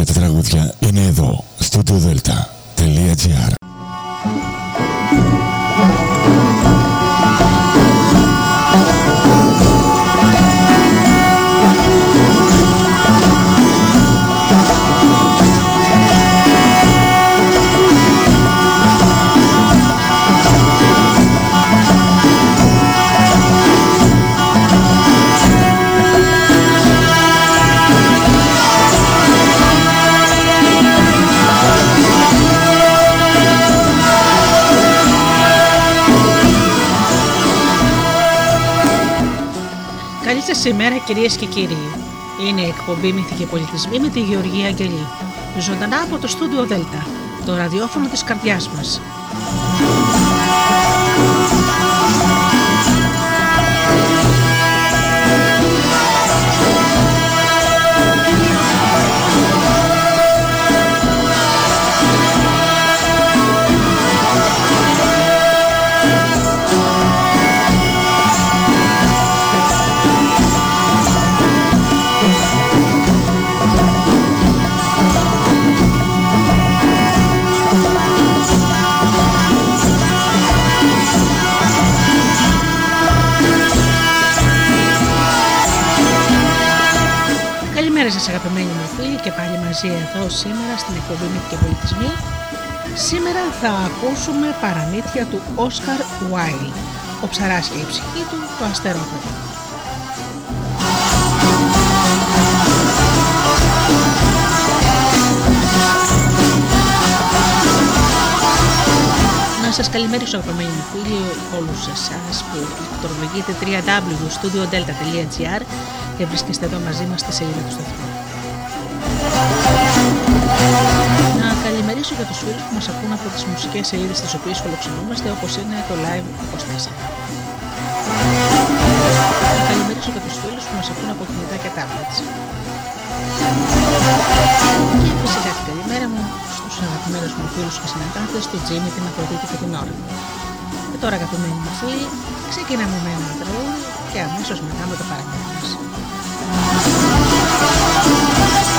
και τα τραγούδια είναι εδώ, studiodelta.gr Σήμερα κυρίες και κύριοι. Είναι η εκπομπή Μύθικη Πολιτισμοί με τη Γεωργία Αγγελή. Ζωντανά από το στούντιο Δέλτα, το ραδιόφωνο της καρδιάς μας. Σας αγαπημένοι μου φίλοι και πάλι μαζί εδώ σήμερα στην εκπομπή Μύθοι και Πολιτισμοί. Σήμερα θα ακούσουμε παραμύθια του Όσκαρ Βάιλ, ο ψαράς και η ψυχή του, το αστερόπεδο. Να σας καλημερίσω αγαπημένοι μου φίλοι όλους εσάς που ηλεκτρολογείτε www.studiodelta.gr και βρίσκεστε εδώ μαζί μας στη σελίδα του σταθμού. Να καλημερίσω για τους φίλους που μας ακούν από τις μουσικές σελίδες τις οποίες φιλοξενούμαστε όπως είναι το Live 24. Να καλημερίσω για τους φίλους που μας ακούν από κινητά και tablets. Και φυσικά την καλημέρα μου στους αγαπημένους μου φίλους και συναντάτες, του Τζίμι, την Αφροδίτη και την Ώρα. Και τώρα αγαπημένοι μου φίλοι, ξεκινάμε με ένα τραγούδι και αμέσως μετά με το παρακάτω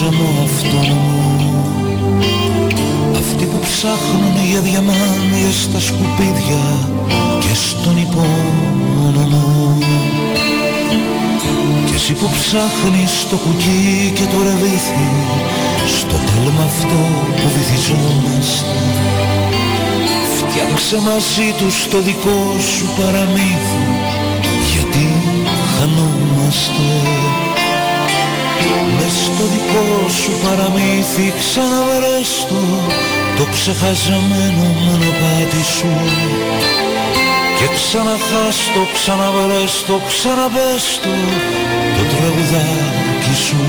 συνοικισμό αυτόνομο Αυτοί που ψάχνουν για διαμάντια στα σκουπίδια και στον υπόνομο Κι εσύ που ψάχνεις το κουκί και το ρεβίθι στο τέλμα αυτό που βυθιζόμαστε. Φτιάξε μαζί τους το δικό σου παραμύθι γιατί χανόμαστε Μες στο δικό σου παραμύθι ξαναβρες το Το ξεχαζεμένο μονοπάτι σου. Και ξαναχάς το, ξαναβρες το, ξαναπες το Το τραγουδάκι σου.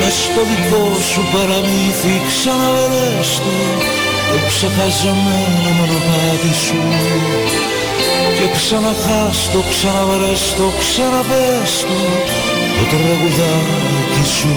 Μες στο δικό σου παραμύθι ξαναβρες το Το ξεχαζεμένο μονοπάτι σου. Και ξαναχάς το, ξαναβρες το, ξαναπες το, το τραγουδάκι σου.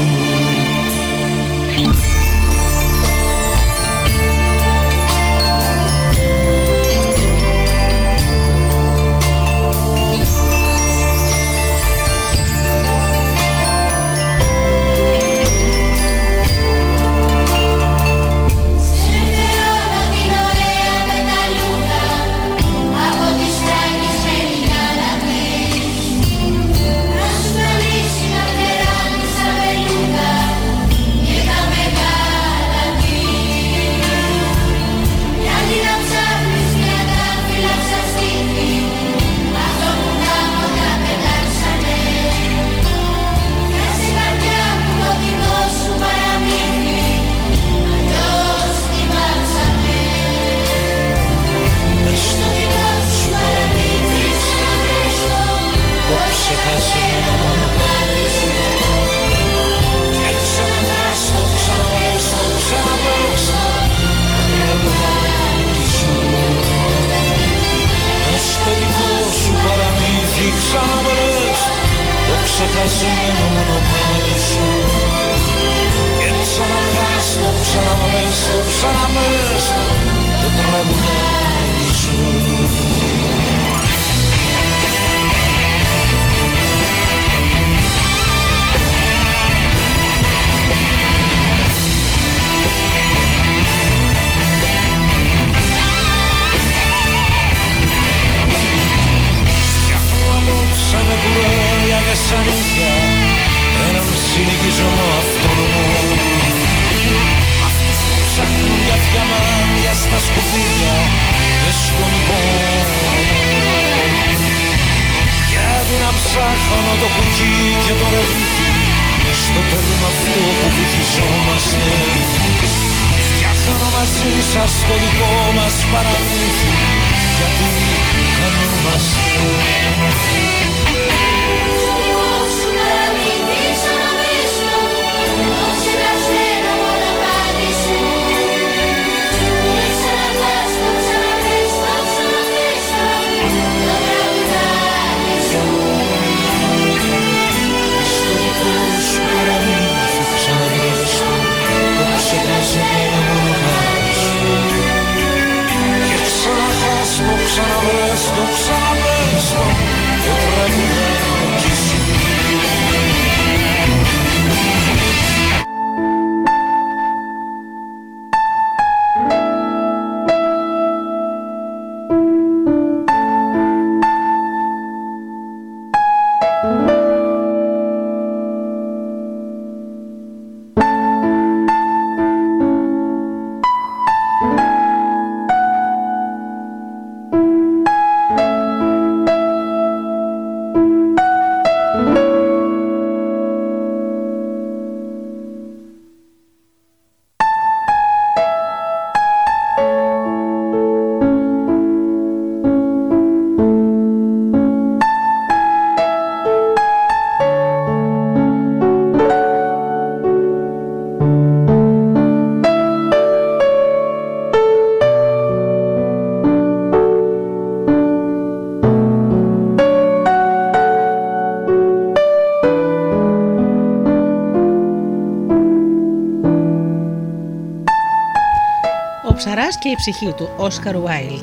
Και η ψυχή του, Όσκαρ Βάιλντ.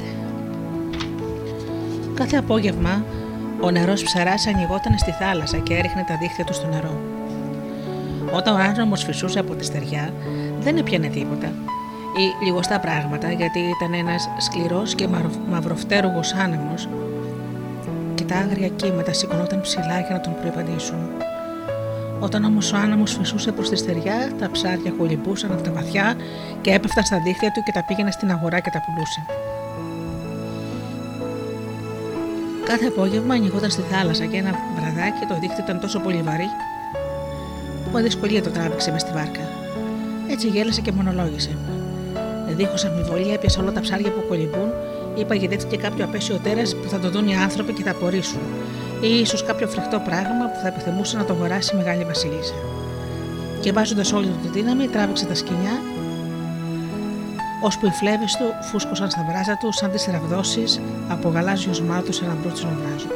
Κάθε απόγευμα ο νερός ψαράς ανοιγόταν στη θάλασσα και έριχνε τα δίχτυα του στο νερό. Όταν ο άνεμος φυσούσε από τη στεριά, δεν έπιανε τίποτα ή λιγοστά πράγματα γιατί ήταν ένας σκληρός και μαυροφτέρουγος άνεμος και τα άγρια κύματα σηκωνόταν ψηλά για να τον προϋπαντήσουν. Όταν όμως ο άνεμος φυσούσε προς τη στεριά, τα ψάρια κολυμπούσαν από τα βαθιά και έπεφταν στα δίχτυα του και τα πήγαινε στην αγορά και τα πουλούσε. Κάθε απόγευμα ανοιγόταν στη θάλασσα και ένα βραδάκι το δίχτυ ήταν τόσο πολύ βαρύ που με δυσκολία το τράβηξε μες στη βάρκα. Έτσι γέλασε και μονολόγησε. Δίχως αμφιβολία έπιασε όλα τα ψάρια που κολυμπούν, είπα γιατί και κάποιο απέσιο τέρας που θα το δουν οι άνθρωποι και θα απορρίσουν ή ίσως κάποιο φρικτό πράγμα που θα επιθυμούσε να το αγοράσει η μεγάλη Βασίλισσα. Και βάζοντας όλη του τη δύναμη, τράβηξε τα σκηνιά, ώσπου οι φλέβες του φούσκωσαν στα βράζα του σαν τις ραβδόσεις από γαλάζιος μάτους σε ένα μπρούτσινο βράζο.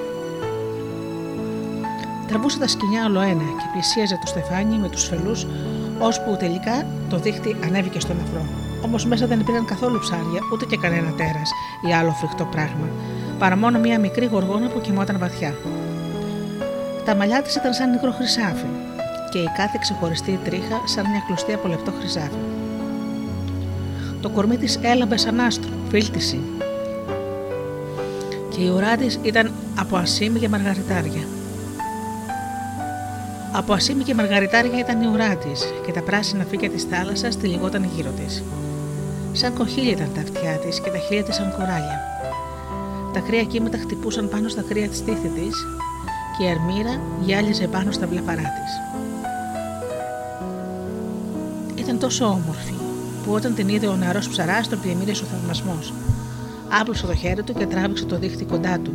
Τραβούσε τα σκηνιά όλο ένα και πλησίαζε το στεφάνι με τους φελούς, ώσπου τελικά το δίχτυ ανέβηκε στον αφρό. Όμως μέσα δεν υπήρχαν καθόλου ψάρια, ούτε και κανένα τέρας ή άλλο φρικτό πράγμα, παρά μόνο μια μικρή γοργόνα που κοιμόταν βαθιά. Τα μαλλιά της ήταν σαν μικρό χρυσάφι και η κάθε ξεχωριστή τρίχα σαν μια κλωστή από λεπτό χρυσάφι. Το κορμί της έλαμπε σαν άστρο, φίλτιση. Και η ουρά της ήταν από ασίμι και μαργαριτάρια. Από ασίμι και μαργαριτάρια ήταν η ουρά της και τα πράσινα φύκια της θάλασσας τυλιγόταν γύρω της. Σαν κοχύλια ήταν τα αυτιά της και τα χείλια της σαν κοράλια. Τα κρύα κύματα χτυπούσαν πάνω στα κρύα της στήθη της και η αρμύρα γυάλιζε πάνω στα βλεφαρά της. Ήταν τόσο όμορφη που όταν την είδε ο νεαρός ψαράς τον πλημμύρισε ο θαυμασμός. Άπλωσε το χέρι του και τράβηξε το δίχτυ κοντά του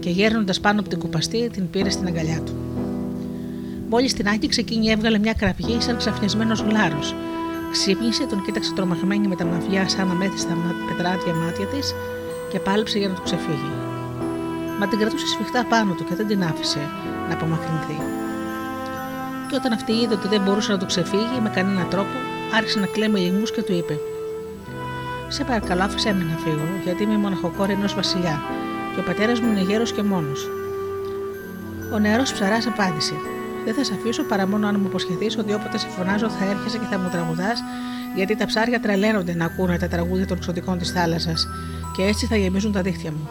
και γέρνοντας πάνω από την κουπαστή την πήρε στην αγκαλιά του. Μόλις την άγγιξε, εκείνη έβγαλε μια κραυγή σαν ξαφνισμένο γλάρος. Ξύπνησε, τον κοίταξε τρομαγμένη με τα μαυιά σαν αμέθιστα πετράδια μάτια της και πάλεψε για να του ξεφύγει μα την κρατούσε σφιχτά πάνω του και δεν την άφησε να απομακρυνθεί. Και όταν αυτή είδε ότι δεν μπορούσε να του ξεφύγει με κανένα τρόπο, άρχισε να κλαίμε λιγμού και του είπε: Σε παρακαλώ, άφησέ με να φύγω, γιατί είμαι μοναχοκόρη ενός βασιλιά και ο πατέρας μου είναι γέρος και μόνος. Ο νεαρός ψαράς απάντησε: Δεν θα σε αφήσω παρά μόνο αν μου υποσχεθείς ότι όποτε σε φωνάζω θα έρχεσαι και θα μου τραγουδάς, γιατί τα ψάρια τρελαίνονται να ακούνε τα τραγούδια των ξωτικών της θάλασσας και έτσι θα γεμίζουν τα δίχτυα μου.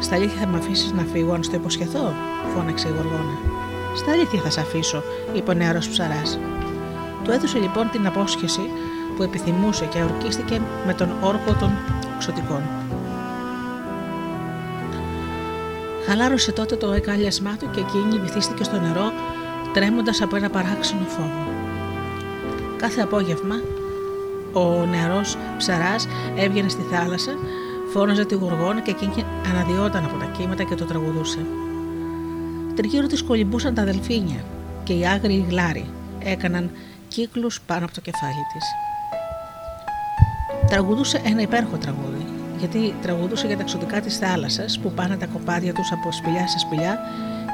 Στα αλήθεια θα με αφήσεις να φύγω αν στο υποσχεθώ, φώναξε η Γοργόνα. Στα αλήθεια θα σε αφήσω, είπε ο νεαρός ψαράς. Του έδωσε λοιπόν την απόσχεση που επιθυμούσε και ορκίστηκε με τον όρκο των ξωτικών. Χαλάρωσε τότε το εκάλιασμά του και εκείνη βυθίστηκε στο νερό, τρέμοντας από ένα παράξενο φόβο. Κάθε απόγευμα, ο νεαρός ψαράς έβγαινε στη θάλασσα, φώναζε τη γοργόνα και εκείνη αναδιόταν από τα κύματα και το τραγουδούσε. Τριγύρω της κολυμπούσαν τα δελφίνια και οι άγριοι γλάροι έκαναν κύκλους πάνω από το κεφάλι της. Τραγουδούσε ένα υπέροχο τραγούδι, γιατί τραγουδούσε για τα εξωτικά της θάλασσας που πάνε τα κοπάδια τους από σπηλιά σε σπηλιά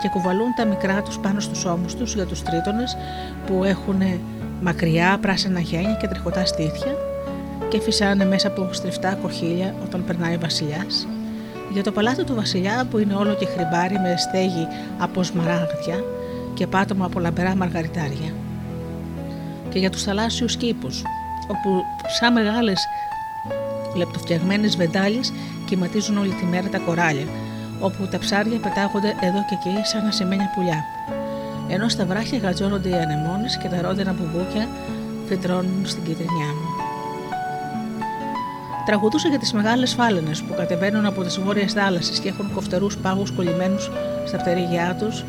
και κουβαλούν τα μικρά τους πάνω στους ώμους τους για τους τρίτονες που έχουν μακριά πράσινα γένια και τριχωτά στήθια και φυσάνε μέσα από στριφτά κοχύλια όταν περνάει ο βασιλιάς. Για το παλάτι του βασιλιά που είναι όλο και χρυμπάρι με στέγη από σμαράγδια και πάτωμα από λαμπερά μαργαριτάρια. Και για τους θαλάσσιους κήπους όπου σαν μεγάλες λεπτοφτιαγμένες βεντάλιες κυματίζουν όλη τη μέρα τα κοράλια όπου τα ψάρια πετάγονται εδώ και εκεί σαν ασημένια πουλιά ενώ στα βράχια γατζώνονται οι ανεμόνες και τα ρόδινα μπουμπούκια φυτρώνουν στην κυτρινιά μου. Τραγουδούσε για τις μεγάλες φάλαινες που κατεβαίνουν από τις βόρειες θάλασσες και έχουν κοφτερούς πάγους κολλημένους στα πτερίγια τους,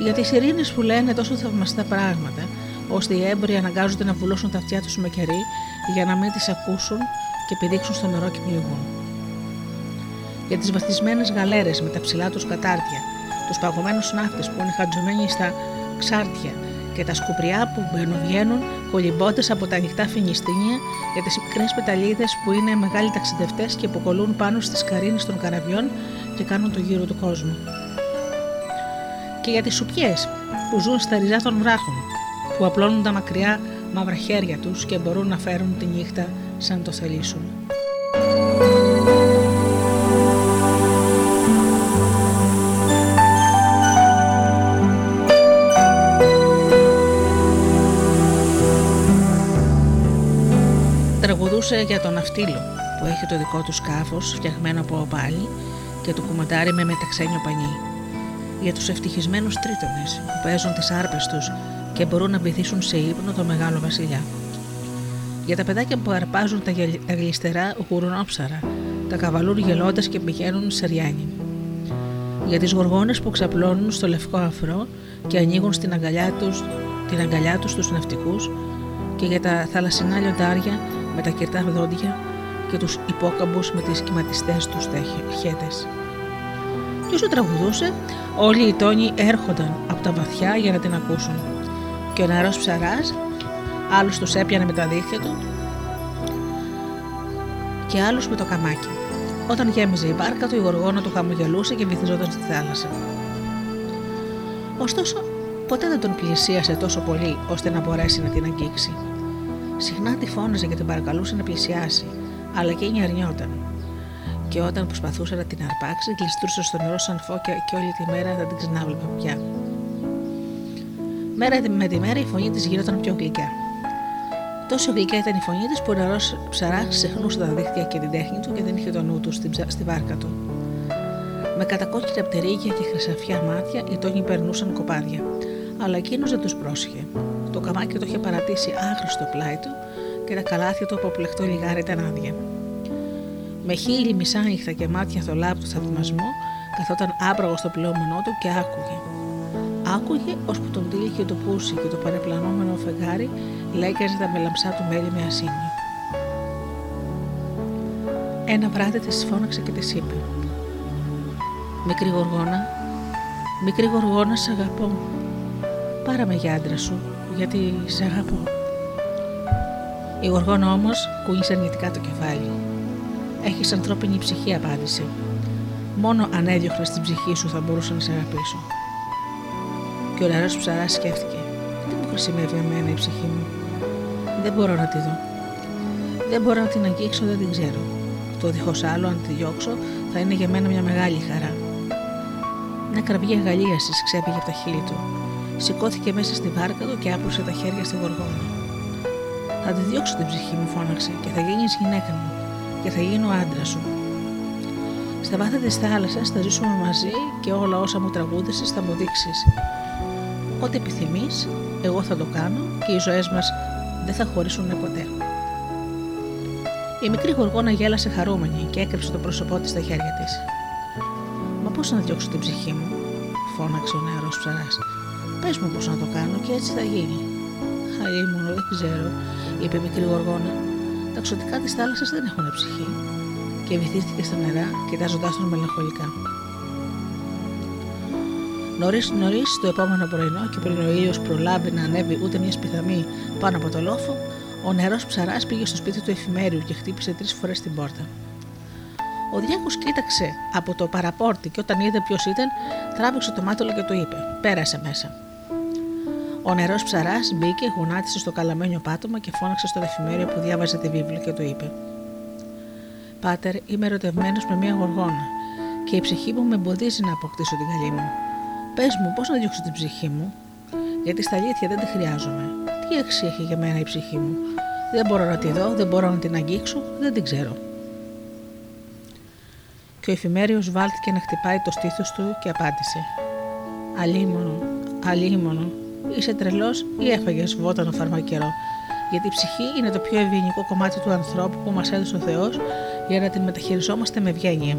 για τι ειρήνε που λένε τόσο θαυμαστά πράγματα, ώστε οι έμποροι αναγκάζονται να βουλώσουν τα αυτιά τους με κερί για να μην τις ακούσουν και πηδήξουν στο νερό και πνιγούν. Για τις βαθισμένες γαλέρες με τα ψηλά τους κατάρτια, τους παγωμένους ναύτε που είναι χαντζωμένοι στα ξάρτια και τα σκουπριά που μπαινοβγαίνουν κολυμπώντας από τα ανοιχτά φινιστήνια για τις μικρές πεταλίδες που είναι μεγάλοι ταξιδευτές και αποκολούν πάνω στις καρίνες των καραβιών και κάνουν το γύρο του κόσμου. Και για τις σουπιές που ζουν στα ριζά των βράχων, που απλώνουν τα μακριά μαύρα χέρια τους και μπορούν να φέρουν τη νύχτα σαν το θελήσουν. Τραγουδούσε για τον αυτίλο που έχει το δικό του σκάφος φτιαγμένο από οπάλι και το κουμαντάρι με μεταξένιο πανί. Για τους ευτυχισμένους τρίτονες που παίζουν τις άρπες τους και μπορούν να βυθίσουν σε ύπνο το μεγάλο βασιλιά. Για τα παιδάκια που αρπάζουν τα, γελ... τα γλιστερά γουρουνόψαρα, τα καβαλούν γελώντας και πηγαίνουν σε ριάνι. Για τις γοργόνες που ξαπλώνουν στο λευκό αφρό και ανοίγουν στην αγκαλιά τους, την αγκαλιά τους στους ναυτικούς και για τα θαλασσινά λιοντάρια με τα κυρτά δόντια και τους υπόκαμπους με τις κυματιστές τους χέτες. Και όσο τραγουδούσε, όλοι οι τόνοι έρχονταν από τα βαθιά για να την ακούσουν και ο νερός ψαράς, άλλους τους έπιανε με τα δίχτυα του και άλλους με το καμάκι. Όταν γέμιζε η μπάρκα του, η γοργόνα του χαμογελούσε και βυθιζόταν στη θάλασσα. Ωστόσο, ποτέ δεν τον πλησίασε τόσο πολύ ώστε να μπορέσει να την αγγίξει. Συχνά τη φώναζε και την παρακαλούσε να πλησιάσει, αλλά εκείνη αρνιόταν. Και όταν προσπαθούσε να την αρπάξει, γλιστρούσε στο νερό σαν φώκια και όλη τη μέρα δεν την ξανάβλεπε πια. Μέρα με τη μέρα η φωνή της γινόταν πιο γλυκιά. Τόσο γλυκιά ήταν η φωνή της που ο νερός ψαρά ξεχνούσε τα δίχτυα και την τέχνη του και δεν είχε το νου του στην, στη βάρκα του. Με κατακόκκινα πτερίγια και χρυσαφιά μάτια οι τόνοι περνούσαν κοπάδια, αλλά εκείνος δεν τους πρόσχε. Το καμάκι το είχε παρατήσει άχρηστο πλάι του και τα καλάθια του από πλεκτό λιγάρι ήταν άδεια. Με χείλη μισάνυχτα και μάτια θολά από το θαυμασμό, καθόταν άπραγος στο πλώμενό του και άκουγε Άκουγε ώσπου τον τύλιχε το πούσι και το παρεπλανόμενο φεγγάρι λέγκαζε τα μελαμψά του μέλη με ασύνη. Ένα βράδυ της φώναξε και της είπε: Μικρή γοργόνα, μικρή γοργόνα, σ' αγαπώ. Πάρα με για άντρα σου, γιατί σ' αγαπώ. Η γοργόνα όμως κούνησε αρνητικά το κεφάλι. Έχεις ανθρώπινη ψυχή, απάντησε. Μόνο αν έδιωχνες την ψυχή σου θα μπορούσα να σε αγαπήσω. Και ο νερό ψαράς σκέφτηκε: Τι μου χρησιμεύει εμένα η ψυχή μου; Δεν μπορώ να τη δω. Δεν μπορώ να την αγγίξω, δεν την ξέρω. Το δίχως άλλο, αν τη διώξω, θα είναι για μένα μια μεγάλη χαρά. Μια κραυγή αγαλίαση ξέφυγε από τα χείλη του. Σηκώθηκε μέσα στη βάρκα του και άπλωσε τα χέρια στη γοργόνα. Θα τη διώξω την ψυχή μου, φώναξε, και θα γίνεις γυναίκα μου, και θα γίνω άντρα σου. Στα βάθη της θάλασσας θα ζήσουμε μαζί και όλα όσα μου τραγούδησε θα μου δείξεις. Ό,τι επιθυμείς, εγώ θα το κάνω και οι ζωές μας δεν θα χωρίσουν ποτέ. Η μικρή γοργόνα γέλασε χαρούμενη και έκρυψε το πρόσωπό της στα χέρια της. Μα πώς να διώξω την ψυχή μου, φώναξε ο νεαρός ψαράς. Πες μου πώς να το κάνω και έτσι θα γίνει. μόνο, δεν ξέρω, είπε η μικρή γοργόνα. Τα ξωτικά της θάλασσας δεν έχουν ψυχή. Και βυθίστηκε στα νερά, κοιτάζοντάς τον μελαγχολικά. Νωρίς νωρίς το επόμενο πρωινό και πριν ο ήλιος προλάβει να ανέβει ούτε μια σπιθαμή πάνω από το λόφο, ο νερός ψαράς πήγε στο σπίτι του εφημέριου και χτύπησε τρεις φορές την πόρτα. Ο Διάκος κοίταξε από το παραπόρτι και όταν είδε ποιος ήταν, τράβηξε το μάτωλο και του είπε: Πέρασε μέσα. Ο νερό ψαράς μπήκε, γονάτισε στο καλαμένιο πάτωμα και φώναξε στο εφημέριο που διάβαζε τη βίβλο και του είπε: Πάτερ, είμαι ερωτευμένος με μια γοργόνα και η ψυχή μου με εμποδίζει να αποκτήσω την καλή μου. Πες μου, πώς να διώξω την ψυχή μου, γιατί στα αλήθεια δεν τη χρειάζομαι. Τι αξία έχει για μένα η ψυχή μου; Δεν μπορώ να τη δω, δεν μπορώ να την αγγίξω, δεν την ξέρω. Και ο εφημέριος βάλθηκε να χτυπάει το στήθος του και απάντησε. Αλίμονο, αλίμονο, είσαι τρελός ή έφαγε βότανο φαρμακερό. Γιατί η ψυχή είναι το πιο ευγενικό κομμάτι του ανθρώπου που μας έδωσε ο Θεός για να την μεταχειριζόμαστε με ευγένεια.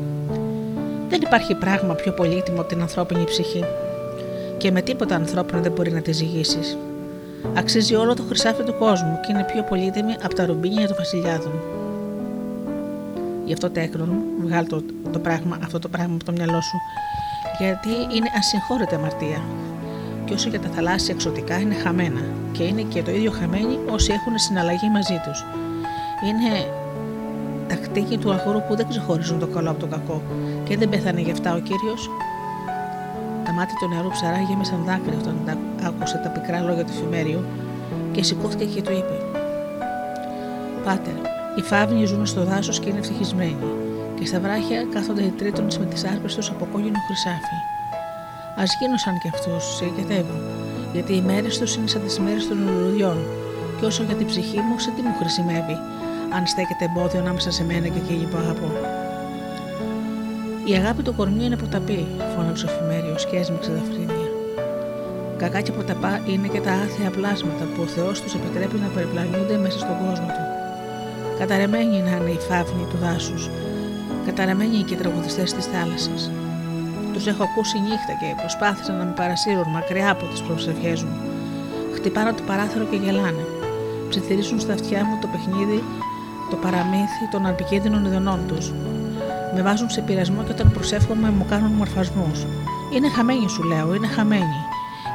Δεν υπάρχει πράγμα πιο πολύτιμο από την ανθρώπινη ψυχή. Και με τίποτα ανθρώπινο δεν μπορεί να τη ζυγίσεις. Αξίζει όλο το χρυσάφι του κόσμου και είναι πιο πολύτιμη από τα ρουμπίνια των βασιλιάδων. Γι' αυτό τέκνον μου, βγάλει το, το πράγμα, αυτό το πράγμα από το μυαλό σου, γιατί είναι ασυγχώρητη αμαρτία. Και όσο για τα θαλάσσια εξωτικά είναι χαμένα, και είναι και το ίδιο χαμένοι όσοι έχουν συναλλαγή μαζί τους. Είναι τα κτίχη του αγόρου που δεν ξεχωρίζουν το καλό από το κακό, και δεν πέθανε γι' αυτά ο κύριος. Τα μάτια του νεαρού ψαρά γέμισαν δάκρυα όταν άκουσε τα πικρά λόγια του εφημέριου και σηκώθηκε και του είπε: Πάτερ, οι φάβνοι ζουν στο δάσος και είναι ευτυχισμένοι, και στα βράχια κάθονται οι τρίτονες με τις άρπες τους από κόκκινο χρυσάφι. Α γίνω σαν κι αυτούς, συγκεκριτεύω, γιατί οι μέρε τους είναι σαν τις μέρες των λουλουδιών, και όσο για την ψυχή μου, σε τι μου χρησιμεύει, αν στέκεται εμπόδιο ανάμεσα σε μένα και εκείνη που αγαπώ. Η αγάπη του κορμιού είναι ποταπή, φώναξε ο εφημέριο και έσμιξε δαφρύνια. Κακά και ποταπά είναι και τα άθεα πλάσματα που ο Θεός τους επιτρέπει να περιπλανιούνται μέσα στον κόσμο του. Καταρεμένοι να είναι οι φαύνοι του δάσους, καταρεμένοι και οι τραγουδιστέ της θάλασσας. Τους έχω ακούσει νύχτα και προσπάθησαν να με παρασύρουν μακριά από τις προσευχές μου. Χτυπάνε το παράθυρο και γελάνε. Ψιθυρίζουν στα αυτιά μου το παιχνίδι, το παραμύθι των επικίνδυνων ειδονών τους με βάζουν σε πειρασμό και όταν προσεύχομαι μου κάνουν μορφασμούς. Είναι χαμένοι, σου λέω, είναι χαμένοι.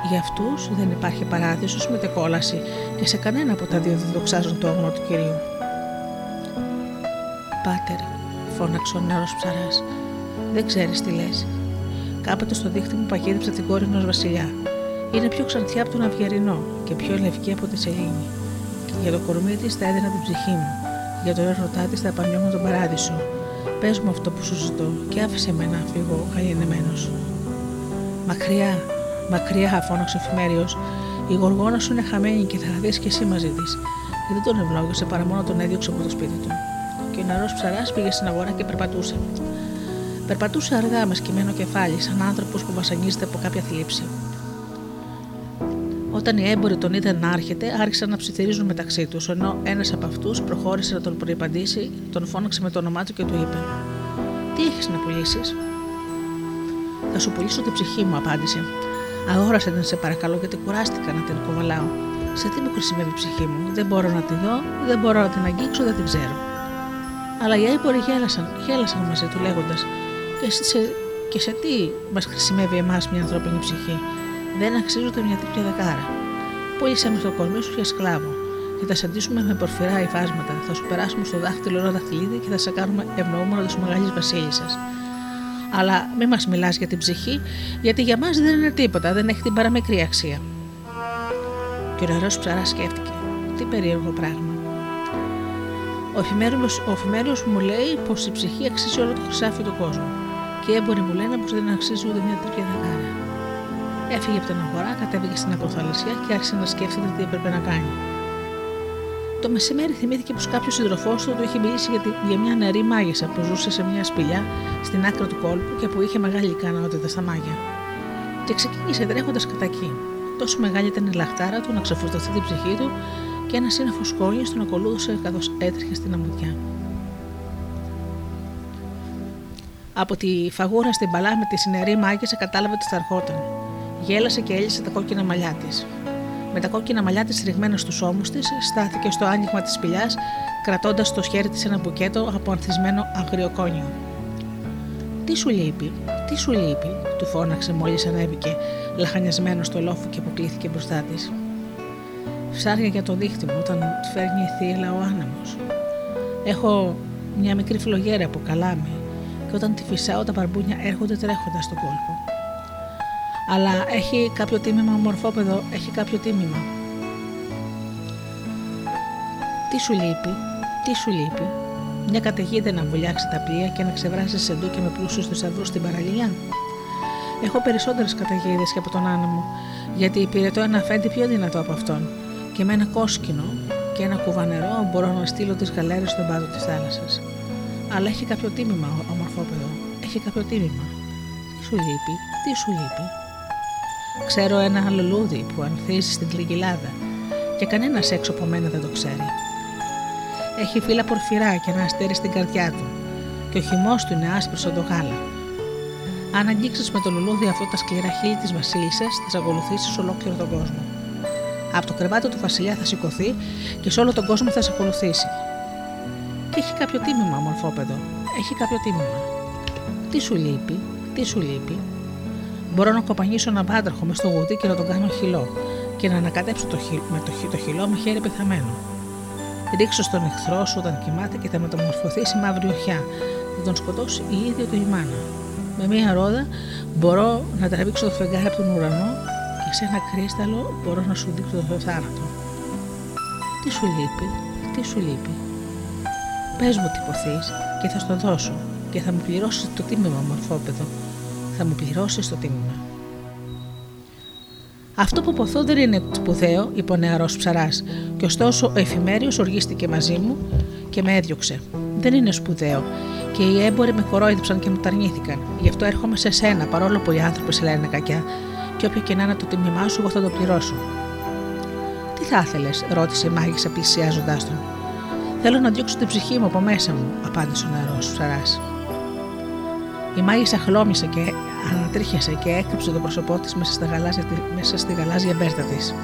Για αυτούς δεν υπάρχει παράδεισος με κόλαση και σε κανένα από τα δύο δεν δοξάζουν το όγνο του κυρίου. Πάτερ, φώναξε ο νέο ψαράς, δεν ξέρεις τι λες. Κάποτε στο δίχτυ μου παγίδεψα την κόρη ενός βασιλιά. Είναι πιο ξανθιά από τον Αυγερινό και πιο λευκή από τη Σελήνη. Και για το κορμί της θα έδινα την ψυχή μου. Για το έρωτά της θα επανιώμουν τον παράδεισο Πες μου αυτό που σου ζητώ και άφησε με να φύγω χαλινεμένος. Μακριά, μακριά, φώναξε ο εφημέριο. Η γοργόνα σου είναι χαμένη και θα δεις και εσύ μαζί της. Και δεν τον ευλόγησε παρά μόνο τον έδιωξε από το σπίτι του. Και ο νερός ψαράς πήγε στην αγορά και περπατούσε. Περπατούσε αργά με σκυμμένο κεφάλι, σαν άνθρωπος που βασανίζεται από κάποια θλίψη. Όταν οι έμποροι τον είδαν να έρχεται, άρχισαν να ψιθυρίζουν μεταξύ τους, ενώ ένας από αυτούς προχώρησε να τον προϋπαντήσει, τον φώναξε με το όνομά του και του είπε: Τι έχεις να πουλήσεις; Θα σου πουλήσω την ψυχή μου, απάντησε. Αγόρασε την, σε παρακαλώ, γιατί κουράστηκα να την κουβαλάω. Σε τι μου χρησιμεύει η ψυχή μου, δεν μπορώ να τη δω, δεν μπορώ να την αγγίξω, δεν την ξέρω. Αλλά οι έμποροι γέλασαν, γέλασαν μαζί του λέγοντας: και, σε, και σε τι μας χρησιμεύει εμάς μια ανθρώπινη ψυχή, δεν αξίζουν μια τέτοια δεκάρα. Πούλησαμε στο κορμί σου για σκλάβο και θα σε αντίσουμε με πορφυρά υφάσματα. Θα σου περάσουμε στο δάχτυλο ένα δαχτυλίδι και θα σε κάνουμε ευνοούμενο της μεγάλης βασίλισσας. Αλλά μην μας μιλάς για την ψυχή, γιατί για μας δεν είναι τίποτα, δεν έχει την παραμικρή αξία. Και ο νερό ψαράς σκέφτηκε. Τι περίεργο πράγμα. Ο εφημέριο μου λέει πως η ψυχή αξίζει όλο το χρυσάφι του κόσμου. Και οι έμποροι μου λένε πως δεν αξίζει ούτε μια τρίπια δεκάρα. Έφυγε από την αγορά, κατέβηκε στην ακροθαλασσιά και άρχισε να σκέφτεται τι έπρεπε να κάνει. Το μεσημέρι θυμήθηκε πως κάποιος σύντροφό του του είχε μιλήσει για, τη, για μια νερή μάγισσα που ζούσε σε μια σπηλιά στην άκρη του κόλπου και που είχε μεγάλη ικανότητα στα μάγια. Και ξεκίνησε τρέχοντας κατά εκεί. Τόσο μεγάλη ήταν η λαχτάρα του να ξεφορτωθεί την ψυχή του και ένα σύννεφο σκόνη τον ακολούθησε καθώς έτρεχε στην αμμουδιά. Από τη φαγούρα στην παλά με τη συνερή μάγισσα κατάλαβε ότι θα ερχόταν. Γέλασε και έλυσε τα κόκκινα μαλλιά της. Με τα κόκκινα μαλλιά της ρηγμένα στους ώμους της, στάθηκε στο άνοιγμα της σπηλιάς, κρατώντας στο χέρι της ένα μπουκέτο από ανθισμένο αγριοκόνιο. Τι σου λείπει, τι σου λείπει, του φώναξε μόλις ανέβηκε, λαχανιασμένος στο λόφο και αποκλήθηκε μπροστά της. Ψάρια για το δίχτυ μου όταν φέρνει η θύελα ο άνεμος. Έχω μια μικρή φλογέρα από καλάμι και όταν τη φυσάω τα παρμπούνια έρχονται τρέχοντας στον κόλπο. Αλλά έχει κάποιο τίμημα, μορφόπεδο, έχει κάποιο τίμημα. Τι σου λείπει, τι σου λείπει, μια καταιγίδα να βουλιάξει τα πλοία και να ξεβράσει σε ντούκια με πλούσιους θησαυρούς στην παραλία; Έχω περισσότερες καταιγίδες και από τον άνεμο, γιατί υπηρετώ ένα αφέντη πιο δυνατό από αυτόν, και με ένα κόσκινο και ένα κουβανερό μπορώ να στείλω τις γαλέρες στον πάτο της θάλασσας. Αλλά έχει κάποιο τίμημα, ομορφόπεδο, έχει κάποιο τίμημα. Τι σου λείπει, τι σου λείπει. Ξέρω ένα λουλούδι που ανθίζει στην κλικιλάδα και κανένας έξω από μένα δεν το ξέρει. Έχει φύλλα πορφυρά και ένα αστέρι στην καρδιά του και ο χυμός του είναι άσπρος σαν το γάλα. Αν αγγίξεις με το λουλούδι αυτό τα σκληρά χείλη της Βασίλισσας, θα ακολουθήσει ολόκληρο τον κόσμο. Από το κρεβάτι του Βασιλιά θα σηκωθεί και σε όλο τον κόσμο θα σε ακολουθήσει. Και έχει κάποιο τίμημα, μορφόπεδο. Έχει κάποιο τίμημα. Τι σου λείπει, τι σου λείπει. Μπορώ να κοπανίσω ένα βάντραχο μες στο γουδί και να τον κάνω χυλό και να ανακατέψω το, χυλ, με το, το χυλό με χέρι πεθαμένο. Ρίξω στον εχθρό σου όταν κοιμάται και θα μεταμορφωθεί σε μαύρη οχιά. Θα τον σκοτώσει η ίδια του η μάνα. Με μία ρόδα μπορώ να τραβήξω το φεγγάρι από τον ουρανό και σε ένα κρίσταλο μπορώ να σου δείξω το θάνατο. Τι σου λείπει, τι σου λείπει. Πες μου τι ποθείς και θα στο δώσω και θα μου πληρώσεις το τίμημα μορφόπεδο. Θα μου πληρώσεις το τίμημα. Αυτό που ποθώ δεν είναι σπουδαίο, είπε ο νεαρός ψαράς, και ωστόσο ο εφημέριος οργίστηκε μαζί μου και με έδιωξε. Δεν είναι σπουδαίο, και οι έμποροι με κορόιδεψαν και μου ταρνήθηκαν. Γι' αυτό έρχομαι σε σένα, παρόλο που οι άνθρωποι σε λένε κακιά, και όποιο και να είναι το τίμημά σου, εγώ θα το πληρώσω. Τι θα ήθελες, ρώτησε η μάγισσα πλησιάζοντάς τον. Θέλω να διώξω την ψυχή μου από μέσα μου, απάντησε ο νερό ψαρά. Η μάγισσα χλώμησε και ανατρίχιασε και έκρυψε το πρόσωπό της μέσα, μέσα στη γαλάζια μπέρτα της.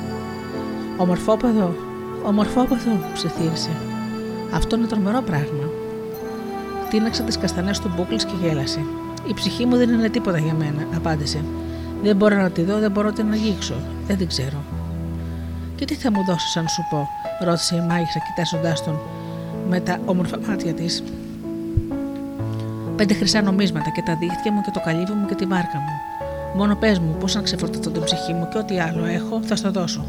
Ομορφόπεδο, ομορφόπεδο, ψιθύρισε. Αυτό είναι τρομερό πράγμα. Τίναξε τις καστανές του μπούκλι και γέλασε. Η ψυχή μου δεν είναι τίποτα για μένα, απάντησε. Δεν μπορώ να τη δω, δεν μπορώ να την αγγίξω. Δεν την ξέρω. Και τι θα μου δώσεις, αν σου πω, ρώτησε η μάγισσα κοιτάζοντάς τον με τα όμορφα μάτια της. Πέντε χρυσά νομίσματα και τα δίχτυα μου και το καλύβι μου και τη βάρκα μου. Μόνο πες μου πώς να ξεφορτωθώ την ψυχή μου και ό,τι άλλο έχω θα στο δώσω.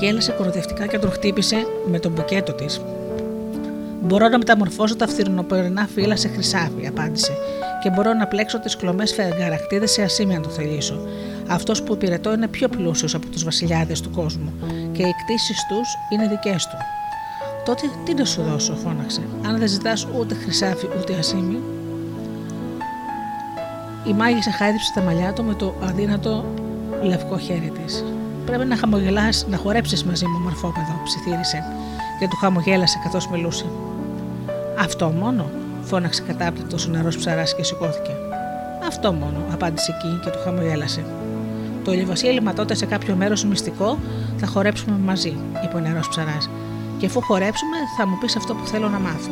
Γέλασε κοροδευτικά και τον χτύπησε με τον μπουκέτο της. Μπορώ να μεταμορφώσω τα φθυρνοπερινά φύλλα σε χρυσάφι, απάντησε, και μπορώ να πλέξω τις κλωμές φεγγαρακτίδες σε ασήμι αν το θελήσω. Αυτός που υπηρετώ είναι πιο πλούσιος από τους βασιλιάδες του κόσμου και οι κτίσει τους είναι δικές του. Τότε τι να σου δώσω, φώναξε. Αν δεν ζητάς ούτε χρυσάφι ούτε ασήμι. Η μάγισσα χάιδεψε τα μαλλιά του με το αδύνατο λευκό χέρι της. Πρέπει να χαμογελάς, να χορέψεις μαζί μου, μορφόπεδο, ψιθύρισε και του χαμογέλασε καθώς μιλούσε. Αυτό μόνο, φώναξε κατάπληκτο ο νερός ψαράς και σηκώθηκε. Αυτό μόνο, απάντησε εκείνη και του χαμογέλασε. Το ηλιοβασίλεμα τότε σε κάποιο μέρος μυστικό θα χορέψουμε μαζί, είπε ο νερός ψαράς. Και αφού χορέψουμε, θα μου πεις αυτό που θέλω να μάθω.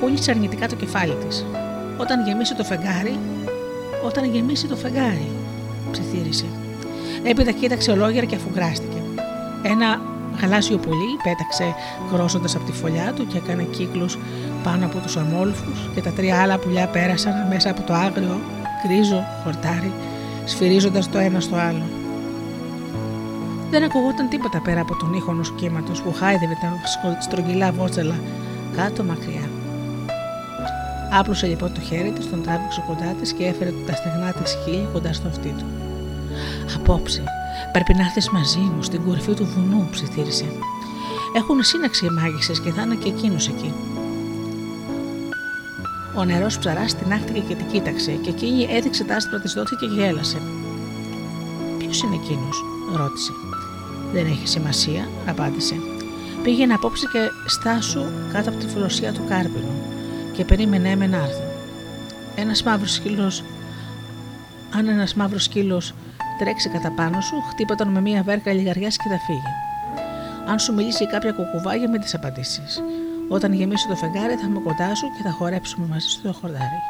Κούλησε αρνητικά το κεφάλι της. Όταν γεμίσει το φεγγάρι, όταν γεμίσει το φεγγάρι, ψιθύρισε. Έπειτα κοίταξε ολόγερα και αφουγκράστηκε. Ένα γαλάζιο πουλί πέταξε κρόσοντας από τη φωλιά του και έκανε κύκλους πάνω από τους αμόλφους και τα τρία άλλα πουλιά πέρασαν μέσα από το άγριο, κρίζο, χορτάρι, σφυρίζοντας το ένα στο άλλο. Δεν ακουγόταν τίποτα πέρα από τον ήχο ενό κύματο που χάιδευε τα στρογγυλά βότσαλα κάτω μακριά. Άπλωσε λοιπόν το χέρι της, τον τράβηξε κοντά της και έφερε τα στεγνά της χείλη κοντά στο αυτί του. Απόψε, πρέπει να έρθεις μαζί μου στην κορυφή του βουνού, ψιθύρισε. Έχουν σύναξη οι μάγισσες και θα είναι και εκείνος εκεί. Ο νερός ψαράς άχτηκε και την κοίταξε και εκείνη έδειξε τα άστρα της δόθηκε και γέλασε. Ποιος είναι εκείνος, ρώτησε. Δεν έχει σημασία, απάντησε. Πήγαινε απόψε και στάσου κάτω από τη φιλοσία του Κάρπινου και περίμενε με να έρθω. Ένας μαύρος σκύλος, αν ένας μαύρος σκύλος τρέξει κατά πάνω σου, χτύπα τον με μία βέρκα λιγαριά και θα φύγει. Αν σου μιλήσει κάποια κουκουβάγια με τις απαντήσεις. Όταν γεμίσει το φεγγάρι, θα είμαι κοντά σου και θα χορέψουμε μαζί στο χορδάρι.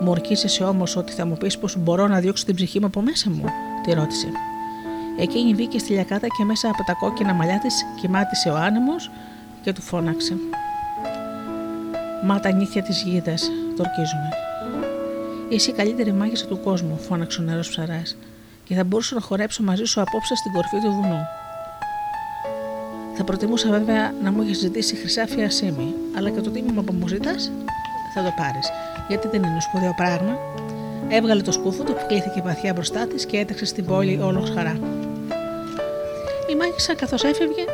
Μου ορκίζεσαι όμως ότι θα μου πεις πως μπορώ να διώξω την ψυχή μου από μέσα μου, τη ρώτησε. Εκείνη βγήκε στη λιακάτα και μέσα από τα κόκκινα μαλλιά της κοιμάτισε ο άνεμος και του φώναξε. Μα τα νύχια της γίδας, το ορκίζουμε. Είσαι η καλύτερη μάγισσα του κόσμου, φώναξε ο νερό ψαράς, και θα μπορούσα να χορέψω μαζί σου απόψε στην κορφή του βουνού. Θα προτιμούσα βέβαια να μου έχει ζητήσει χρυσάφια ασήμι, αλλά και το τίμημα που μου ζητάς θα το πάρεις, γιατί δεν είναι σπουδαίο πράγμα. Έβγαλε το σκούφο του, κλείθηκε βαθιά μπροστά της και έτρεξε στην πόλη όλος χαρά. Η μάγισσα καθώς έφευγε,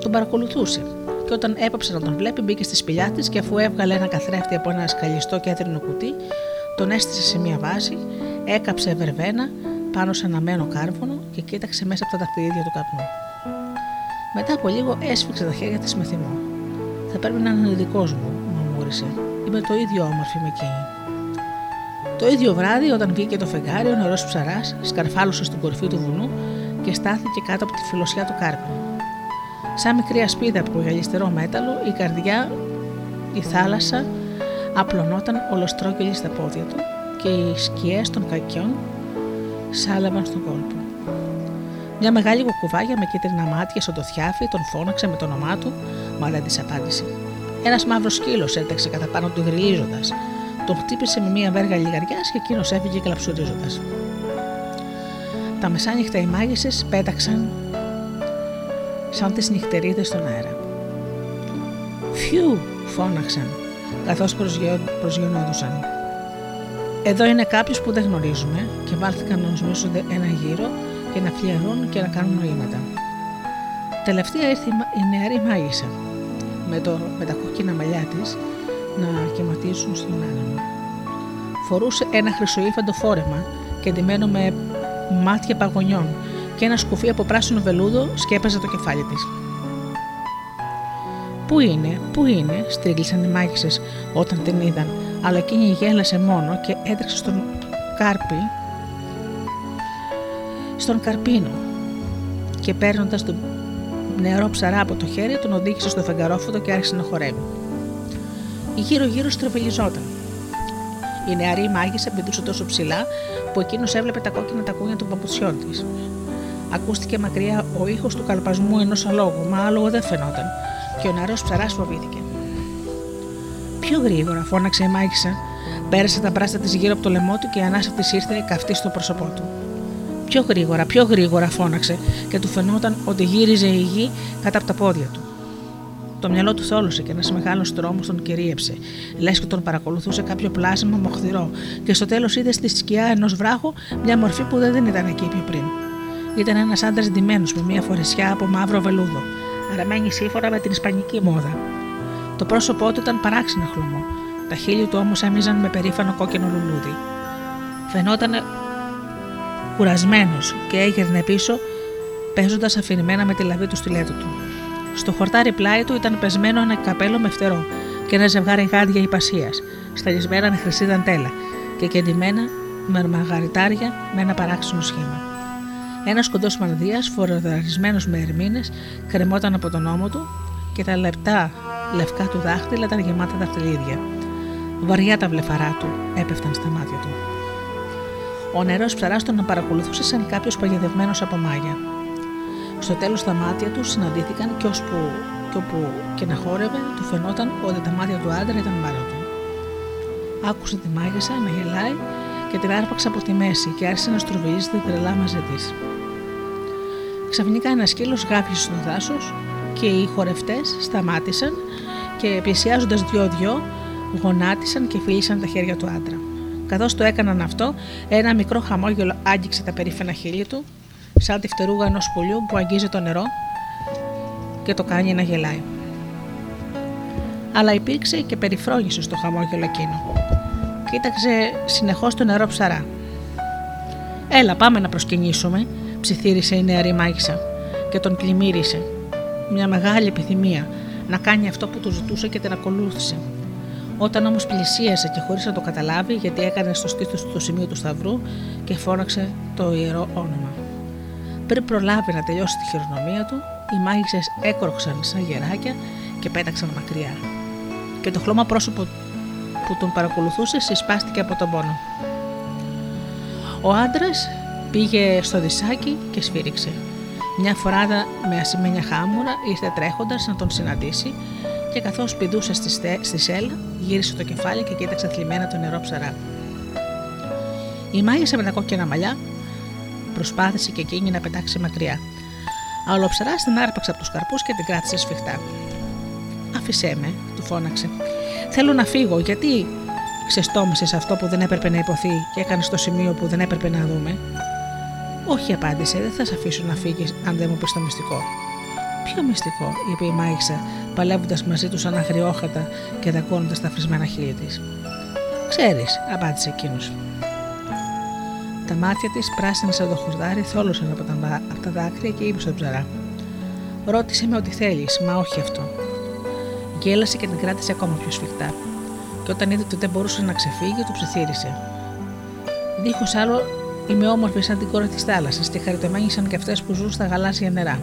τον παρακολουθούσε και όταν έπαψε να τον βλέπει, μπήκε στη σπηλιά της και αφού έβγαλε ένα καθρέφτη από ένα σκαλιστό κέντρινο κουτί, τον έστησε σε μία βάση, έκαψε βερβένα πάνω σε αναμένο κάρβονο και κοίταξε μέσα από τα δαχτυλίδια του καπνού. Μετά από λίγο έσφιξε τα χέρια της με θυμό. Θα πρέπει να είναι δικός μου, μουρμούρισε. Είμαι το ίδιο όμορφη με εκείνη. Το ίδιο βράδυ, όταν βγήκε το φεγγάρι, ο νερός ψαράς σκαρφάλωσε στην κορυφή του βουνού και στάθηκε κάτω από τη φιλοσιά του κάρπινου. Σαν μικρή ασπίδα από γυαλιστερό μέταλλο, η καρδιά, η θάλασσα απλωνόταν ολοστρόγγυλη στα πόδια του και οι σκιές των κακιών σάλευαν στον κόλπο. Μια μεγάλη κουκουβάγια με κίτρινα μάτια στο το θιάφι τον φώναξε με το όνομά του, μα δεν της απάντησε. Ένας μαύρος σκύλος έτρεξε κατά πάνω του γριλίζοντα. Τον χτύπησε με μια βέργα λιγαριά και εκείνος έφυγε κλαψουρίζοντας. Τα μεσάνυχτα οι μάγισσες πέταξαν σαν τις νυχτερίδες στον αέρα. Φιού! φώναξαν, καθώς προσγειωνόντουσαν. Εδώ είναι κάποιος που δεν γνωρίζουμε και βάλθηκαν να οσμήσονται ένα γύρο και να φλιαρούν και να κάνουν νοήματα. Τελευταία ήρθε η νεαρή μάγισσα με, το, με τα κόκκινα μαλλιά της να κυματίζουν στον άνεμο. Φορούσε ένα χρυσοήφαντο φόρεμα και ντυμένο με μάτια παγωνιών και ένα σκουφί από πράσινο βελούδο σκέπαζε το κεφάλι της. Πού είναι, πού είναι, στρίγγισαν οι μάγισσες όταν την είδαν, αλλά εκείνη γέλασε μόνο και έτρεξε στον κάρπι στον καρπίνο και παίρνοντας τον νερό ψαρά από το χέρι, τον οδήγησε στο φεγγαρόφωτο και άρχισε να χορεύει. Γύρω-γύρω στροβελιζόταν. Η νεαρή μάγισσα πηδούσε τόσο ψηλά που εκείνος έβλεπε τα κόκκινα τακούνια των παπουτσιών της. Ακούστηκε μακριά ο ήχος του καλπασμού ενός αλόγου, μα άλογο δεν φαινόταν, και ο νεαρός ψαράς φοβήθηκε. Πιο γρήγορα φώναξε η μάγισσα, πέρασε τα μπράστα της γύρω από το λαιμό του και η ανάσα της ήρθε καυτή στο πρόσωπό του. Πιο γρήγορα, πιο γρήγορα φώναξε και του φαινόταν ότι γύριζε η γη κάτω από τα πόδια του. Το μυαλό τους θόλωσε και ένας μεγάλος τρόμος τον κυρίεψε, λες και τον παρακολουθούσε κάποιο πλάσμα μοχθηρό, και στο τέλος είδε στη σκιά ενός βράχου μια μορφή που δεν ήταν εκεί πιο πριν. Ήταν ένας άντρας ντυμένος με μια φορεσιά από μαύρο βελούδο, αραμένη σύμφωνα με την ισπανική μόδα. Το πρόσωπό του ήταν παράξενο χλωμό, τα χείλη του όμως έμοιζαν με περήφανο κόκκινο λουλούδι. Φαινόταν κουρασμένος και έγερνε πίσω, παίζοντας αφηρημένα με τη λαβή του στιλέτου του. Στο χορτάρι πλάι του ήταν πεσμένο ένα καπέλο με φτερό και ένα ζευγάρι γάντια υπασίας, σταλισμένα με χρυσή δαντέλα και κεντυμένα με μαγαριτάρια με ένα παράξενο σχήμα. Ένας κοντός μανδύας, φοροδαρισμένο με ερμήνες, κρεμόταν από τον ώμο του και τα λεπτά λευκά του δάχτυλα ήταν γεμάτα δαχτυλίδια. Βαριά τα βλεφαρά του έπεφταν στα μάτια του. Ο νερός ψαρά τον παρακολουθούσε σαν κάποιος παγιδευμένος από μάγια. Στο τέλος τα μάτια τους συναντήθηκαν και ώσπου και όπου και να χόρευε, του φαινόταν ότι τα μάτια του άντρα ήταν μάλλον του. Άκουσε τη μάγισσα να γελάει και την άρπαξε από τη μέση και άρχισε να στροβιλίζεται τρελά μαζί της. Ξαφνικά ένας σκύλος γάφησε στο δάσος και οι χορευτές σταμάτησαν και πλησιάζοντας δυο-δυο γονάτισαν και φίλησαν τα χέρια του άντρα. Καθώς το έκαναν αυτό, ένα μικρό χαμόγελο άγγιξε τα περίφαινα χείλη του, σαν τη φτερούγα ενός πουλιού που αγγίζει το νερό και το κάνει να γελάει. Αλλά υπήρξε και περιφρόνηση στο χαμόγελο εκείνο. Κοίταξε συνεχώς το νερό ψαρά. Έλα, πάμε να προσκυνήσουμε, ψιθύρισε η νεαρή μάγισσα και τον πλημμύρισε. Μια μεγάλη επιθυμία να κάνει αυτό που του ζητούσε και την ακολούθησε. Όταν όμως πλησίασε και χωρίς να το καταλάβει, γιατί έκανε στο στήθος του το σημείο του σταυρού και φώναξε το ιερό όνομα. Πριν προλάβει να τελειώσει τη χειρονομία του, οι μάγισσες έκροξαν σαν γεράκια και πέταξαν μακριά. Και το χλώμα πρόσωπο που τον παρακολουθούσε συσπάστηκε από τον πόνο. Ο άντρας πήγε στο δισάκι και σφύριξε. Μια φορά με ασημένια χάμουρα ήρθε τρέχοντας να τον συναντήσει και καθώς πηδούσε στη, στη σέλα, γύρισε το κεφάλι και κοίταξε θλιμμένα το νερό ψαρά. Η μάγισσα με τα κόκκινα μαλλιά προσπάθησε και εκείνη να πετάξει μακριά. Αλλά ο ψαρά την άρπαξε από τους καρπούς και την κράτησε σφιχτά. Άφησέ με, του φώναξε. Θέλω να φύγω, γιατί ξεστόμησες αυτό που δεν έπρεπε να υποθεί και έκανες στο σημείο που δεν έπρεπε να δούμε; Όχι, απάντησε, δεν θα σε αφήσω να φύγεις αν δεν μου πεις το μυστικό. Ποιο μυστικό, είπε η μάγισσα, παλεύοντας μαζί τους σαν αγριόχατα και δακώνοντας τα φρισμένα χείλη της. Ξέρεις, απάντησε εκείνος. Τα μάτια της, πράσινα σαν το χουρδάρι, θόλωσαν από τα, από τα δάκρυα και είπε στον ψαρά. Ρώτησε με ό,τι θέλεις, μα όχι αυτό. Γέλασε και την κράτησε ακόμα πιο σφιχτά. Και όταν είδε ότι δεν μπορούσε να ξεφύγει, του ψιθύρισε. Δίχως άλλο, είμαι όμορφη σαν την κόρη της θάλασσας και χαριτωμένη σαν και αυτές που ζουν στα γαλάζια νερά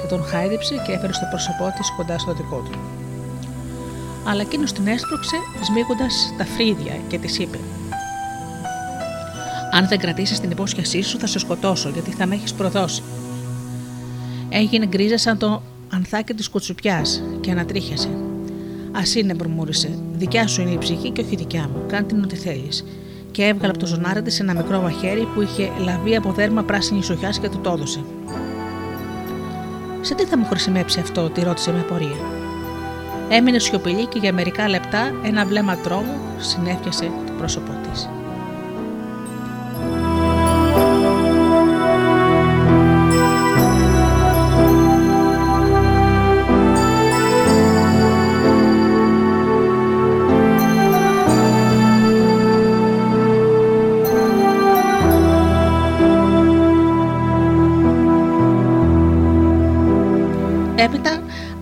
και τον χάιδεψε και έφερε στο πρόσωπό της κοντά στο δικό του. Αλλά εκείνος την έστρωξε σμίγοντας τα φρύδια και της είπε: Αν δεν κρατήσεις την υπόσχεσή σου, θα σε σκοτώσω, γιατί θα με έχεις προδώσει. Έγινε γκρίζα σαν το ανθάκι της κουτσουπιάς και ανατρίχιασε. Α είναι, μουρμούρισε. Δικιά σου είναι η ψυχή και όχι δικιά μου. Κάνε την ό,τι θέλεις. Και έβγαλε από το ζωνάρι της ένα μικρό μαχαίρι που είχε λαβεί από δέρμα πράσινη σοχιά και του το έδωσε. Σε τι θα μου χρησιμεύσει αυτό, τη ρώτησε με απορία. Έμεινε σιωπηλή και για μερικά λεπτά ένα βλέμμα τρόμου συνέφιασε το πρόσωπό της.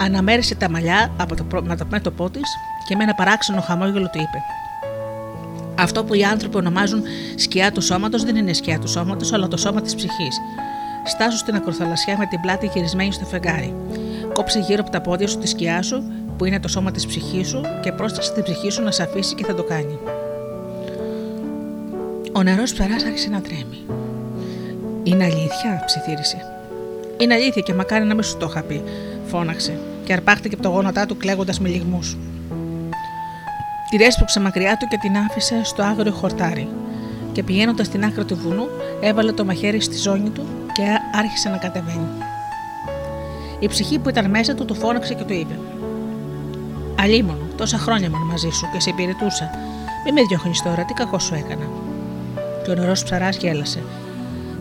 Αναμέρισε τα μαλλιά από το μέτωπό της και με ένα παράξενο χαμόγελο του είπε: Αυτό που οι άνθρωποι ονομάζουν σκιά του σώματος δεν είναι σκιά του σώματος, αλλά το σώμα της ψυχής. Στάσου στην ακροθαλασσιά με την πλάτη γυρισμένη στο φεγγάρι. Κόψε γύρω από τα πόδια σου τη σκιά σου, που είναι το σώμα της ψυχής σου, και πρόσταξε την ψυχή σου να σε αφήσει και θα το κάνει. Ο νερός ψαράς άρχισε να τρέμει. Είναι αλήθεια, ψιθύρισε. Είναι αλήθεια και μακάρι να μην σου το είχα πει, φώναξε και αρπάχτηκε από το γόνατά του κλαίγοντας με λιγμούς. Τη ρέσπουξε μακριά του και την άφησε στο άγριο χορτάρι. Και πηγαίνοντας στην άκρη του βουνού, έβαλε το μαχαίρι στη ζώνη του και άρχισε να κατεβαίνει. Η ψυχή που ήταν μέσα του του φώναξε και του είπε: Αλίμονο, τόσα χρόνια ήμουν μαζί σου και σε υπηρετούσα. Μη με διώχνεις τώρα, τι κακό σου έκανα. Και ο νερός ψαράς γέλασε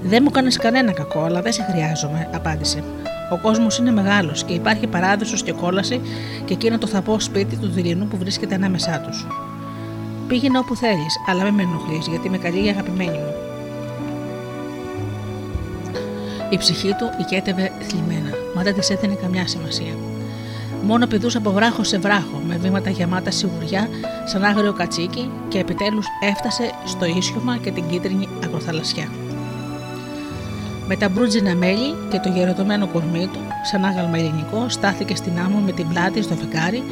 δεν μου κάνεις κανένα κακό, αλλά δεν σε χρειάζομαι, απάντησε. Ο κόσμος είναι μεγάλος και υπάρχει παράδεισος και κόλαση και εκείνο το θαπό σπίτι του δειλινού που βρίσκεται ανάμεσά τους. Πήγαινε όπου θέλεις, αλλά μην με ενοχλείς, γιατί με καλή η αγαπημένη μου. Η ψυχή του οικέτευε θλιμμένα, μα δεν της έθενε καμιά σημασία. Μόνο πηδούσε από βράχο σε βράχο, με βήματα γεμάτα σιγουριά, σαν άγριο κατσίκι, και επιτέλους έφτασε στο ίσιωμα και την κίτρινη αγροθαλασσιά με τα μπρούτζινα μέλη και το γεροδομένο κορμί του, σαν άγαλμα ελληνικό, στάθηκε στην άμμο με την πλάτη στο φεγγάρι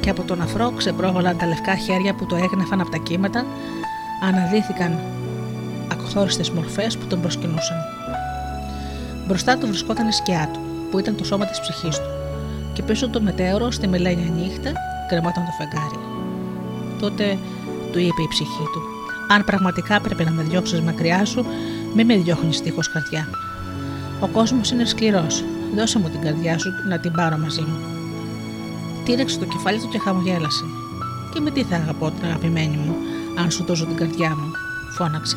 και από τον αφρό ξεπρόβαλαν τα λευκά χέρια που το έγνεφαν από τα κύματα, αναδύθηκαν ακθόριστες μορφές που τον προσκυνούσαν. Μπροστά του βρισκόταν η σκιά του, που ήταν το σώμα της ψυχής του, και πίσω το μετέωρο στη μελένια νύχτα κρεμόταν το φεγγάρι. Τότε του είπε η ψυχή του: Αν πραγματικά πρέπει να με διώξεις μακριά σου, μη με διώχνεις τείχο καρδιά. Ο κόσμος είναι σκληρός. Δώσε μου την καρδιά σου να την πάρω μαζί μου. Τήρεξε το κεφάλι του και χαμογέλασε. Και με τι θα αγαπώ την αγαπημένη μου, αν σου δώσω την καρδιά μου, φώναξε.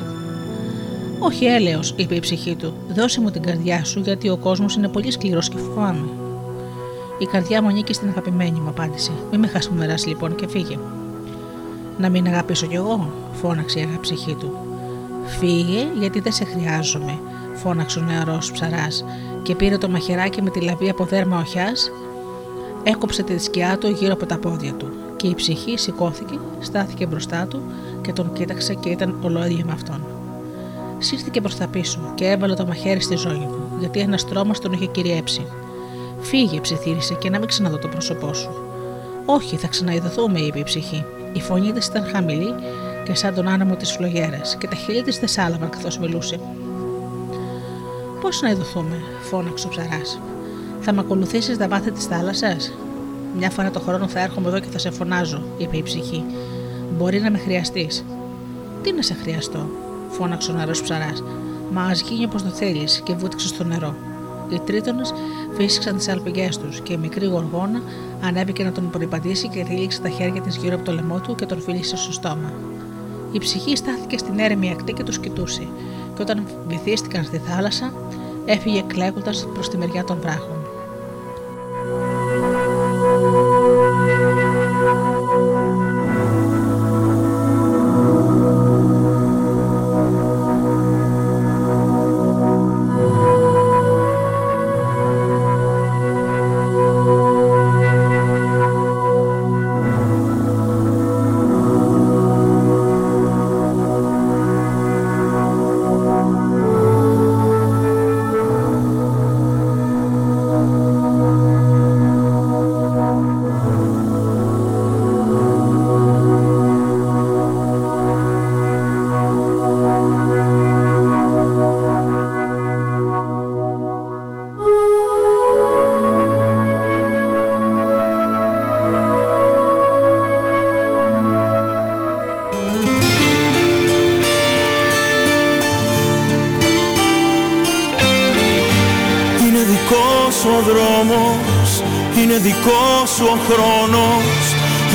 Όχι έλεος, είπε η ψυχή του. Δώσε μου την καρδιά σου, γιατί ο κόσμος είναι πολύ σκληρός και φοβάμαι. Η καρδιά μου ανήκει στην αγαπημένη μου, απάντησε. Μην με χασμομεράσει λοιπόν και φύγε. Να μην αγαπήσω κι εγώ, φώναξε η αγαπηψυχή του. Φύγε, γιατί δεν σε χρειάζομαι, φώναξε ο νεαρός ψαράς και πήρε το μαχαιράκι με τη λαβή από δέρμα οχιάς, έκοψε τη σκιά του γύρω από τα πόδια του και η ψυχή σηκώθηκε, στάθηκε μπροστά του και τον κοίταξε και ήταν ολόιδια με αυτόν. Σύρθηκε προς τα πίσω και έβαλε το μαχαίρι στη ζώνη του, γιατί ένας τρόμο τον είχε κυριέψει. Φύγε, ψιθύρισε και να μην ξαναδώ το πρόσωπό σου. Όχι, θα ξαναειδωθούμε, είπε η ψυχή. Η φωνή της ήταν χαμηλή και σαν τον άνεμο της φλογέρας, και τα χείλη της δεν σάλαβαν καθώς μιλούσε. Πώς να ειδωθούμε, φώναξε ο ψαράς. Θα με ακολουθήσεις τα βάθη της θάλασσας; Μια φορά το χρόνο θα έρχομαι εδώ και θα σε φωνάζω, είπε η ψυχή. Μπορεί να με χρειαστείς. Τι να σε χρειαστώ, φώναξε ο νερό ψαράς. Μα ας γίνει όπως το θέλεις και βούτυξε στο νερό. Οι τρίτονες φύσηξαν τις αλπιγέ τους και η μικρή γοργόνα ανέβηκε να τον προπατήσει και τύλιξε τα χέρια της γύρω από το λαιμό του και τον φίλησε στο στόμα. Η ψυχή στάθηκε στην έρημη ακτή και τους κοιτούσε, και όταν βυθίστηκαν στη θάλασσα, έφυγε κλαίγοντας προς τη μεριά των βράχων.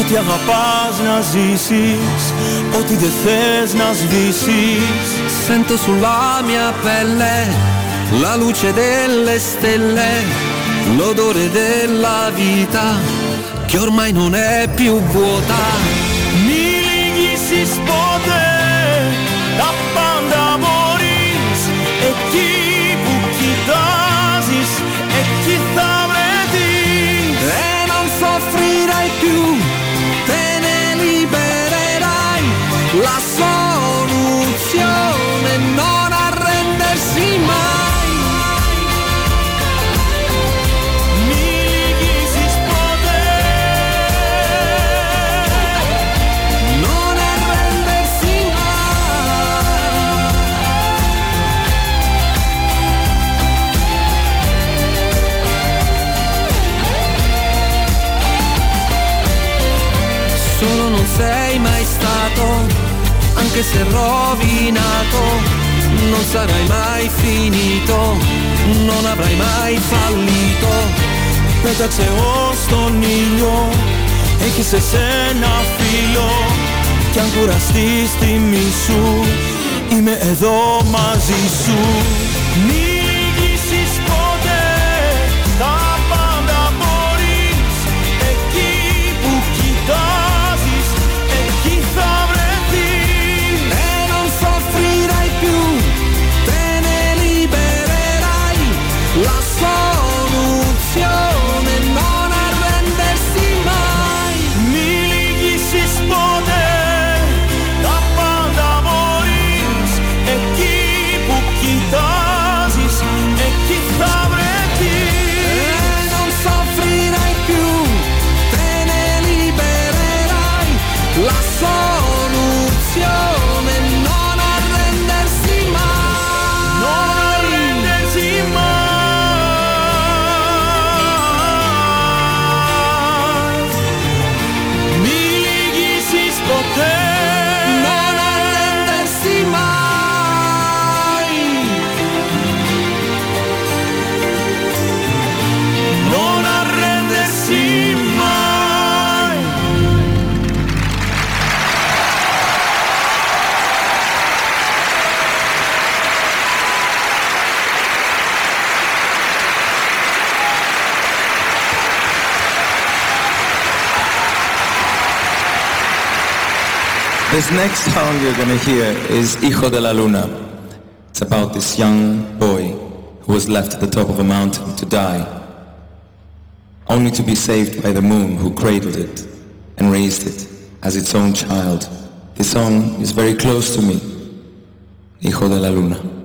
Ότι αγαπάς να ζήσεις Ότι δεν θες να σβήσεις Sento sulla mia pelle La luce delle stelle L'odore della vita Che ormai non è più vuota Μη λυγίσεις ποτέ Τα stato, anche se rovinato, non sarai mai finito, non avrai mai fallito. Πέταξε ως τον ήλιο, έχεις εσένα φίλο Κι αν κουραστείς τιμή σου, είμαι εδώ μαζί σου This next song you're gonna hear is Hijo de la Luna. It's about this young boy who was left at the top of a mountain to die, only to be saved by the moon who cradled it and raised it as its own child. This song is very close to me, Hijo de la Luna.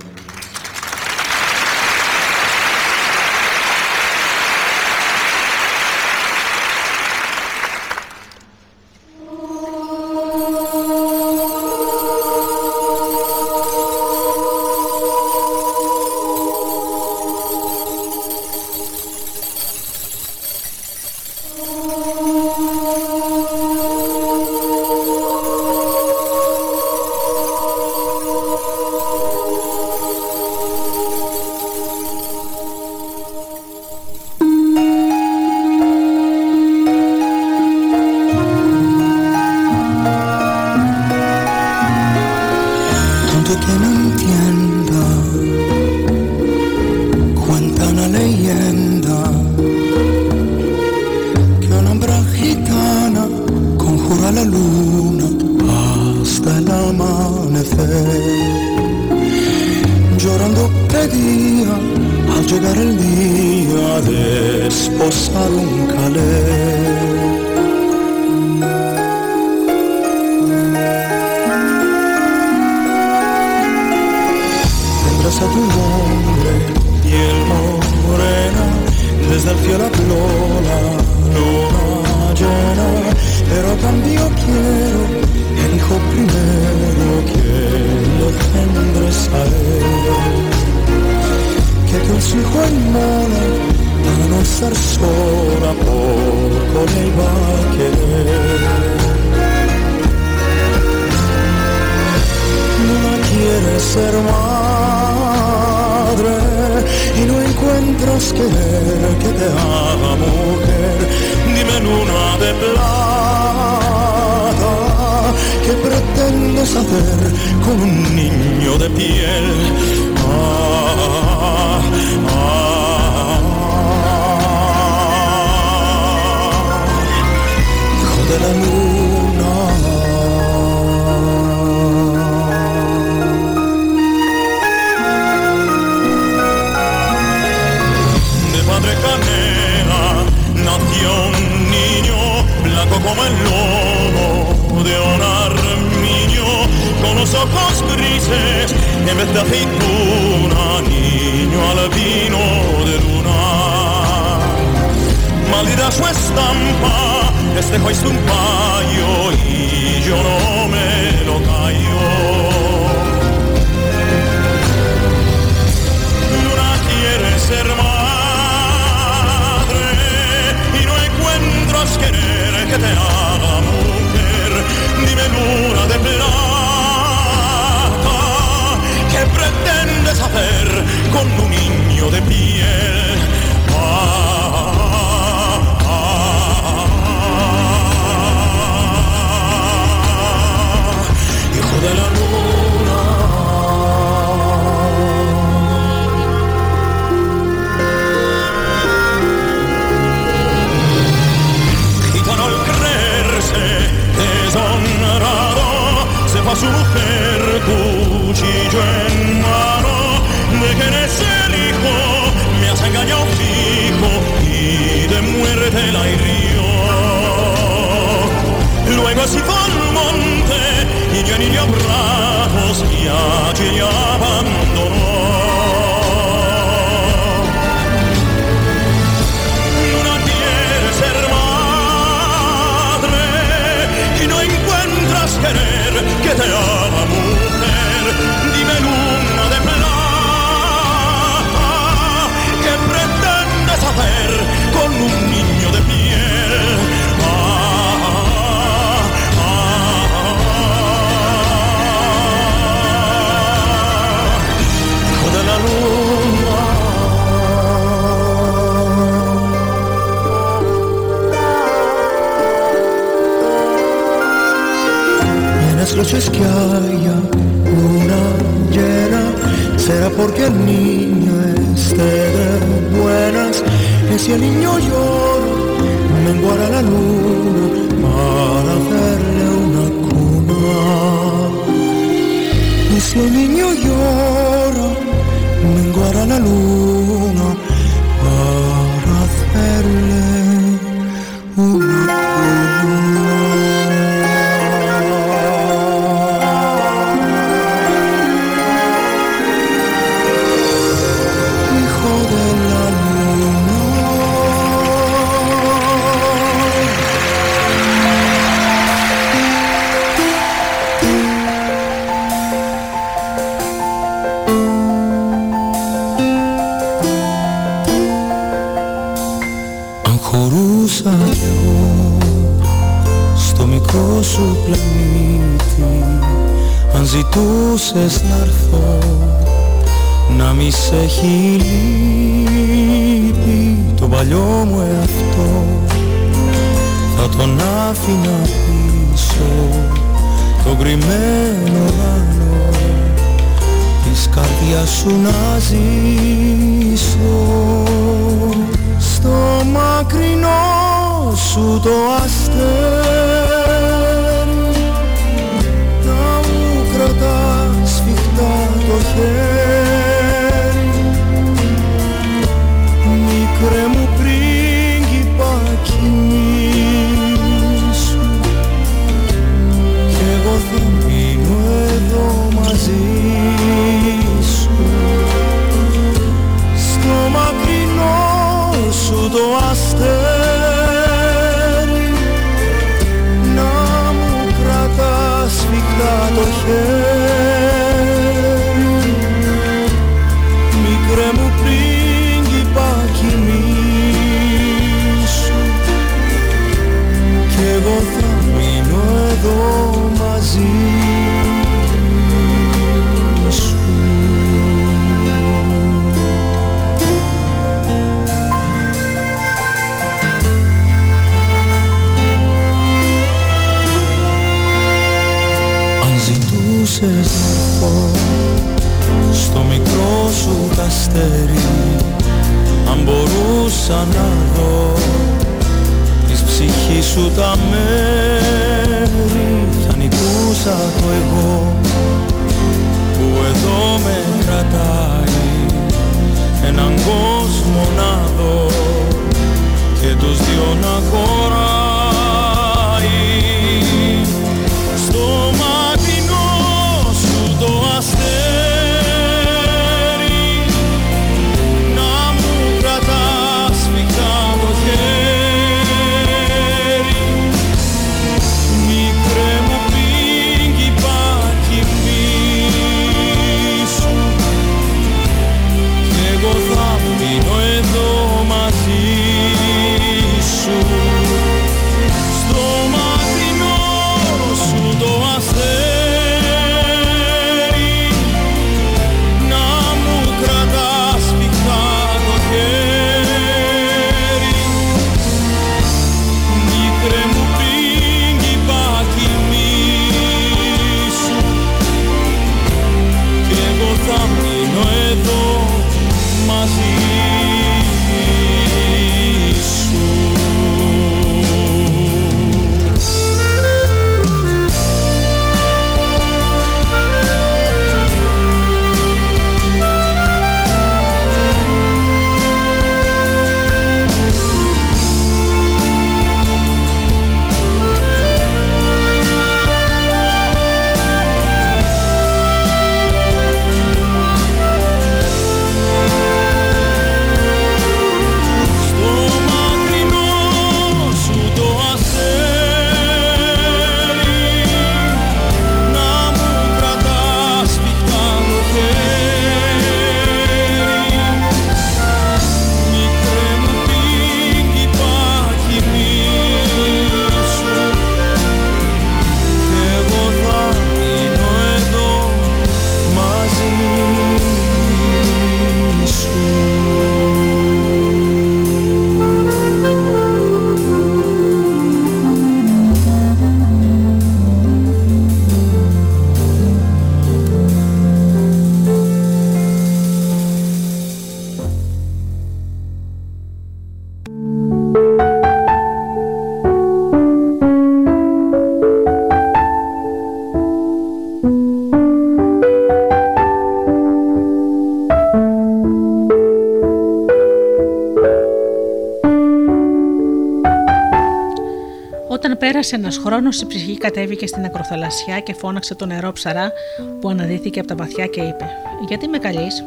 Πέρασε ένας χρόνος, η ψυχή κατέβηκε στην ακροθαλασσιά και φώναξε τον νερό ψαρά που αναδύθηκε από τα βαθιά και είπε: Γιατί με καλείς;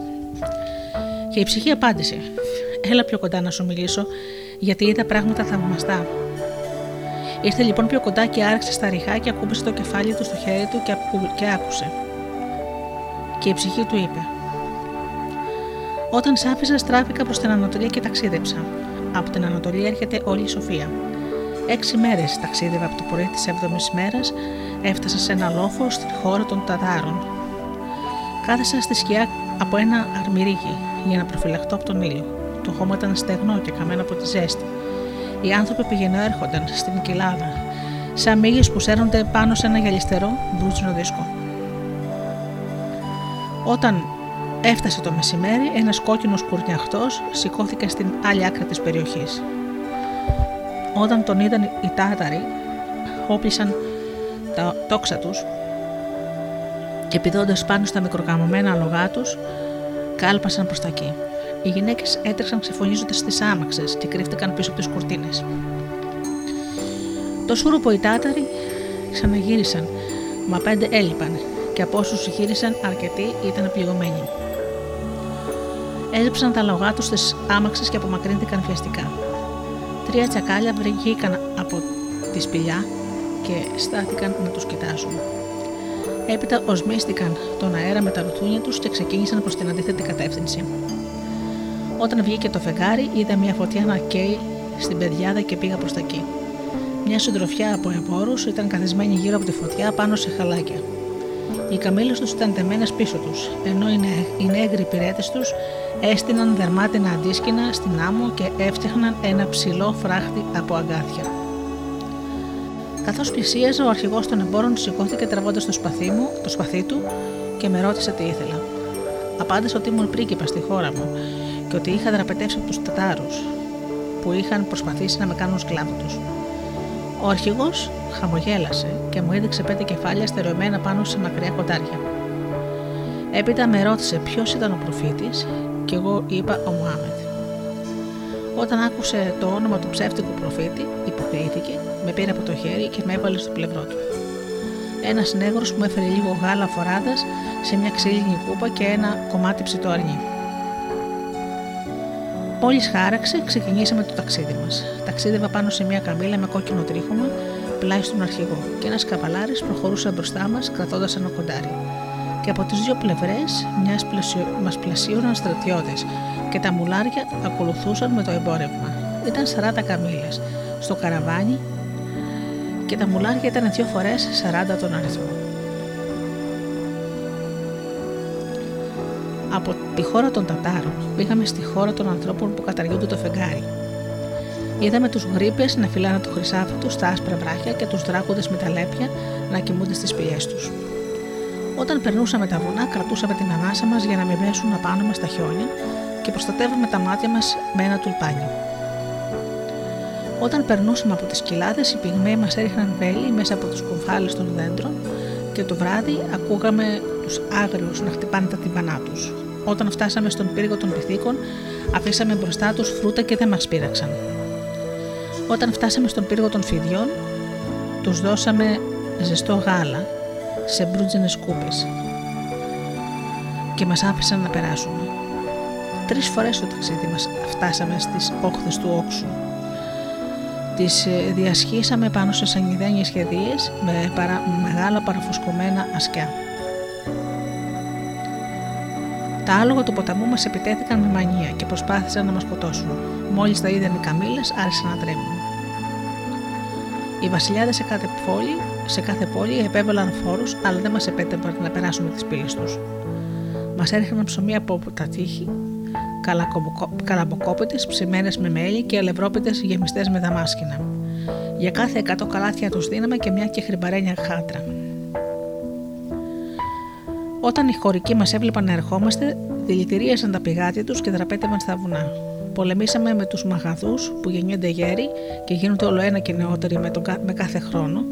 Και η ψυχή απάντησε: Έλα πιο κοντά να σου μιλήσω, γιατί είδα πράγματα θαυμαστά. Ήρθε λοιπόν πιο κοντά και άρχισε στα ριχά και ακούμπησε το κεφάλι του στο χέρι του και άκουσε. Και η ψυχή του είπε: Όταν σ' άφησα, στράφηκα προς την Ανατολή και ταξίδεψα. Από την Ανατολή έρχεται όλη η Σοφία. Έξι μέρες ταξίδευα από το πρωί της 7η μέρας, έφτασα σε ένα λόφο στην χώρα των Ταδάρων. Κάθεσα στη σκιά από ένα αρμυρίγι για να προφυλαχτώ από τον ήλιο. Το χώμα ήταν στεγνό και καμένο από τη ζέστη. Οι άνθρωποι πηγαίνουν έρχονταν στην κοιλάδα, σαν μύγες που σέρνονται πάνω σε ένα γυαλιστερό μπρούτσινο δίσκο. Όταν έφτασε το μεσημέρι, ένας κόκκινος κουρνιαχτός σηκώθηκε στην άλλη άκρη της περιοχής. Όταν τον είδαν οι τάταροι, όπλησαν τα τόξα τους και πηδώντας πάνω στα μικροκαμωμένα λογά τους, κάλπασαν προς τα εκεί. Οι γυναίκες έτρεξαν ξεφωνίζοντας στις άμαξες και κρύφτηκαν πίσω από τις κουρτίνες. Το σούρουπο οι τάταροι ξαναγύρισαν, μα πέντε έλειπαν και από όσους γύρισαν αρκετοί ήταν πληγωμένοι. Έζεψαν τα λογά τους στις άμαξες και απομακρύνθηκαν βιαστικά. Τρία τσακάλια βγήκαν από τη σπηλιά και στάθηκαν να τους κοιτάζουν. Έπειτα οσμίστηκαν τον αέρα με τα ρουθούνια τους και ξεκίνησαν προς την αντίθετη κατεύθυνση. Όταν βγήκε το φεγγάρι, είδα μια φωτιά να καίει στην πεδιάδα και πήγα προς τα εκεί. Μια συντροφιά από εμπόρους ήταν καθισμένη γύρω από τη φωτιά πάνω σε χαλάκια. Οι καμίλε τους ήταν δεμένε πίσω τους, ενώ οι νέγροι πυρέτες τους έστειναν δερμάτινα αντίσκηνα στην άμμο και έφτιαχναν ένα ψηλό φράχτη από αγκάθια. Καθώς πλησίαζε, ο αρχηγός των εμπόρων σηκώθηκε τραβώντας το σπαθί μου, το σπαθί του και με ρώτησε τι ήθελα. Απάντησα ότι ήμουν πρίγκιπας στη χώρα μου και ότι είχα δραπετεύσει από τους Τατάρους που είχαν προσπαθήσει να με κάνουν σκλάβο τους. Ο αρχηγός χαμογέλασε και μου έδειξε πέντε κεφάλια στερεωμένα πάνω σε μακριά κοντάρια. Έπειτα με ρώτησε ποιος ήταν ο προφήτης και εγώ είπα ο Μωάμετ. Όταν άκουσε το όνομα του ψεύτικου προφήτη, υποκρίθηκε, με πήρε από το χέρι και με έβαλε στο πλευρό του. Ένας νέγρος μου έφερε λίγο γάλα φοράδας σε μια ξύλινη κούπα και ένα κομμάτι ψητό αρνί. Μόλι χάραξε, ξεκινήσαμε το ταξίδι μας. Ταξίδευα πάνω σε μια καμίλα με κόκκινο τρίχωμα πλάι στον αρχηγό και ένας καβαλάρης προχωρούσε μπροστά μας κρατώντας ένα κοντάρι. Και από τις δύο πλευρές μας πλασίωναν στρατιώτες και τα μουλάρια ακολουθούσαν με το εμπόρευμα. Ήταν 40 καμίλε στο καραβάνι και τα μουλάρια ήταν δύο φορές 40 τον αριθμό. Από τη χώρα των Τατάρων πήγαμε στη χώρα των ανθρώπων που καταργούνται το φεγγάρι. Είδαμε τους γρήπες να φυλάνε το χρυσάφι τους στα άσπρα βράχια και τους δράκοντες με τα λέπια να κοιμούνται στις πηγές τους. Όταν περνούσαμε τα βουνά, κρατούσαμε την ανάσα μας για να μην πέσουν απάνω μας τα χιόνια και προστατεύαμε τα μάτια μας με ένα τουλπάνι. Όταν περνούσαμε από τις κοιλάδες, οι πυγμαίοι μας έριχναν βέλη μέσα από τους κουφάλε των δέντρων και το βράδυ ακούγαμε τους άγριους να χτυπάνε τα τυμπανά τους. Όταν φτάσαμε στον πύργο των πυθίκων, αφήσαμε μπροστά τους φρούτα και δεν μας πείραξαν. Όταν φτάσαμε στον πύργο των φιδιών, τους δώσαμε ζεστό γάλα σε μπρούτζινες κούπες και μας άφησαν να περάσουμε. Τρεις φορές στο ταξίδι μας φτάσαμε στις όχθες του όξου. Τις ε, διασχίσαμε πάνω σε σανιδένιες σχεδίες με παρα... μεγάλα παραφουσκωμένα ασκιά. Τα άλογα του ποταμού μας επιτέθηκαν με μανία και προσπάθησαν να μας σκοτώσουν. Μόλις τα είδαν οι καμίλε, άρχισαν να τρέμουν. Οι βασιλιάδες σε κάθε πόλη, σε κάθε πόλη επέβαλαν φόρους, αλλά δεν μας επέτρεπαν να περάσουμε τις πύλες τους. Μας έριχναν ψωμί από τα τείχη, καλαμποκόπητες, ψημένες με μέλι και αλευρόπιτες γεμιστές με δαμάσκηνα. Για κάθε εκατό καλάθια τους δίναμε και μια και χρυμπαρένια χάτρα. Όταν οι χωρικοί μας έβλεπαν να ερχόμαστε, δηλητηρίασαν τα πηγάτια τους και δραπέτευαν στα βουνά. Πολεμήσαμε με τους μαγαδούς που γεννιούνται γέροι και γίνονται όλο ένα και νεότεροι με, τον, με κάθε χρόνο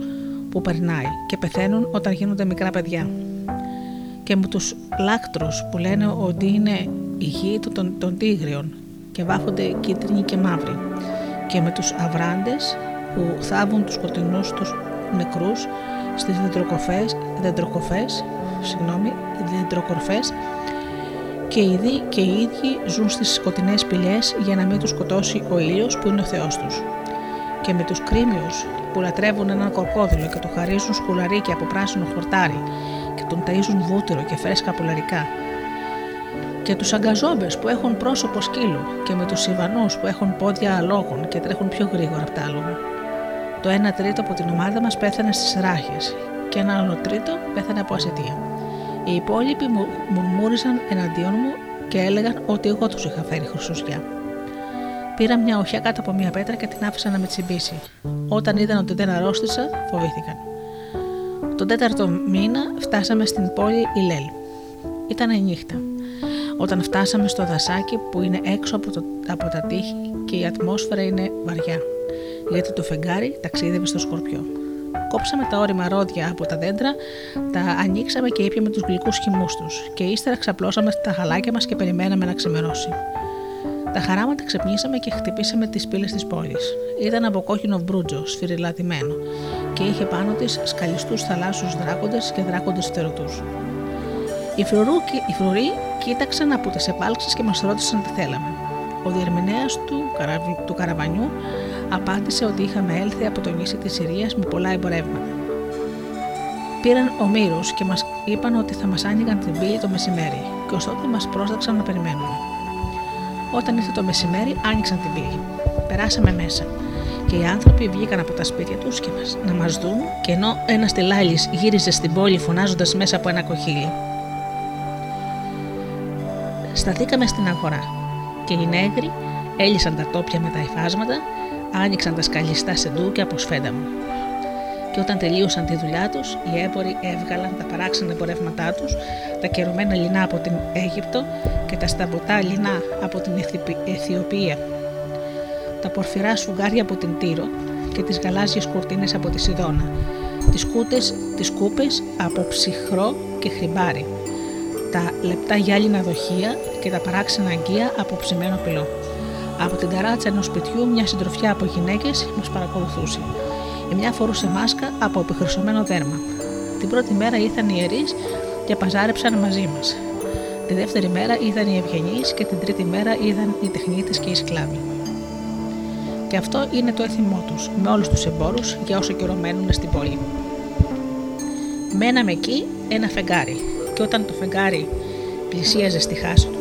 που περνάει και πεθαίνουν όταν γίνονται μικρά παιδιά. Και με τους λάκτρους που λένε ότι είναι η γη των, των τίγριων και βάφονται κίτρινοι και μαύροι. Και με τους αβράντες που που θάβουν τους σκοτεινούς τους νεκρούς στις δεντροκοφές, δεντροκοφές, συγγνώμη, δεντροκορφές και οι, ίδιοι, και οι ίδιοι ζουν στις σκοτεινές πηλιές για να μην τους σκοτώσει ο ήλιος που είναι ο Θεός τους. Και με τους κρίμιους που λατρεύουν έναν κορκόδηλο και του χαρίζουν σκουλαρίκια από πράσινο χορτάρι και τον ταΐζουν βούτυρο και φρέσκα πουλαρικά. Και τους αγκαζόμπες που έχουν πρόσωπο σκύλου και με τους Ιβανούς που έχουν πόδια αλόγων και τρέχουν πιο γρήγορα από τα άλογα. Το 1 τρίτο από την ομάδα μας πέθανε στις ράχες και ένα άλλο τρίτο πέθανε από ασετία. Οι υπόλοιποι μου μουρμούριζαν εναντίον μου και έλεγαν ότι εγώ τους είχα φέρει χρυσουσιά. Πήρα μια οχιά κάτω από μια πέτρα και την άφησα να με τσιμπήσει. Όταν είδαν ότι δεν αρρώστησα, φοβήθηκαν. Τον τέταρτο μήνα φτάσαμε στην πόλη Ηλέλ. Ήταν νύχτα. Όταν φτάσαμε στο δασάκι που είναι έξω από, το, από τα τείχη και η ατμόσφαιρα είναι βαριά, γιατί το φεγγάρι ταξίδευε στο σκορπιό. Κόψαμε τα όρημα ρόδια από τα δέντρα, τα ανοίξαμε και ήπιαμε τους γλυκούς χυμούς τους, και ύστερα ξαπλώσαμε τα χαλάκια μας και περιμέναμε να ξημερώσει. Τα χαράματα ξεπνήσαμε και χτυπήσαμε τις πύλες της πόλης. Ήταν από κόκκινο μπρούτζο, σφυριλατημένο, και είχε πάνω της σκαλιστούς θαλάσσιους δράκοντες και δράκοντες φτερωτούς. Οι, οι φρουροί κοίταξαν από τις επάλξεις και μας ρώτησαν τι θέλαμε. Ο διερμηνέας του, του καραβανιού απάντησε ότι είχαμε έλθει από το νησί της Συρίας με πολλά εμπορεύματα. Πήραν ομήρου και μας είπαν ότι θα μας άνοιγαν την πύλη το μεσημέρι, και ως τότε μας πρόσδεξαν να περιμένουμε. Όταν ήρθε το μεσημέρι, άνοιξαν την πύλη. Περάσαμε μέσα και οι άνθρωποι βγήκαν από τα σπίτια τους και μας, να μας δουν, και ενώ ένας τελάλης γύριζε στην πόλη φωνάζοντας μέσα από ένα κοχύλι. Σταθήκαμε στην αγορά και οι νέγροι έλυσαν τα τόπια με τα υφάσματα άνοιξαν τα σκαλιστά σεντούκια από σφέντα μου. Και όταν τελείωσαν τη δουλειά τους, οι έμποροι έβγαλαν τα παράξενα εμπορεύματά τους, τα κερωμένα λινά από την Αίγυπτο και τα σταμποτά λινά από την Αιθιοπία, τα πορφυρά σφουγγάρια από την Τύρο και τις γαλάζιες κουρτίνες από τη Σιδώνα, τις κούτες, τις κούπες από ψυχρό και χρυμπάρι, τα λεπτά γυάλινα δοχεία και τα παράξενα αγκία από ψημένο πυλό. Από την ταράτσα ενός σπιτιού, μια συντροφιά από γυναίκες μας παρακολουθούσε. Η μια φορούσε μάσκα από επιχρυσωμένο δέρμα. Την πρώτη μέρα ήρθαν οι ιερείς και παζάρεψαν μαζί μας. Τη δεύτερη μέρα είδαν οι ευγενείς και την τρίτη μέρα είδαν οι τεχνίτες και οι σκλάβοι. Και αυτό είναι το έθιμό τους, με όλους τους εμπόρους για όσο καιρό μένουν στην πόλη. Μέναμε εκεί ένα φεγγάρι, και όταν το φεγγάρι πλησίαζε στη χάση του,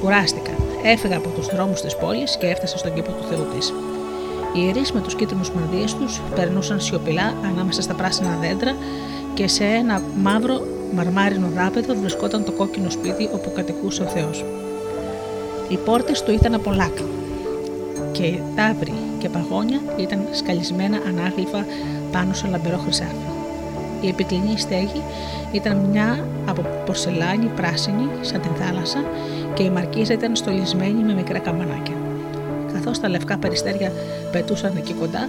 κουράστηκα Έφυγα από τους δρόμους της πόλης και έφτασα στον κήπο του Θεού της. Οι ιερείς με τους κίτρινους μανδύες τους περνούσαν σιωπηλά ανάμεσα στα πράσινα δέντρα και σε ένα μαύρο μαρμάρινο δάπεδο βρισκόταν το κόκκινο σπίτι όπου κατοικούσε ο Θεός. Οι πόρτες του ήταν από λάκα και τάβροι και παγόνια ήταν σκαλισμένα ανάγλυφα πάνω σε λαμπερό χρυσάφι. Η επικλινή στέγη ήταν μια από πορσελάνη πράσινη σαν την θάλασσα και η μαρκίζα ήταν στολισμένη με μικρά καμπανάκια. Καθώς τα λευκά περιστέρια πετούσαν εκεί κοντά,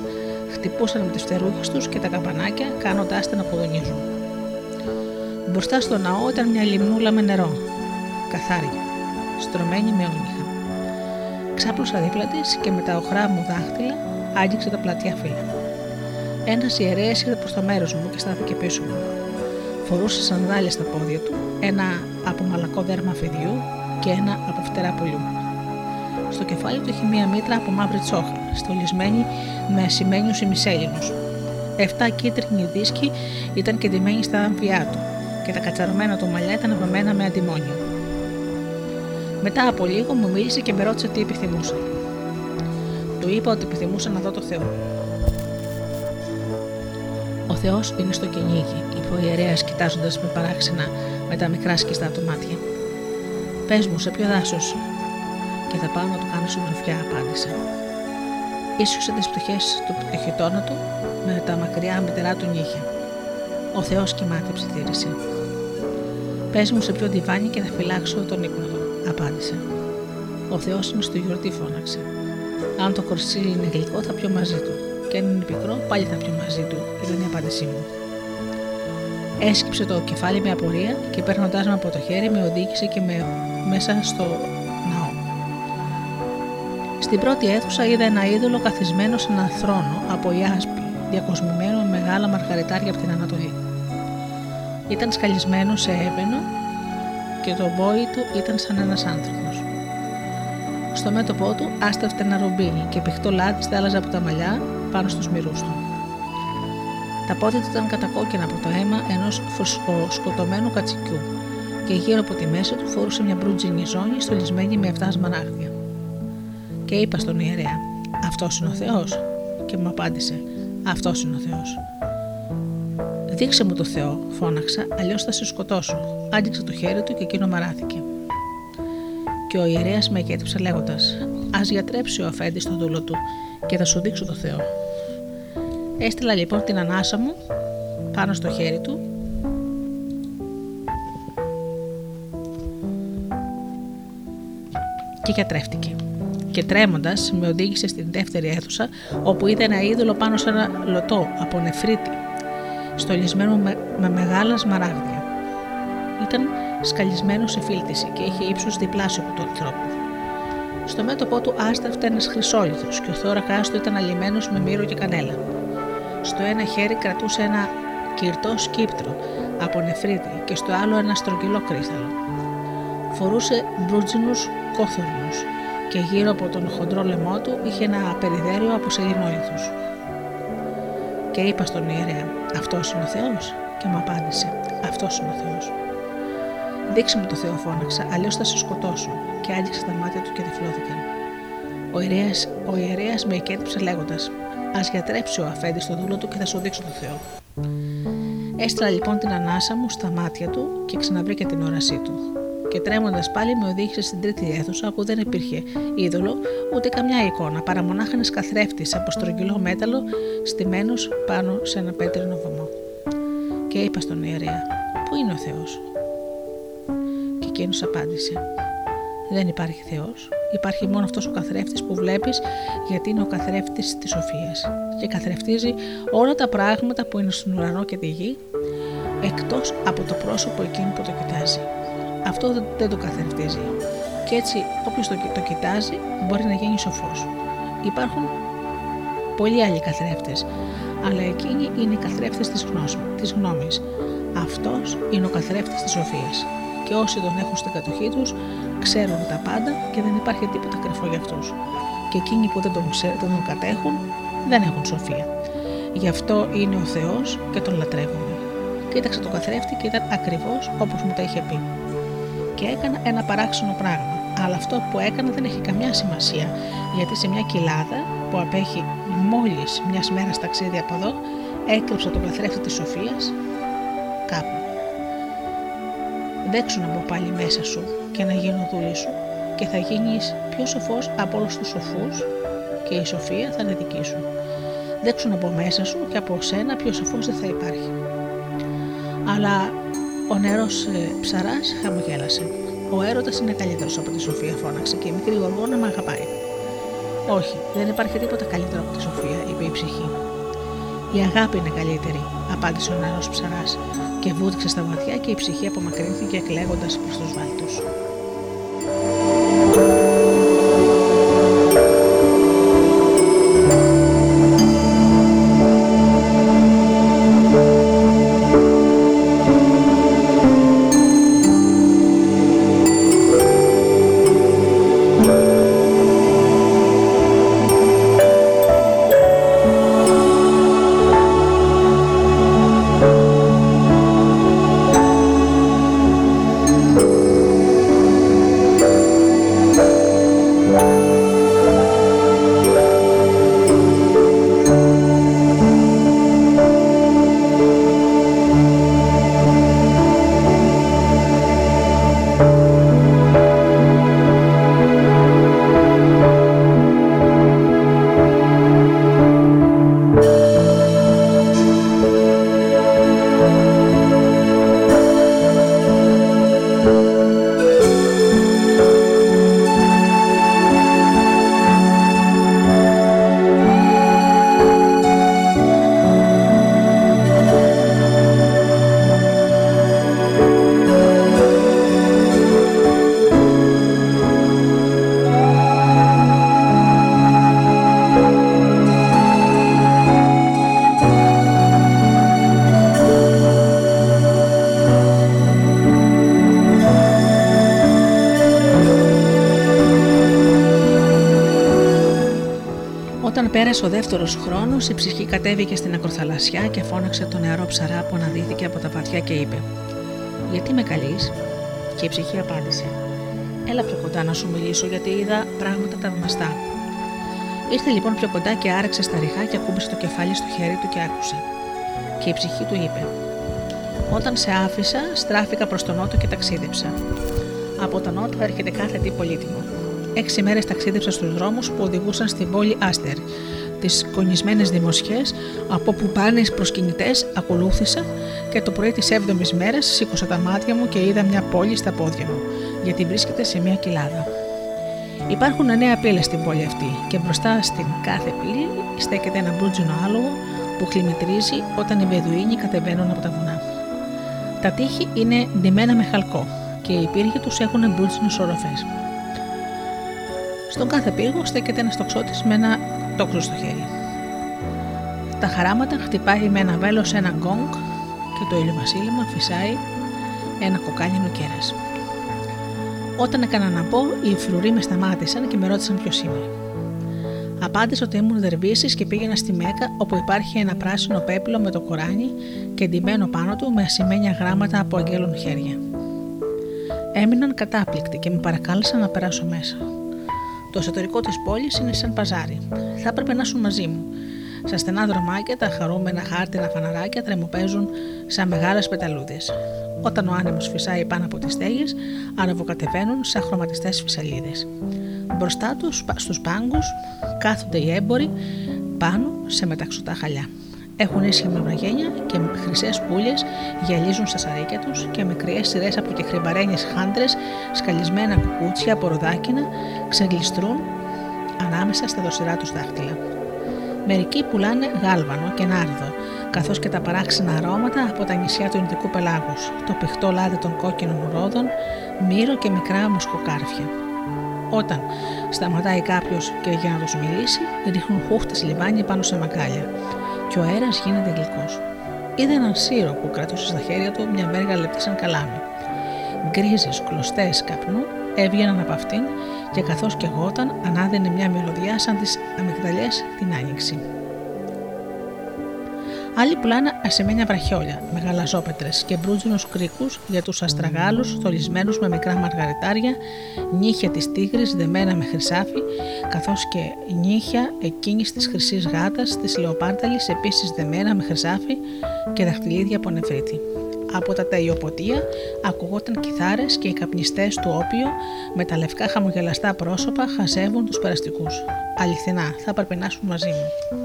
χτυπούσαν με τις φτερούγε τους και τα καμπανάκια, κάνοντάς τα να ποδονίζουν. Μπροστά στο ναό ήταν μια λιμνούλα με νερό, καθάρι, στρωμένη με όνυχα. Ξάπλωσα δίπλα της και με τα οχρά μου δάχτυλα άγγιξε τα πλατιά φύλλα. Ένας ιερέας ήρθε προς το μέρος μου και στάθηκε πίσω μου. Φορούσε σανδάλια στα πόδια του, ένα από μαλακό δέρμα φιδιού και ένα από φτερά πουλιού. Στο κεφάλι του είχε μία μήτρα από μαύρη τσόχα, στολισμένη με ασημένιους ημισέλινους. Εφτά κίτρινοι δίσκοι ήταν κεντυμένοι στα αμφιά του και τα κατσαρωμένα του μαλλιά ήταν βαμμένα με αντιμόνιο. Μετά από λίγο μου μίλησε και με ρώτησε τι επιθυμούσα. Του είπα ότι επιθυμούσα να δω το Θεό. Ο Θεός είναι στο κυνήγι, είπε ο ιερέας κοιτάζοντας με παράξενα με τα μικρά σκιστά του μάτια. Πες μου, σε ποιο δάσος. Και θα πάω να του κάνω συντροφιά, απάντησε. Ίσουσε τις πτυχές του πτυχητώνα του με τα μακριά μητερά του νύχια. Ο Θεός κοιμάται, ψιθύρισε. Πες μου σε ποιο διβάνι και θα φυλάξω τον ύπνο του, απάντησε. Ο Θεός είναι στο γιορτή, φώναξε. Αν το κορσίλι είναι γλυκό, θα πιω μαζί του. Και αν είναι πικρό, πάλι θα πιω μαζί του, ήταν η απάντησή μου. Έσκυψε το κεφάλι με απορία και παίρνοντά με από το χέρι με οδήγησε και με μέσα στο ναό. Στην πρώτη αίθουσα είδα ένα είδωλο καθισμένο σε έναν θρόνο από ιάσπη, διακοσμημένο με μεγάλα μαργαριτάρια από την Ανατολή. Ήταν σκαλισμένο σε έβαινο και το μπόι του ήταν σαν ένας άνθρωπος. Στο μέτωπό του άστευτε ένα ρομπίνι και πηχτό λάδι στάλαζε από τα μαλλιά πάνω στους μυρούς του. Τα πόδια του ήταν κατακόκκινα από το αίμα ενός σκοτωμένου κατσικιού και γύρω από τη μέση του φορούσε μια μπρούτζινη ζώνη στολισμένη με 7 σμανάχδια. Και είπα στον ιερέα: Αυτός είναι ο Θεός. Και μου απάντησε: Αυτός είναι ο Θεός. Δείξε μου το Θεό, φώναξα, αλλιώς θα σε σκοτώσω. Άντιξε το χέρι του και εκείνο μαράθηκε. Και ο ιερέας με εκέτυψε λέγοντας: Α γιατρέψει ο αφέντης στο δούλο του και θα σου δείξω το Θεό. Έστειλα λοιπόν την ανάσα μου πάνω στο χέρι του και γιατρεύτηκε. Και τρέμοντας με οδήγησε στην δεύτερη αίθουσα, όπου είδε ένα είδωλο πάνω σε ένα λωτό από νεφρίτη, στολισμένο με, με μεγάλα σμαράγδια. Ήταν σκαλισμένο σε φίλτιση και είχε ύψος διπλάσιο από τον ανθρώπου. Στο μέτωπό του άστραφτε ένας χρυσόλιθος και ο θώρακάς του ήταν αλλημένος με μύρο και κανέλα. Στο ένα χέρι κρατούσε ένα κυρτό σκύπτρο από νεφρίτη και στο άλλο ένα στρογγυλό κρύσταλλο. Φορούσε μπρούτζινους κόθορνους και γύρω από τον χοντρό λαιμό του είχε ένα περιδέριο από σελινόλιθους. Και είπα στον ιερέα, αυτός είναι ο Θεός και μου απάντησε, αυτός είναι ο Θεός. Δείξε μου το Θεό, φώναξα, αλλιώς θα σε σκοτώσω. Και άγγιξε τα μάτια του και τυφλώθηκαν. Ο ιερέας, ο ιερέας με εκέτυψε λέγοντας: Α γιατρέψει ο αφέντης στο δούλο του και θα σου δείξω το Θεό. Έστειλα λοιπόν την ανάσα μου στα μάτια του και ξαναβρήκε την όρασή του. Και τρέμοντας πάλι με οδήγησε στην τρίτη αίθουσα που δεν υπήρχε είδωλο ούτε καμιά εικόνα, παρά μονάχα ένας καθρέφτης από στρογγυλό μέταλλο στημένος πάνω σε ένα πέτρινο βωμό. Και είπα στον ιερέα: Πού είναι ο Θεός; Και εκείνος απάντησε: Δεν υπάρχει Θεός, υπάρχει μόνο αυτός ο καθρέφτης που βλέπεις, γιατί είναι ο καθρέφτης της σοφίας. Και καθρεφτίζει όλα τα πράγματα που είναι στον ουρανό και τη γη, εκτός από το πρόσωπο εκείνου που το κοιτάζει. Αυτό δεν το καθρεφτίζει. Και έτσι, όποιος το, το κοιτάζει, μπορεί να γίνει σοφός. Υπάρχουν πολλοί άλλοι καθρέφτες, αλλά εκείνοι είναι οι καθρέφτες της γνώμης. Αυτός είναι ο καθρέφτης της σοφίας. Και όσοι τον έχουν στην κατοχή τους, ξέρουν τα πάντα και δεν υπάρχει τίποτα κρυφό για αυτούς. Και εκείνοι που δεν τον, ξέρουν, δεν τον κατέχουν δεν έχουν σοφία. Γι' αυτό είναι ο Θεός και τον λατρεύουμε. Κοίταξε τον καθρέφτη και ήταν ακριβώς όπως μου τα είχε πει. Και έκανα ένα παράξενο πράγμα. Αλλά αυτό που έκανα δεν έχει καμιά σημασία, γιατί σε μια κοιλάδα που απέχει μόλις μιας μέρας ταξίδι από εδώ, έκρυψα τον καθρέφτη της Σοφίας κάπου. Δέξου να μπω πάλι μέσα σου και να γίνω δούλης σου και θα γίνεις πιο σοφός από όλους τους σοφούς και η σοφία θα είναι δική σου. Δέξου να μπω μέσα σου και από σένα πιο σοφός δεν θα υπάρχει. Αλλά ο νερός ε, ψαράς χαμογέλασε. Ο έρωτας είναι καλύτερος από τη σοφία φώναξε και η μικρή γοργόνα με αγαπάει. Όχι, δεν υπάρχει τίποτα καλύτερο από τη σοφία, είπε η ψυχή. Η αγάπη είναι καλύτερη, απάντησε ο νερός ψαράς και βούτυξε στα ματιά και η ψυχή απομακρύνθηκε κλαίγοντας προς τους βάλτους. Ο δεύτερος χρόνος, η ψυχή κατέβηκε στην ακροθαλασσιά και φώναξε τον νεαρό ψαρά που αναδύθηκε από τα βαθιά και είπε: Γιατί με καλείς, και η ψυχή απάντησε: Έλα πιο κοντά να σου μιλήσω, γιατί είδα πράγματα θαυμαστά. Ήρθε λοιπόν πιο κοντά και άρεξε στα ριχά και ακούμπησε το κεφάλι στο χέρι του και άκουσε. Και η ψυχή του είπε: Όταν σε άφησα, στράφηκα προς τον νότο και ταξίδεψα. Από τον νότο έρχεται κάθε τι πολύτιμο. Έξι μέρες ταξίδεψα στους δρόμους που οδηγούσαν στην πόλη Άστερ. Τις κονισμένες δημοσιές, από που πάνε προσκυνητές, ακολούθησα και το πρωί της 7η μέρας σήκωσα τα μάτια μου και είδα μια πόλη στα πόδια μου, γιατί βρίσκεται σε μια κοιλάδα. Υπάρχουν νέα πύλε στην πόλη αυτή και μπροστά στην κάθε πύλη στέκεται ένα μπλούτζινο άλογο που χλιμητρίζει όταν οι Βεδουίνοι κατεβαίνουν από τα βουνά. Τα τείχη είναι ντυμένα με χαλκό και οι πύργοι τους έχουν μπλούτζινε οροφές. Στον κάθε πύργο στέκεται ένα τοξότη με ένα τόξο στο χέρι. Τα χαράματα χτυπάει με ένα βέλος ένα γκόγκ και το ηλιοβασίλεμα φυσάει ένα κοκάλινο κέρας. Όταν έκανα να πω, οι φρουροί με σταμάτησαν και με ρώτησαν ποιος είμαι. Απάντησα ότι ήμουν δερβίσης και πήγαινα στη Μέκα όπου υπάρχει ένα πράσινο πέπλο με το κοράνι και ντυμένο πάνω του με ασημένια γράμματα από αγγέλων χέρια. Έμειναν κατάπληκτοι και με παρακάλεσαν να περάσω μέσα. Το εσωτερικό της πόλης είναι σαν παζάρι. Θα έπρεπε να είσαι μαζί μου. Στα στενά δρομάκια τα χαρούμενα χάρτινα φαναράκια τρεμοπαίζουν σαν μεγάλες πεταλούδες. Όταν ο άνεμος φυσάει πάνω από τις στέγες, ανεβοκατεβαίνουν σαν χρωματιστές φυσαλίδες. Μπροστά τους, στους πάγκους, κάθονται οι έμποροι πάνω σε μεταξωτά χαλιά. Έχουν ίσχυμα βραγένια και χρυσές πουλιες γυαλίζουν στα σαρίκια τους και μικρές σειρές από κεχρυμπαρένιες χάντρες, σκαλισμένα κουκούτσια από ροδάκινα, ξεγλιστρούν ανάμεσα στα δοσυρά τους δάχτυλα. Μερικοί πουλάνε γάλβανο και νάρδο, καθώς και τα παράξενα αρώματα από τα νησιά του Ινδικού πελάγους, το πηχτό λάδι των κόκκινων ρόδων, μύρο και μικρά μουσκοκάρφια. Όταν σταματάει κάποιος και για να τους μιλήσει, ρίχνουν χούχτες λιβάνι πάνω σε μακάλια και ο αέρας γίνεται γλυκός. Είδα έναν σύρο που κρατούσε στα χέρια του μια μέργα λεπτή σαν καλάμι. Γκρίζες κλωστές καπνού έβγαιναν από αυτήν και καθώς και γόταν ανάδαινε μια μελωδιά σαν τις αμυγδαλιές την άνοιξη. Άλλοι πουλάνε ασημένια βραχιόλια, μεγαλαζόπετρε και μπρούτζινους κρίκους για τους αστραγάλους θολισμένους με μικρά μαργαριτάρια, νύχια της τίγρης δεμένα με χρυσάφι, καθώς και νύχια εκείνης της χρυσής γάτας της λεοπάρταλης επίσης δεμένα με χρυσάφι και δαχτυλίδια από νεφρίτη. Από τα ταϊοποτεία ακουγόταν κιθάρες και οι καπνιστές του όπιο με τα λευκά χαμογελαστά πρόσωπα χαζεύουν τους περαστικούς. Αληθινά, θα έπρεπε να μαζί μου.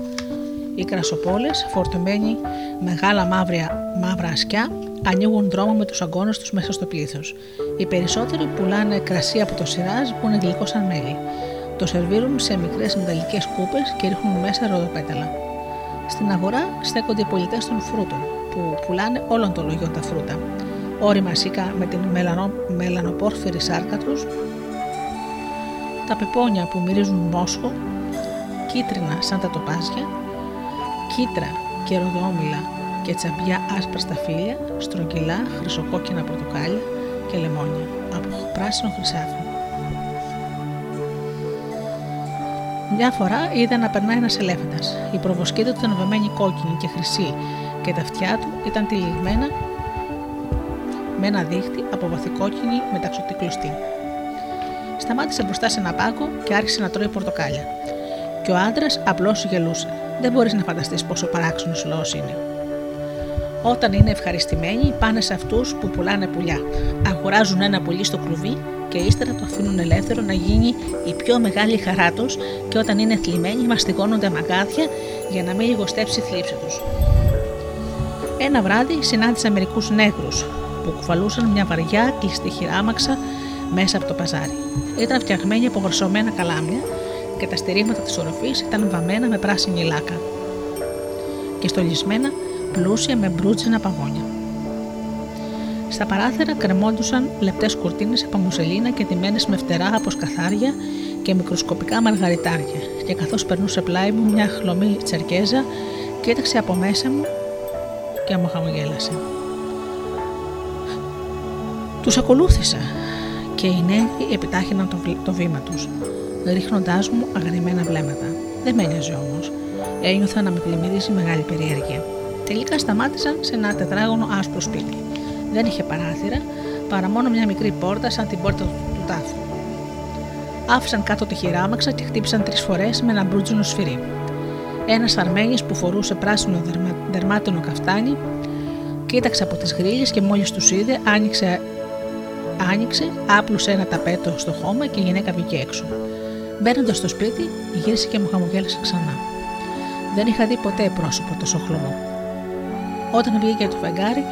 Οι κρασοπόλες, φορτωμένοι μεγάλα μαύρια, μαύρα ασκιά, ανοίγουν δρόμο με τους αγκώνε τους μέσα στο πλήθος. Οι περισσότεροι πουλάνε κρασί από το σιράζ που είναι γλυκό σαν μέλι. Το σερβίρουν σε μικρές μεταλλικές κούπες και ρίχνουν μέσα ροδοπέταλα. Στην αγορά στέκονται οι πολιτές των φρούτων, που πουλάνε όλων των λογιών τα φρούτα. Όρημα σίκα με την μελανο, μελανοπόρφυρη σάρκα τους, τα πεπόνια που μυρίζουν μόσχο, κίτρινα σαν τα τοπάζια, κίτρα και ροδόμηλα και τσαμπιά άσπρα σταφύλια, στρογγυλά, χρυσοκόκκινα πορτοκάλια και λεμόνια από πράσινο χρυσάφι. Μια φορά είδα να περνάει ένας ελέφαντας. Η προβοσκή του ήταν βαμμένη κόκκινη και χρυσή και τα αυτιά του ήταν τυλιγμένα με ένα δίχτυ από βαθικόκκινη μεταξωτή κλωστή. Σταμάτησε μπροστά σε ένα πάγκο και άρχισε να τρώει πορτοκάλια. Και ο άντρας απλώς γελούσε. Δεν μπορείς να φανταστείς πόσο παράξενος λαός είναι. Όταν είναι ευχαριστημένοι, πάνε σε αυτούς που πουλάνε πουλιά. Αγοράζουν ένα πουλί στο κλουβί και ύστερα το αφήνουν ελεύθερο να γίνει η πιο μεγάλη χαρά του και όταν είναι θλιμμένοι μαστιγώνονται μαγάδια για να μην λιγοστέψει η θλίψη τους. Ένα βράδυ συνάντησα μερικούς νέγρους που κουφαλούσαν μια βαριά κλειστή χειράμαξα μέσα από το παζάρι. Ήταν φτιαγμένοι από βροσωμένα καλάμια και τα στηρίγματα της οροφής ήταν βαμμένα με πράσινη λάκα και στολισμένα πλούσια με μπρούτζινα παγόνια. Στα παράθυρα κρεμόντουσαν λεπτές κουρτίνες από μουσελίνα και τιμένες με φτερά από σκαθάρια και μικροσκοπικά μαργαριτάρια και καθώς περνούσε πλάι μου μια χλωμή τσερκέζα κοίταξε από μέσα μου και μου χαμογέλασε. Τους ακολούθησα και οι νέοι επιτάχυναν το, βήμα τους ρίχνοντάς μου αγριμένα βλέμματα. Δεν με ένοιαζε όμως. Ένιωθα να με πλημμυρίζει μεγάλη περιέργεια. Τελικά σταμάτησαν σε ένα τετράγωνο άσπρο σπίτι. Δεν είχε παράθυρα, παρά μόνο μια μικρή πόρτα σαν την πόρτα του τάφου. Άφησαν κάτω τη χειράμαξα και χτύπησαν τρεις φορές με ένα μπρούτζινο σφυρί. Ένας Αρμένη που φορούσε πράσινο δερμα... δερμάτινο καφτάνι κοίταξε από τις γρίλες και μόλις τους είδε, άνοιξε, άνοιξε, άπλουσε ένα ταπέτο στο χώμα και η γυναίκα βγήκε έξω. Μπαίνοντας στο σπίτι, γύρισε και μου χαμογέλασε ξανά. Δεν είχα δει ποτέ πρόσωπο τόσο χλωμό. Όταν βγήκε το φεγγάρι,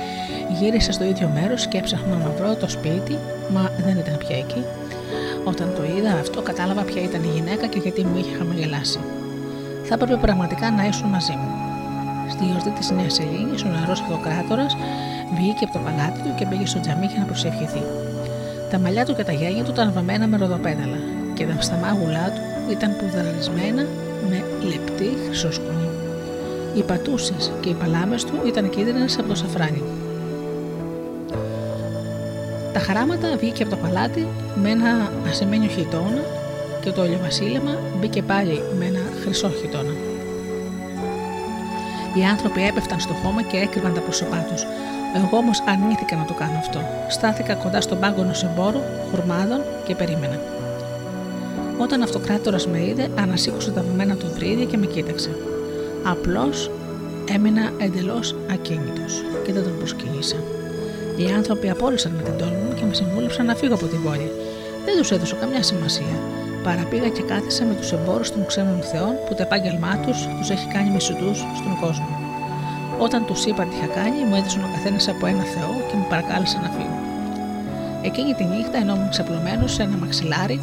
γύρισα στο ίδιο μέρος και έψαχνα να βρω το σπίτι, μα δεν ήταν πια εκεί. Όταν το είδα αυτό, κατάλαβα ποια ήταν η γυναίκα και γιατί μου είχε χαμογελάσει. Θα έπρεπε πραγματικά να ήσουν μαζί μου. Στη γιορτή της Νέας Ελλήνη, ο νεαρός αυτοκράτορα βγήκε από το παλάτι του και πήγε στο τζαμί για να προσευχηθεί. Τα μαλλιά του και τα γένια του ήταν βαμμένα με ροδοπέδαλα και τα σταμάγουλά του ήταν πουδαρισμένα με λεπτή χρυσόσκονη. Οι πατούσες και οι παλάμες του ήταν κίτρινες από το σαφράνι. Τα χαράματα βγήκε από το παλάτι με ένα ασημένιο χιτόνα και το ολιοβασίλεμα μπήκε πάλι με ένα χρυσό χιτόνα. Οι άνθρωποι έπεφταν στο χώμα και έκρυβαν τα πρόσωπά τους. Εγώ όμως αρνήθηκα να το κάνω αυτό. Στάθηκα κοντά στον πάγκο σε εμπόρου, χουρμάδων και περίμενα. Όταν αυτοκράτορας με είδε, ανασήκωσε τα βαμμένα του βρύδια και με κοίταξε. Απλώς έμεινα εντελώς ακίνητος και δεν τον προσκυνήσα. Οι άνθρωποι απόλυσαν με την τόλμη μου και με συμβούλεψαν να φύγω από την πόλη. Δεν τους έδωσα καμιά σημασία. Παραπήγα και κάθισα με τους εμπόρους των ξένων θεών που το επάγγελμά τους τους έχει κάνει μισουτού στον κόσμο. Όταν τους είπα τι είχα κάνει, μου έδωσαν ο καθένας από ένα θεό και με παρακάλεσαν να φύγω. Εκείνη τη νύχτα, ενώ ήμουν ξαπλωμένος σε ένα μαξιλάρι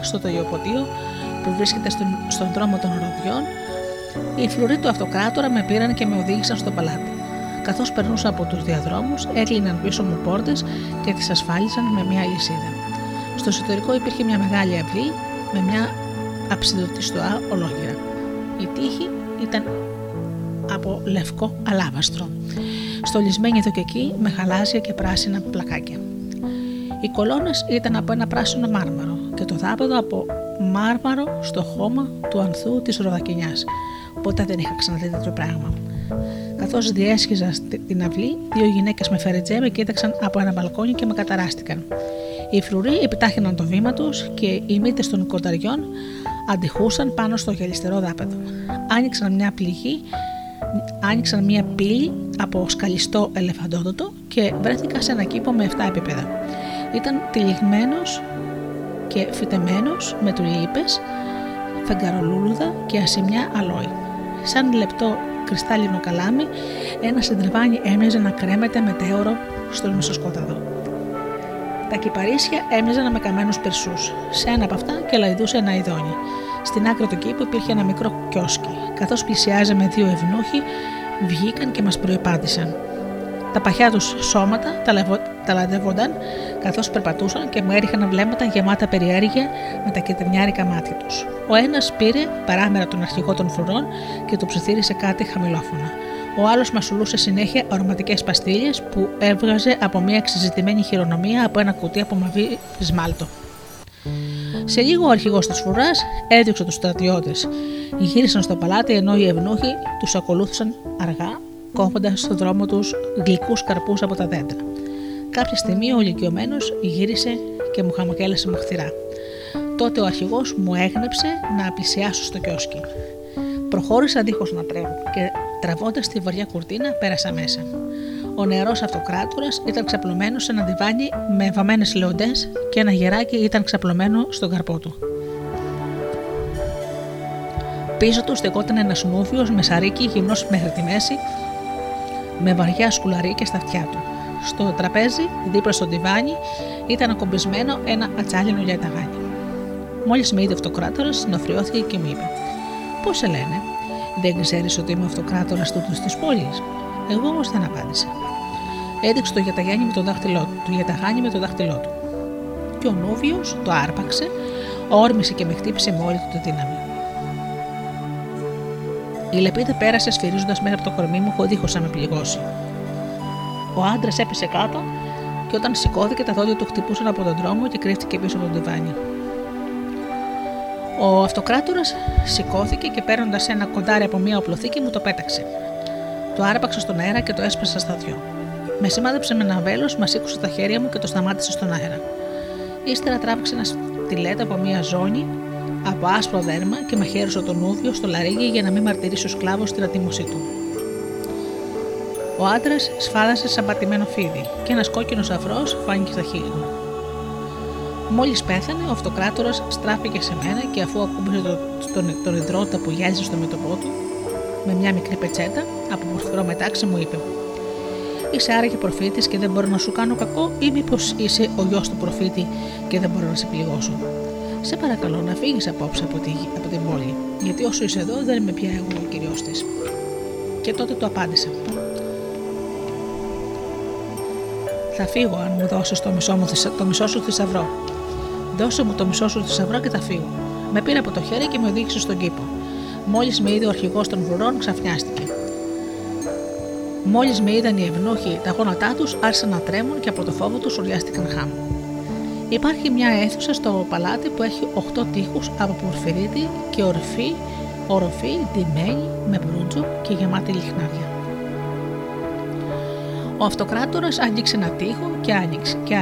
στο τοϊοποτείο που βρίσκεται στον, στον δρόμο των Ροδιών, οι φλουροί του αυτοκράτορα με πήραν και με οδήγησαν στο παλάτι. Καθώς περνούσα από τους διαδρόμους, έκλειναν πίσω μου πόρτες και τις ασφάλισαν με μια λυσίδα. Στο εσωτερικό υπήρχε μια μεγάλη αυλή με μια αψιδωτιστοά ολόγυρα. Η τύχη ήταν από λευκό αλάβαστρο, στολισμένη εδώ και εκεί με χαλάζια και πράσινα πλακάκια. Οι κολόνες ήταν από ένα πράσινο μάρμαρο και το δάπεδο από μάρμαρο στο χώμα του ανθού της Ροδακινιάς. Ποτέ δεν είχα ξαναδεί τέτοιο πράγμα. Καθώς διέσχιζα την αυλή, δύο γυναίκες με φερετζέ με κοίταξαν από ένα μπαλκόνι και με καταράστηκαν. Οι φρουροί επιτάχυναν το βήμα τους και οι μύτες των κονταριών αντιχούσαν πάνω στο γελιστερό δάπεδο. Άνοιξαν μια πληγή, άνοιξαν μια πύλη από σκαλιστό ελεφαντόδοτο και βρέθηκα σε ένα κήπο με 7 επίπεδα. Ήταν τυλιγμένος και φυτεμένος με τουλίπες, φεγγαρολούλουδα και ασημιά αλόη. Σαν λεπτό κρυστάλλινο καλάμι, ένα συντριβάνι έμοιαζε να κρέμεται μετέωρο στον μισοσκόταδο. Τα κυπαρίσια έμοιαζαν με καμένους περσούς. Σε ένα από αυτά και λαϊδούσε ένα ειδόνι. Στην άκρη του κήπου υπήρχε ένα μικρό κιόσκι. Καθώς πλησιάζαμε δύο ευνούχοι, βγήκαν και μας προπάτησαν. Τα παχιά τους σώματα ταλαντεύονταν καθώς περπατούσαν και μου έριχναν βλέμματα γεμάτα περιέργεια με τα κεντρινιάρικα μάτια τους. Ο ένας πήρε παράμερα τον αρχηγό των φρουρών και του ψιθύρισε κάτι χαμηλόφωνα. Ο άλλος μασουλούσε συνέχεια αρωματικές παστίλε που έβγαζε από μια εξεζητημένη χειρονομία από ένα κουτί από μαβί σμάλτο. Σε λίγο ο αρχηγός της φρουράς έδιωξε τους στρατιώτες. Γύρισαν στο παλάτι ενώ οι ευνούχοι τους ακολούθησαν αργά, κόβοντα στον δρόμο τους γλυκούς καρπούς από τα δέντρα. Κάποια στιγμή ο ηλικιωμένος γύρισε και μου χαμογέλασε μαχθηρά. Τότε ο αρχηγός μου έγνεψε να πλησιάσω στο κιόσκι. Προχώρησα αντίχω να τρέχω και τραβώντας τη βαριά κουρτίνα πέρασα μέσα. Ο νεαρός αυτοκράτορας ήταν ξαπλωμένος σε ένα διβάνι με βαμμένε λεοντέ και ένα γεράκι ήταν ξαπλωμένο στον καρπό του. Πίσω του στεκόταν ένας νούβιο με σαρίκι γυμνός μέχρι τη μέση, με βαριά σκουλαρίκια στα αυτιά του. Στο τραπέζι, δίπλα στο τιβάνι, ήταν ακομπισμένο ένα ατσάλινο για ταγάνι. Μόλις με είδε αυτοκράτορας, συνοφριώθηκε και μου είπε: Πώς σε λένε, Δεν ξέρεις ότι είμαι αυτοκράτορας τούτος της πόλης. Εγώ όμως δεν απάντησα. Έδειξε το γιαταγάνι με το δάχτυλό του, το γιαταγάνι με το δάχτυλό του. Και ο Νούβιο το άρπαξε, όρμησε και με χτύπησε με όλη του τη δύναμη. Η λεπίδα πέρασε σφυρίζοντας μέχρι από το κορμί μου χωρίς να με πληγώσει. Ο άντρας έπεσε κάτω και όταν σηκώθηκε τα δόντια του χτυπούσαν από τον δρόμο και κρύφτηκε πίσω από τον τιβάνι. Ο αυτοκράτορας σηκώθηκε και παίρνοντας ένα κοντάρι από μία οπλοθήκη μου το πέταξε. Το άρπαξε στον αέρα και το έσπασα στα δυο. Με σημάδεψε με ένα βέλος, μας σήκωσε τα χέρια μου και το σταμάτησε στον αέρα. Ύστερα τράβηξε ένα στιλέτο από μία ζώνη από άσπρο δέρμα και μαχαίρωσε τον ούδιο στο λαρίγι για να μην μαρτυρήσει ο σκλάβος την ατίμωσή του. Ο άντρας σφάδασε σαν πατημένο φίδι και ένας κόκκινος αφρός φάνηκε στα χείλη μου. Μόλις πέθανε, ο αυτοκράτορας στράφηκε σε μένα και αφού ακούμπησε τον, τον υδρότα που γυάλιζε στο μέτωπό του, με μια μικρή πετσέτα από πορφυρό μετάξι μου είπε: Είσαι άραγε προφήτης και δεν μπορώ να σου κάνω κακό, ή μήπως είσαι ο γιος του προφήτη και δεν μπορώ να σε πληγώσω. Σε παρακαλώ να φύγεις απόψε από, τη, από την πόλη, γιατί όσο είσαι εδώ δεν είμαι πια εγώ ο κυριό της. Και τότε του απάντησα: Θα φύγω αν μου δώσεις το μισό, μου, το μισό σου θησαυρό. Δώσε μου το μισό σου θησαυρό και θα φύγω. Με πήρε από το χέρι και με οδήγησε στον κήπο. Μόλις με είδε ο αρχηγός των βουρών, ξαφνιάστηκε. Μόλις με είδαν οι ευνούχοι τα γόνατά τους, άρχισαν να τρέμουν και από το φόβο τους ουρλιάστηκαν χάμ. Υπάρχει μια αίθουσα στο παλάτι που έχει 8 τείχους από πορφυρίτη και ορφή, οροφή, ντυμένη, με μπρούτζο και γεμάτη λιχνάρια. Ο αυτοκράτορας άγγιξε ένα τείχο και άνοιξε, και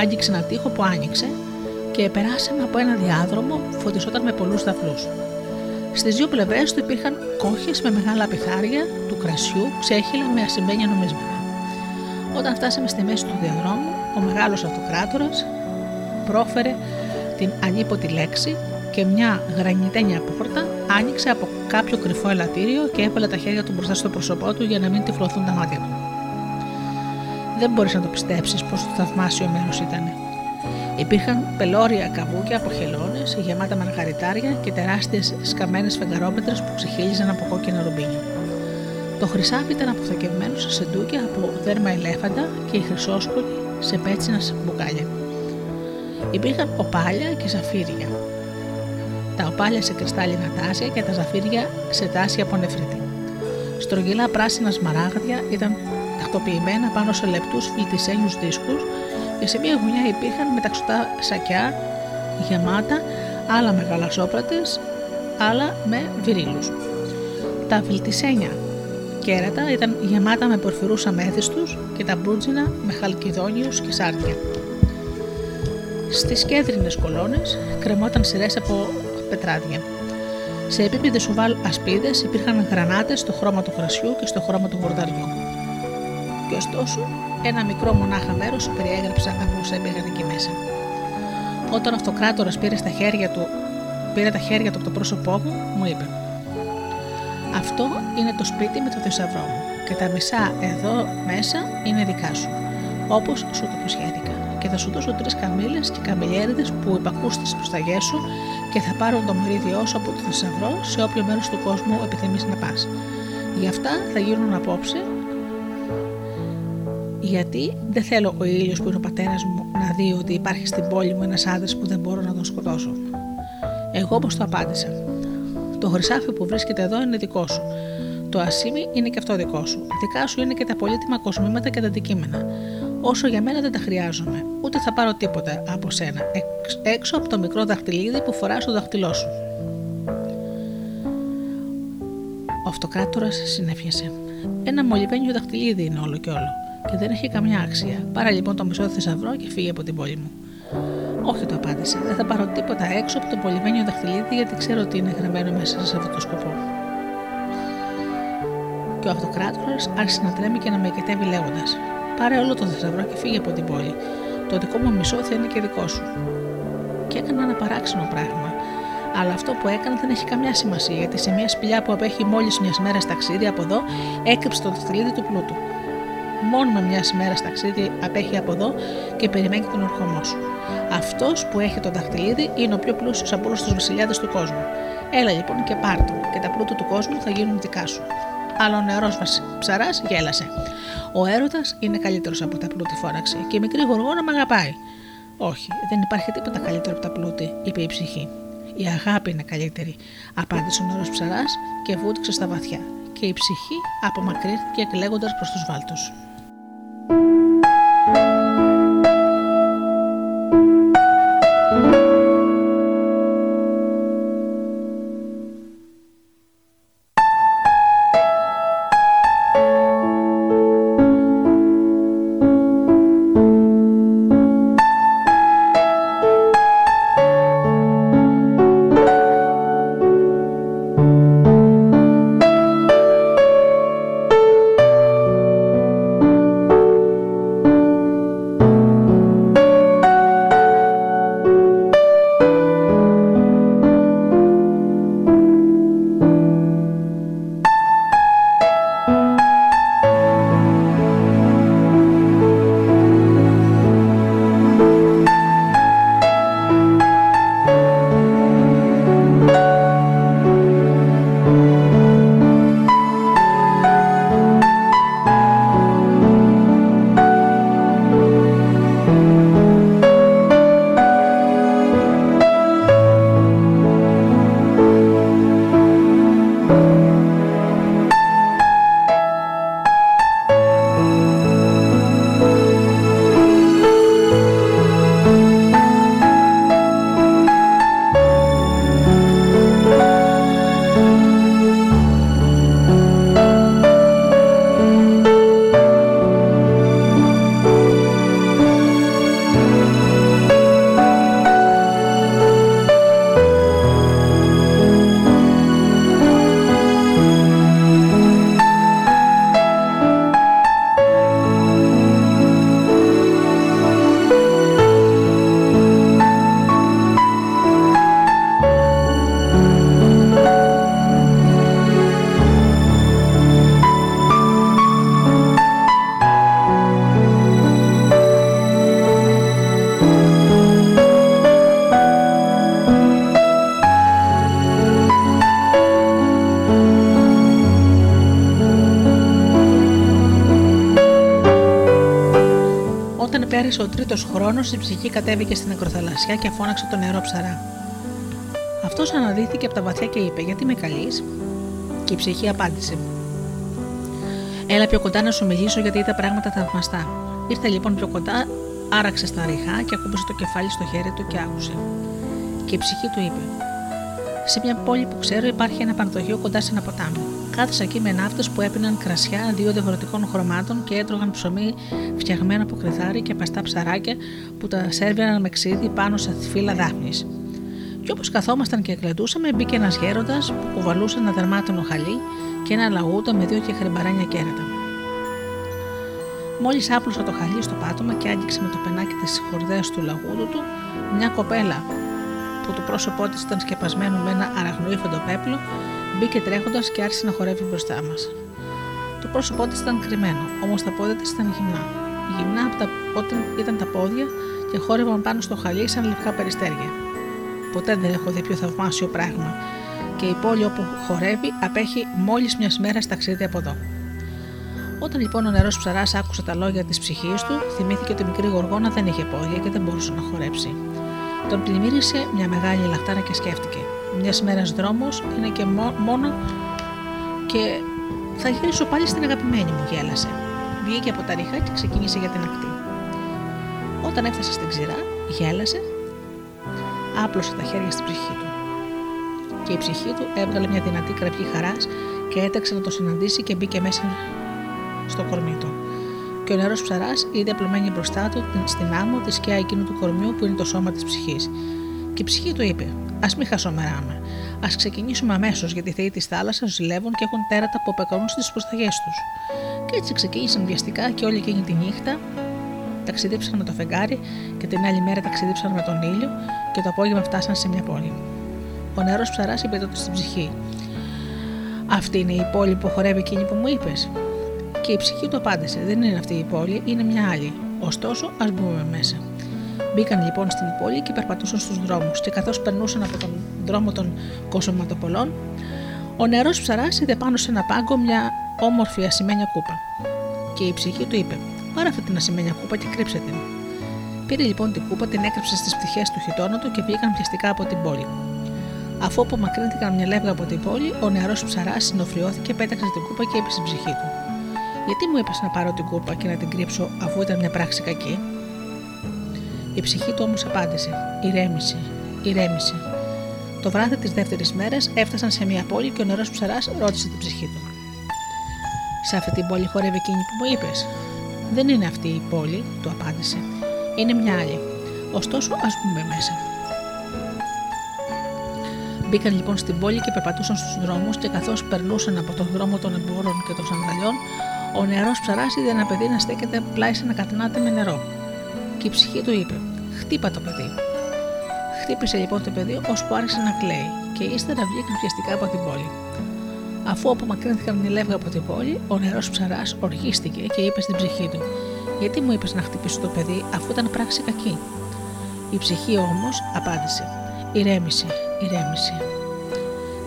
άγγιξε ένα τείχο που άνοιξε και περάσαμε από ένα διάδρομο που φωτισόταν με πολλούς δαφλού. Στις δύο πλευρές του υπήρχαν κόχες με μεγάλα πιθάρια του κρασιού, ξέχυλα με ασημένια νομίσματα. Όταν φτάσαμε στη μέση του διαδρόμου, ο μεγάλος αυτοκράτορας πρόφερε την ανίποτη λέξη και μια γρανιτένια πόρτα άνοιξε από κάποιο κρυφό ελαττήριο και έβαλε τα χέρια του μπροστά στο πρόσωπό του για να μην τυφλωθούν τα μάτια του. Δεν μπορείς να το πιστέψεις πόσο θαυμάσιο μέρος ήταν. Υπήρχαν πελώρια καβούκια από χελώνες, γεμάτα μαργαριτάρια και τεράστιες σκαμμένες φεγγαρόμετρες που ξεχύλιζαν από κόκκινα ρουμπίνια. Το χρυσάφι ήταν αποθηκευμένο σε σεντούκια από δέρμα ελέφαντα και οι χρυσόσκολοι σε πέτσινας μπουκάλια. Υπήρχαν οπάλια και ζαφύρια. Τα οπάλια σε κρυστάλλινα τάσια και τα ζαφύρια σε τάση από νεφρίτη. Στρογγυλά πράσινα σμαράγδια ήταν τακτοποιημένα πάνω σε λεπτούς φλιτισένιου δίσκους και σε μία γωνιά υπήρχαν μεταξωτά σακιά γεμάτα άλλα μεγαλασόπρατες, άλλα με βυρίλους. Τα βιλτισένια κέρατα ήταν γεμάτα με πορφυρούς αμέθιστους και τα μπρούτζινα με χαλκιδόνιους και σάρτια. Στις κέντρινες κολόνες κρεμόταν σειρές από πετράδια. Σε επίπεδο σουβάλ ασπίδες υπήρχαν γρανάτες στο χρώμα του κρασιού και στο χρώμα του βορδαριού. Και ωστόσο, ένα μικρό μονάχα μέρος περιέγραψα από όσα υπήρχαν εκεί μέσα. Όταν ο αυτοκράτορας πήρε, στα χέρια του, πήρε τα χέρια του από το πρόσωπό μου, μου είπε: Αυτό είναι το σπίτι με το θησαυρό μου και τα μισά εδώ μέσα είναι δικά σου, όπως σου το υποσχέθηκα. Και θα σου δώσω τρεις καμίλε και καμιλιέριδες που υπακού στι προσταγέ σου και θα πάρουν το μερίδιό σου από το θησαυρό σε όποιο μέρος του κόσμου επιθυμείς να πας. Γι' αυτά θα γίνουν απόψε γιατί δεν θέλω ο ήλιος που είναι ο πατέρας μου να δει ότι υπάρχει στην πόλη μου ένας άντρας που δεν μπορώ να τον σκοτώσω. Εγώ όπως το απάντησα. Το χρυσάφι που βρίσκεται εδώ είναι δικό σου. Το ασίμι είναι και αυτό δικό σου. Δικά σου είναι και τα πολύτιμα κοσμήματα και τα αντικείμενα. Όσο για μένα δεν τα χρειάζομαι, ούτε θα πάρω τίποτα από σένα, έξω από το μικρό δαχτυλίδι που φοράς στο δαχτυλό σου. Ο αυτοκράτορας συνέφιασε. Ένα μολυβένιο δαχτυλίδι είναι όλο και όλο και δεν έχει καμιά άξια. Πάρε λοιπόν το μισό θησαυρό και φύγε από την πόλη μου. Όχι, το απάντησε. Δεν θα πάρω τίποτα έξω από το πολυμένιο δαχτυλίδι γιατί ξέρω ότι είναι γραμμένο μέσα σε αυτό το σκοπό. Και ο αυτοκράτορας άρχισε να τρέμει και να με εκετεύει λέγοντας: Πάρε όλο το θησαυρό και φύγε από την πόλη. Το δικό μου μισό θα είναι και δικό σου. Και έκανα ένα παράξενο πράγμα. Αλλά αυτό που έκανα δεν έχει καμιά σημασία γιατί σε μια σπηλιά που απέχει μόλις μιας μέρας ταξίδι από εδώ έκρυψε το δαχτυλίδι του πλούτου μόνο με μια μέρα ταξίδι απέχει από εδώ και περιμένει τον ερχομό σου. Αυτός που έχει το δαχτυλίδι είναι ο πιο πλούσιος από όλους τους βασιλιάδες του κόσμου. Έλα λοιπόν και πάρ το, και τα πλούτα του κόσμου θα γίνουν δικά σου. Αλλά ο νεαρός ψαράς γέλασε. Ο έρωτας είναι καλύτερος από τα πλούτη, φώναξε, και η μικρή γοργόνα με αγαπάει. Όχι, δεν υπάρχει τίποτα καλύτερο από τα πλούτη, είπε η ψυχή. Η αγάπη είναι καλύτερη, απάντησε ο νεαρός ψαράς και βούτυξε στα βαθιά. Και η ψυχή απομακρύνθηκε εκλέγοντα προς τους βάλτους. Thank you. Πέρασε ο τρίτος χρόνος, η ψυχή κατέβηκε στην ακροθαλασσιά και φώναξε τον νερό ψαρά. Αυτός αναδύθηκε από τα βαθιά και είπε: Γιατί με καλείς, και η ψυχή απάντησε: Έλα πιο κοντά να σου μιλήσω γιατί είδα πράγματα θαυμαστά. Ήρθε λοιπόν πιο κοντά, άραξε στα ριχά και ακούμπησε το κεφάλι στο χέρι του και άκουσε. Και η ψυχή του είπε: Σε μια πόλη που ξέρω υπάρχει ένα πανδοχείο κοντά σε ένα ποτάμι. Κάθισα εκεί με ναύτες που έπιναν κρασιά δύο διαφορετικών χρωμάτων και έτρωγαν ψωμί φτιαγμένο από κρυθάρι και παστά ψαράκια που τα σέρβιαναν με ξύδι πάνω σε φύλλα δάφνη. Και όπως καθόμασταν και εκλετούσαμε, μπήκε ένας γέροντας που κουβαλούσε ένα δερμάτινο χαλί και ένα λαγούτα με δύο και χρυμπαράνια κέρατα. Μόλις άπλωσε το χαλί στο πάτωμα και άγγιξε με το πενάκι τη χορδέα του λαγούδου του, μια κοπέλα που το πρόσωπό της ήταν σκεπασμένο με ένα αραγνοήφαντο πέπλο, μπήκε τρέχοντας και άρχισε να χορεύει μπροστά μας. Το πρόσωπό της ήταν κρυμμένο, όμως τα πόδια της ήταν γυμνά. Γυμνά από τα, όταν ήταν τα πόδια και χόρευαν πάνω στο χαλί σαν λευκά περιστέρια. Ποτέ δεν έχω δει πιο θαυμάσιο πράγμα, και η πόλη όπου χορεύει απέχει μόλις μιας μέρας ταξίδι από εδώ. Όταν λοιπόν ο νερός ψαράς άκουσε τα λόγια της ψυχής του, θυμήθηκε ότι η μικρή γοργόνα δεν είχε πόδια και δεν μπορούσε να χορέψει. Τον πλημμύρισε μια μεγάλη λαχτάρα και σκέφτηκε. Μιας μέρας δρόμος είναι και μόνο και θα γυρίσω πάλι στην αγαπημένη μου, γέλασε. Βγήκε από τα ριχά και ξεκίνησε για την ακτή. Όταν έφτασε στην ξηρά, γέλασε, άπλωσε τα χέρια στην ψυχή του και η ψυχή του έβγαλε μια δυνατή κραυγή χαράς και έταξε να το συναντήσει και μπήκε μέσα στο κορμί του. Και ο νερός ψαράς είδε απλωμένη μπροστά του στην άμμο της σκιά εκείνου του κορμιού που είναι το σώμα της ψυχής. Και η ψυχή του είπε: Α μην χασομεράμε. Α ξεκινήσουμε αμέσως γιατί οι θεοί της θάλασσας ζηλεύουν και έχουν τέρατα που απεκαλούν στις προσταγές τους. Και έτσι ξεκίνησαν βιαστικά και όλη εκείνη τη νύχτα ταξίδεψαν με το φεγγάρι και την άλλη μέρα ταξίδεψαν με τον ήλιο και το απόγευμα φτάσαν σε μια πόλη. Ο νερός ψαράς είπε τότε στην ψυχή: Αυτή είναι η πόλη που χορεύει εκείνη που μου είπες. Και η ψυχή του απάντησε: Δεν είναι αυτή η πόλη, είναι μια άλλη. Ωστόσο, ας μπούμε μέσα. Μπήκαν λοιπόν στην πόλη και περπατούσαν στους δρόμους, και καθώς περνούσαν από τον δρόμο των κοσωματοπολών, ο νερό ψαράς είδε πάνω σε ένα πάγκο μια όμορφη ασημένια κούπα. Και η ψυχή του είπε: Πάρε αυτή την ασημένια κούπα και κρύψε την. Πήρε λοιπόν την κούπα, την έκρυψε στις πτυχές του χιτώνα του και βγήκαν πιαστικά από την πόλη. Αφού απομακρύνθηκαν μια λεύγα από την πόλη, ο νεαρός ψαράς συνοφριώθηκε, πέταξε την κούπα και είπε στην ψυχή του: Γιατί μου είπε να πάρω την κούπα και να την κρύψω, αφού ήταν μια πράξη κακή; Η ψυχή του όμως απάντησε: Ηρέμησε, ηρέμησε. Το βράδυ της δεύτερης μέρας έφτασαν σε μια πόλη και ο νερός ψαρά ρώτησε την ψυχή του: Σε αυτή την πόλη χορεύει εκείνη που μου είπες. Δεν είναι αυτή η πόλη, του απάντησε. Είναι μια άλλη. Ωστόσο, ας μπούμε μέσα. Μπήκαν λοιπόν στην πόλη και περπατούσαν στους δρόμους και καθώς περνούσαν από τον δρόμο των εμπόρων και των σανδαλιών, ο νεαρό ψαρά είδε ένα παιδί να στέκεται πλάι σε να κατνάται με νερό. Και η ψυχή του είπε: Χτύπα το παιδί. Χτύπησε λοιπόν το παιδί ώσπου άρχισε να κλαίει και ύστερα βγήκαν πιαστικά από την πόλη. Αφού απομακρύνθηκαν η λεύγα από την πόλη, ο νερό ψαράς οργίστηκε και είπε στην ψυχή του: Γιατί μου είπες να χτυπήσω το παιδί αφού ήταν πράξη κακή; Η ψυχή όμως απάντησε: Ηρέμησε, ηρέμησε.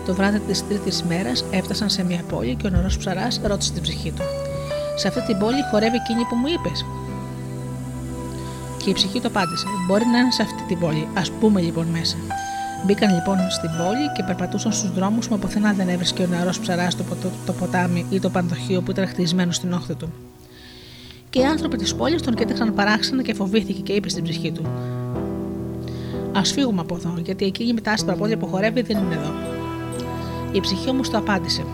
Το βράδυ της τρίτης μέρας έφτασαν σε μια πόλη και ο νερό ψαράς ρώτησε την ψυχή του: Σε αυτή την πόλη χορεύει εκείνη που μου είπες. Και η ψυχή του απάντησε: Μπορεί να είναι σε αυτή την πόλη, ας πούμε λοιπόν μέσα. Μπήκαν λοιπόν στην πόλη και περπατούσαν στους δρόμους, μα πουθενά δεν έβρισκε ο νεαρός ψαράς το, το, το ποτάμι ή το πανδοχείο που ήταν χτισμένο στην όχθη του. Και οι άνθρωποι της πόλης τον κοίταξαν παράξενα και φοβήθηκε και είπε στην ψυχή του: Α φύγουμε από εδώ, γιατί εκείνη με τα άσπρα πόδια που χορεύει δεν είναι εδώ. Η ψυχή όμως το απάντησε.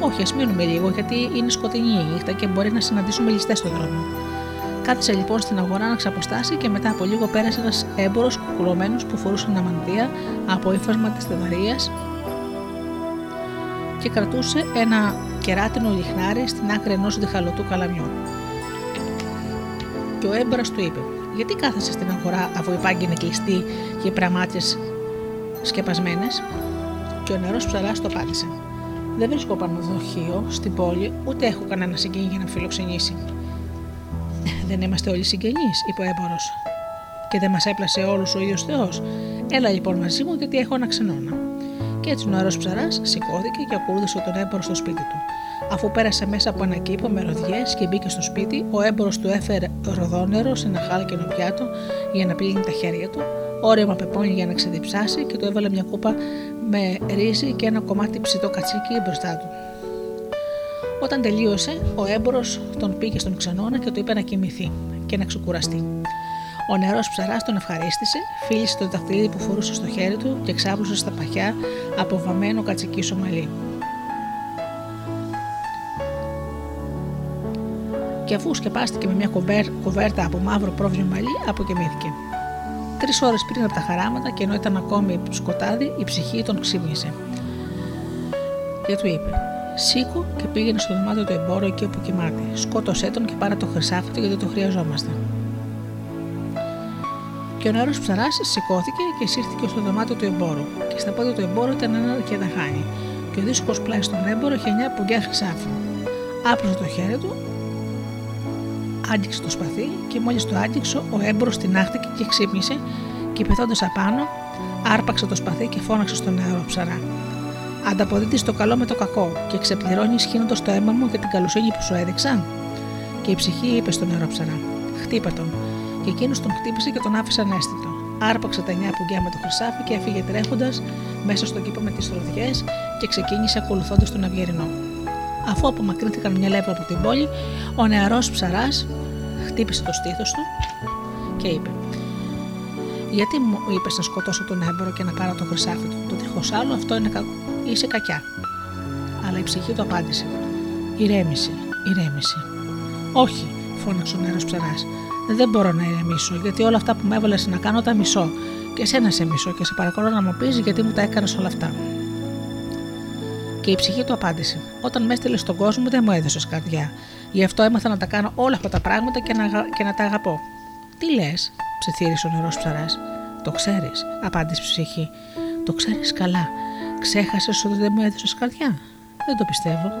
Όχι, ας μείνουμε λίγο, γιατί είναι σκοτεινή η νύχτα και μπορεί να συναντήσουμε ληστές στον δρόμο. Κάθισε λοιπόν στην αγορά να ξαποστάσει και μετά από λίγο πέρασε ένας έμπορος κουκουλωμένος που φορούσε ένα μαντία από ύφασμα της τεβαρία και κρατούσε ένα κεράτινο λιχνάρι στην άκρη ενός διχαλωτού καλαμιού. Και ο έμπορας του είπε: γιατί κάθεσαι στην αγορά αφού η πάγκη είναι κλειστή και οι πραμάτιε σκεπασμένες; Και ο νερός ψαράς το πάτησε. Δεν βρίσκω πανοδοχείο στην πόλη, ούτε έχω κανένα συγγενή για να φιλοξενήσει. Δεν είμαστε όλοι συγγενείς, είπε ο έμπορο. Και δεν μας έπλασε όλους ο ίδιο Θεός. Έλα λοιπόν μαζί μου, γιατί έχω ένα ξενώνα. Και έτσι ο νεαρός ψαράς σηκώθηκε και ακολούθησε τον έμπορο στο σπίτι του. Αφού πέρασε μέσα από ένα κήπο με ροδιές και μπήκε στο σπίτι, ο έμπορο του έφερε ροδόνερο σε ένα χάλκινο πιάτο για να πλύνει τα χέρια του, όρεμα πεπόνι για να ξεδιψάσει και του έβαλε μια κούπα με ρύζι και ένα κομμάτι ψητό κατσίκι μπροστά του. Όταν τελείωσε, ο έμπορο τον πήγε στον ξενώνα και του είπε να κοιμηθεί και να ξεκουραστεί. Ο νερό ψαράς τον ευχαρίστησε, φίλησε το δαχτυλίδι που φορούσε στο χέρι του και ξάπλωσε στα παχιά από βαμμένο κατσική σομαλί. Και αφού σκεπάστηκε με μια κουβέρτα από μαύρο πρόβιο μαλλί, αποκοιμήθηκε. Τρεις ώρες πριν από τα χαράματα και ενώ ήταν ακόμη σκοτάδι, η ψυχή τον ξύπνησε. Και του είπε: Σήκω και πήγαινε στο δωμάτιο του εμπόρου εκεί όπου κοιμάται. Σκότωσέ τον και πάρε το χρυσάφι του γιατί το χρειαζόμαστε. Και ο νεαρός ψαρά σηκώθηκε και εισήρθηκε στο δωμάτιο του εμπόρου. Και στα πόδια του εμπόρου ήταν ένα και δαχάνι. Και ο δύσκολο πλάι στον έμπορο είχε 9 πουγκιά χρυσάφι. Άπλωσε το χέρι του, άγγιξε το σπαθί και μόλις το άγγιξε, ο έμπορο την άχτηκε και ξύπνησε και πεθώντας απάνω, άρπαξε το σπαθί και φώναξε στον νεαρό ψαρά. Ανταποδίδεις το καλό με το κακό και ξεπληρώνεις χύνοντας το αίμα μου για την καλοσύνη που σου έδειξα. Και η ψυχή είπε στον νερό ψαρά: Χτύπα τον. Και εκείνος τον χτύπησε και τον άφησε ανέστητο. Άρπαξε τα νιά πουγκιά με το χρυσάφι και έφυγε τρέχοντας μέσα στο κήπο με τις ροδιές και ξεκίνησε ακολουθώντας τον Αυγερινό. Αφού απομακρύνθηκαν μια λέβα από την πόλη, ο νεαρός ψαράς χτύπησε το στήθος του και είπε: Γιατί μου είπες να σκοτώσω τον έμπορο και να πάρω το χρυσάφι του, το δίχω άλλο αυτό είναι κακό είσαι κακιά. Αλλά η ψυχή του απάντησε: Ηρέμησε, ηρέμησε. Όχι, φώναξε ο νερό ψαράς. Δεν μπορώ να ηρεμήσω, γιατί όλα αυτά που με έβαλες να κάνω τα μισώ. Και εσένα σε μισώ και σε παρακαλώ να μου πεις γιατί μου τα έκανες όλα αυτά. Και η ψυχή του απάντησε: Όταν με έστειλες στον κόσμο, δεν μου έδωσες καρδιά. Γι' αυτό έμαθα να τα κάνω όλα αυτά τα πράγματα και να, και να τα αγαπώ. Τι λες, ψιθύρισε ο νερό ψαράς. Το ξέρεις, απάντησε η ψυχή. Το ξέρεις καλά. Ξέχασες ότι δεν μου έδωσες καρδιά; Δεν το πιστεύω.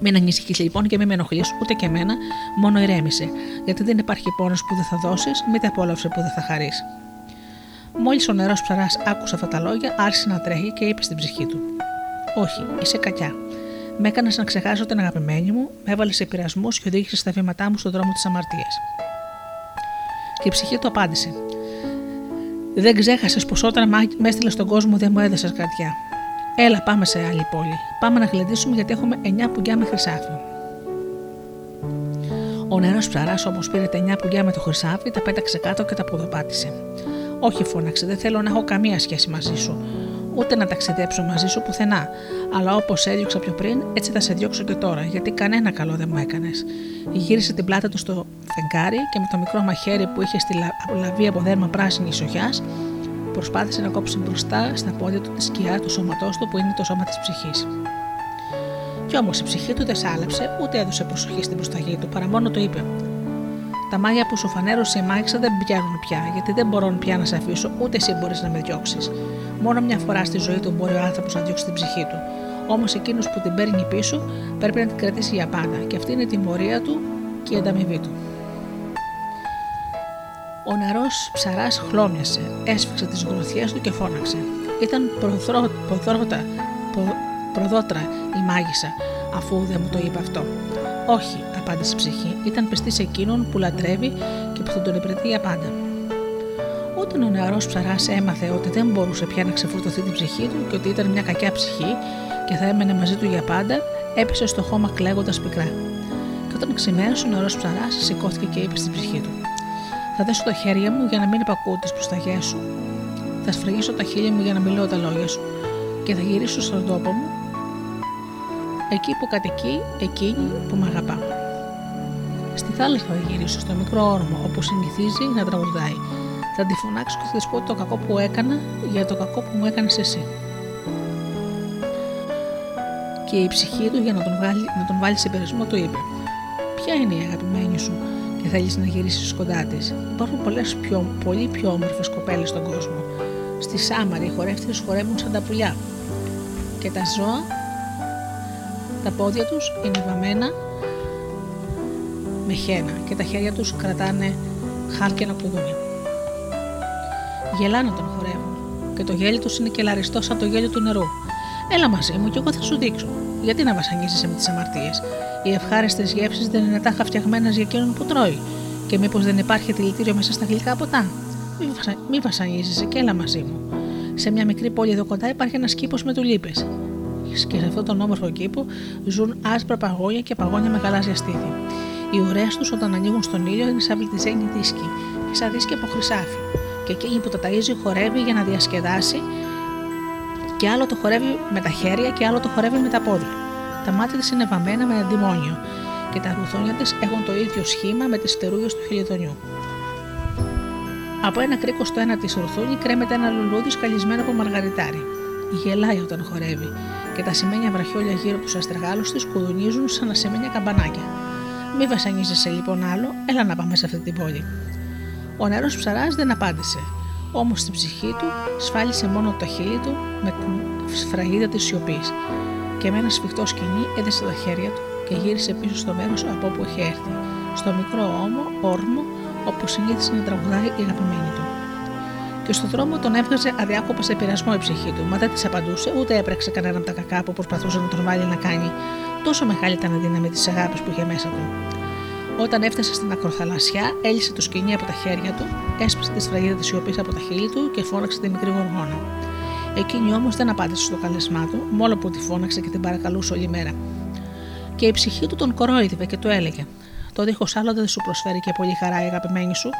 Μην ανησυχείς λοιπόν και μην με ενοχλείς ούτε και εμένα, μόνο ηρέμησε, γιατί δεν υπάρχει πόνος που δεν θα δώσεις, μήτε απόλαυση που δεν θα χαρείς. Μόλις ο νερός ψαράς άκουσε αυτά τα λόγια, άρχισε να τρέχει και είπε στην ψυχή του: Όχι, είσαι κακιά. Με έκανες να ξεχάσω την αγαπημένη μου, με έβαλες σε πειρασμούς και οδήγησες στα βήματά μου στον δρόμο της αμαρτίας. Και η ψυχή του απάντησε: δεν ξέχασες πως όταν με έστειλες στον κόσμο δεν μου έδωσες καρδιά. Έλα, πάμε σε άλλη πόλη. Πάμε να γλεντήσουμε γιατί έχουμε 9 πουγκιά με χρυσάφι. Ο νερό ψαράς όμως πήρε τα 9 πουγκιά με το χρυσάφι, τα πέταξε κάτω και τα ποδοπάτησε. Όχι, φώναξε, δεν θέλω να έχω καμία σχέση μαζί σου. Ούτε να ταξιδέψω μαζί σου πουθενά. Αλλά όπως έδιωξα πιο πριν, έτσι θα σε διώξω και τώρα, γιατί κανένα καλό δεν μου έκανες. Γύρισε την πλάτα του στο φεγγάρι και με το μικρό μαχαίρι που είχε στη λαβή από δέρμα πράσινη ισοχιά, προσπάθησε να κόψει μπροστά στα πόδια του τη σκιά του σώματός του που είναι το σώμα της ψυχής. Κι όμως η ψυχή του δεν σάλεψε ούτε έδωσε προσοχή στην προσταγή του, παρά μόνο το είπε: Τα μάγια που σου φανέρωσε η μάγισσα δεν πιάνουν πια, γιατί δεν μπορώ πια να σε αφήσω, ούτε εσύ μπορείς να με διώξεις. Μόνο μια φορά στη ζωή του μπορεί ο άνθρωπος να διώξει την ψυχή του. Όμως εκείνος που την παίρνει πίσω πρέπει να την κρατήσει για πάντα, και αυτή είναι η τιμωρία του και η ανταμοιβή του. Ο νερός ψαράς χλώμιασε, έσφιξε τις γροθιές του και φώναξε. Ήταν προδρότα, προδότρα η μάγισσα, αφού δεν μου το είπε αυτό. Όχι, απάντησε η ψυχή, ήταν πιστής σε εκείνον που λατρεύει και που θα τον υπηρετεί για πάντα. Όταν ο νεαρός ψαράς έμαθε ότι δεν μπορούσε πια να ξεφορτωθεί την ψυχή του και ότι ήταν μια κακιά ψυχή και θα έμενε μαζί του για πάντα, έπεσε στο χώμα κλαίγοντας πικρά. Και όταν ξημέρωσε, ο νεαρός ψαράς σηκώθηκε και είπε στην ψυχή του: Θα δέσω τα χέρια μου για να μην υπακούω τις προσταγές σου. Θα σφραγίσω τα χείλη μου για να μιλώ τα λόγια σου και θα γυρίσω στον τόπο μου, εκεί που κατοικεί εκείνη που με αγαπά. Στη θάλασσα θα γυρίσω, στο μικρό όρμο, όπου συνηθίζει να τραγουδάει θα τη φωνάξω και θα της πω το κακό που έκανα για το κακό που μου έκανες εσύ. Και η ψυχή του για να τον, βάλει, να τον βάλει σε περισμό του είπε: Ποια είναι η αγαπημένη σου και θέλεις να γυρίσεις κοντά της; Υπάρχουν πολλές πιο, πολύ πιο όμορφες κοπέλες στον κόσμο. Στη Σάμαρη οι χορεύτριες χορεύουν σαν τα πουλιά. Και τα ζώα, τα πόδια τους είναι βαμμένα με χένα και τα χέρια τους κρατάνε χάρκινα κουδούνια. Γελάνε τον χορεύουν. και το γέλιο τους είναι κελαριστό σαν το γέλιο του νερού. Έλα μαζί μου και εγώ θα σου δείξω. Γιατί να βασανίζεσαι με τις αμαρτίες; Οι ευχάριστες γεύσεις δεν είναι τάχα φτιαγμένες για εκείνον που τρώει. Και μήπως δεν υπάρχει δηλητήριο μέσα στα γλυκά ποτά; Μη, βασα... μη βασανίζεσαι και έλα μαζί μου. Σε μια μικρή πόλη εδώ κοντά υπάρχει ένας κήπος με τουλίπες. Και σε αυτόν τον όμορφο κήπο ζουν άσπρα παγόνια και παγόνια με γαλάζια στήθη. Οι ουρέ τους όταν ανοίγουν στον ήλιο είναι σαν πληθυσμένοι δίσκοι και σαν δίσκοι από χρυσάφι. Και εκείνη που τα ταΐζει χορεύει για να διασκεδάσει και άλλο το χορεύει με τα χέρια και άλλο το χορεύει με τα πόδια. Τα μάτια της είναι βαμμένα με αντιμόνιο και τα ρουθόνια της έχουν το ίδιο σχήμα με τις στερούγες του χιλιδονιού. Από ένα κρίκο στο ένα της ρουθούνη κρέμεται ένα λουλούδι σκαλισμένο από μαργαριτάρι. Γελάει όταν χορεύει και τα σημαίνια βραχιόλια γύρω από τους αστραγάλου της κουδουνίζουν σαν ασημένια καμπανάκια. Μη βασανίζεσαι λοιπόν άλλο, έλα να πάμε σε αυτή την πόλη. Ο νερό ψαρά δεν απάντησε, όμως στην ψυχή του σφάλισε μόνο το χείλι του με την σφραγίδα της σιωπής και με ένα σφιχτό σκηνή έδεσε τα χέρια του και γύρισε πίσω στο μέρος από όπου είχε έρθει, στο μικρό όμο, όρμο, όπου συνήθισε να τραγουδάει η αγαπημένη του. Και στον δρόμο τον έβγαζε αδιάκοπα σε πειρασμό η ψυχή του, μα δεν της απαντούσε ούτε έπρεξε κανένα από τα κακά που προσπαθούσε να τον βάλει να κάνει. Τόσο μεγάλη ήταν η δύναμη της αγάπης που είχε μέσα του. Όταν έφτασε στην ακροθαλασσιά, έλυσε το σκηνή από τα χέρια του, έσπασε τη σφραγίδα της σιωπής από τα χείλη του και φώναξε τη μικρή γοργόνα. Εκείνη όμως δεν απάντησε στο καλεσμά του, μόνο που τη φώναξε και την παρακαλούσε όλη μέρα. Και η ψυχή του τον κορόιδευε και του έλεγε: Το δίχως άλλο δεν σου προσφέρει και πολύ χαρά η αγαπημένη σου.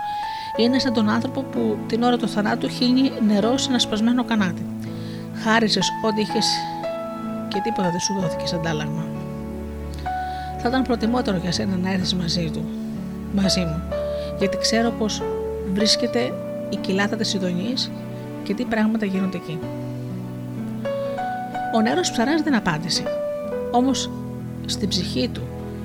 Είναι σαν τον άνθρωπο που την ώρα του θανάτου χύνει νερό σε ένα σπασμένο κανάτι. Χάριζες ό,τι είχες και τίποτα δεν σου δόθηκε σαν αντάλλαγμα. Θα ήταν προτιμότερο για σένα να έρθεις μαζί του, μαζί μου, γιατί ξέρω πως βρίσκεται η κοιλάδα της Ιδονή και τι πράγματα γίνονται εκεί. Ο νερό ψαράς δεν απάντησε. Όμως στην ψυχή του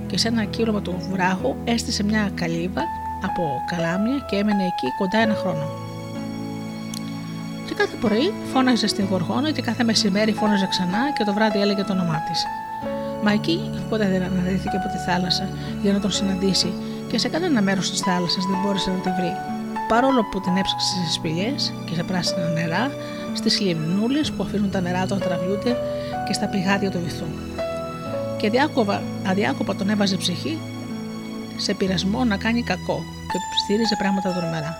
και σε ένα κύλωμα του βράχου έστησε μια καλύβα από καλάμια και έμενε εκεί κοντά ένα χρόνο. Και κάθε πρωί φώναζε στην γοργόνα και κάθε μεσημέρι φώναζε ξανά και το βράδυ έλεγε το όνομά της. Μα εκεί ποτέ δεν αναδύθηκε από τη θάλασσα για να τον συναντήσει και σε κανένα μέρος της θάλασσας δεν μπόρεσε να τη βρει. Παρόλο που την έψαξε στις σπηλιές και σε πράσινα νερά, στις λιμνούλες που αφήνουν τα νερά του να τραβιούνται και στα πηγάδια του βυθού. Και αδιάκοπα, αδιάκοπα τον έβαζε ψυχή σε πειρασμό να κάνει κακό και του στήριζε πράγματα δρομερά.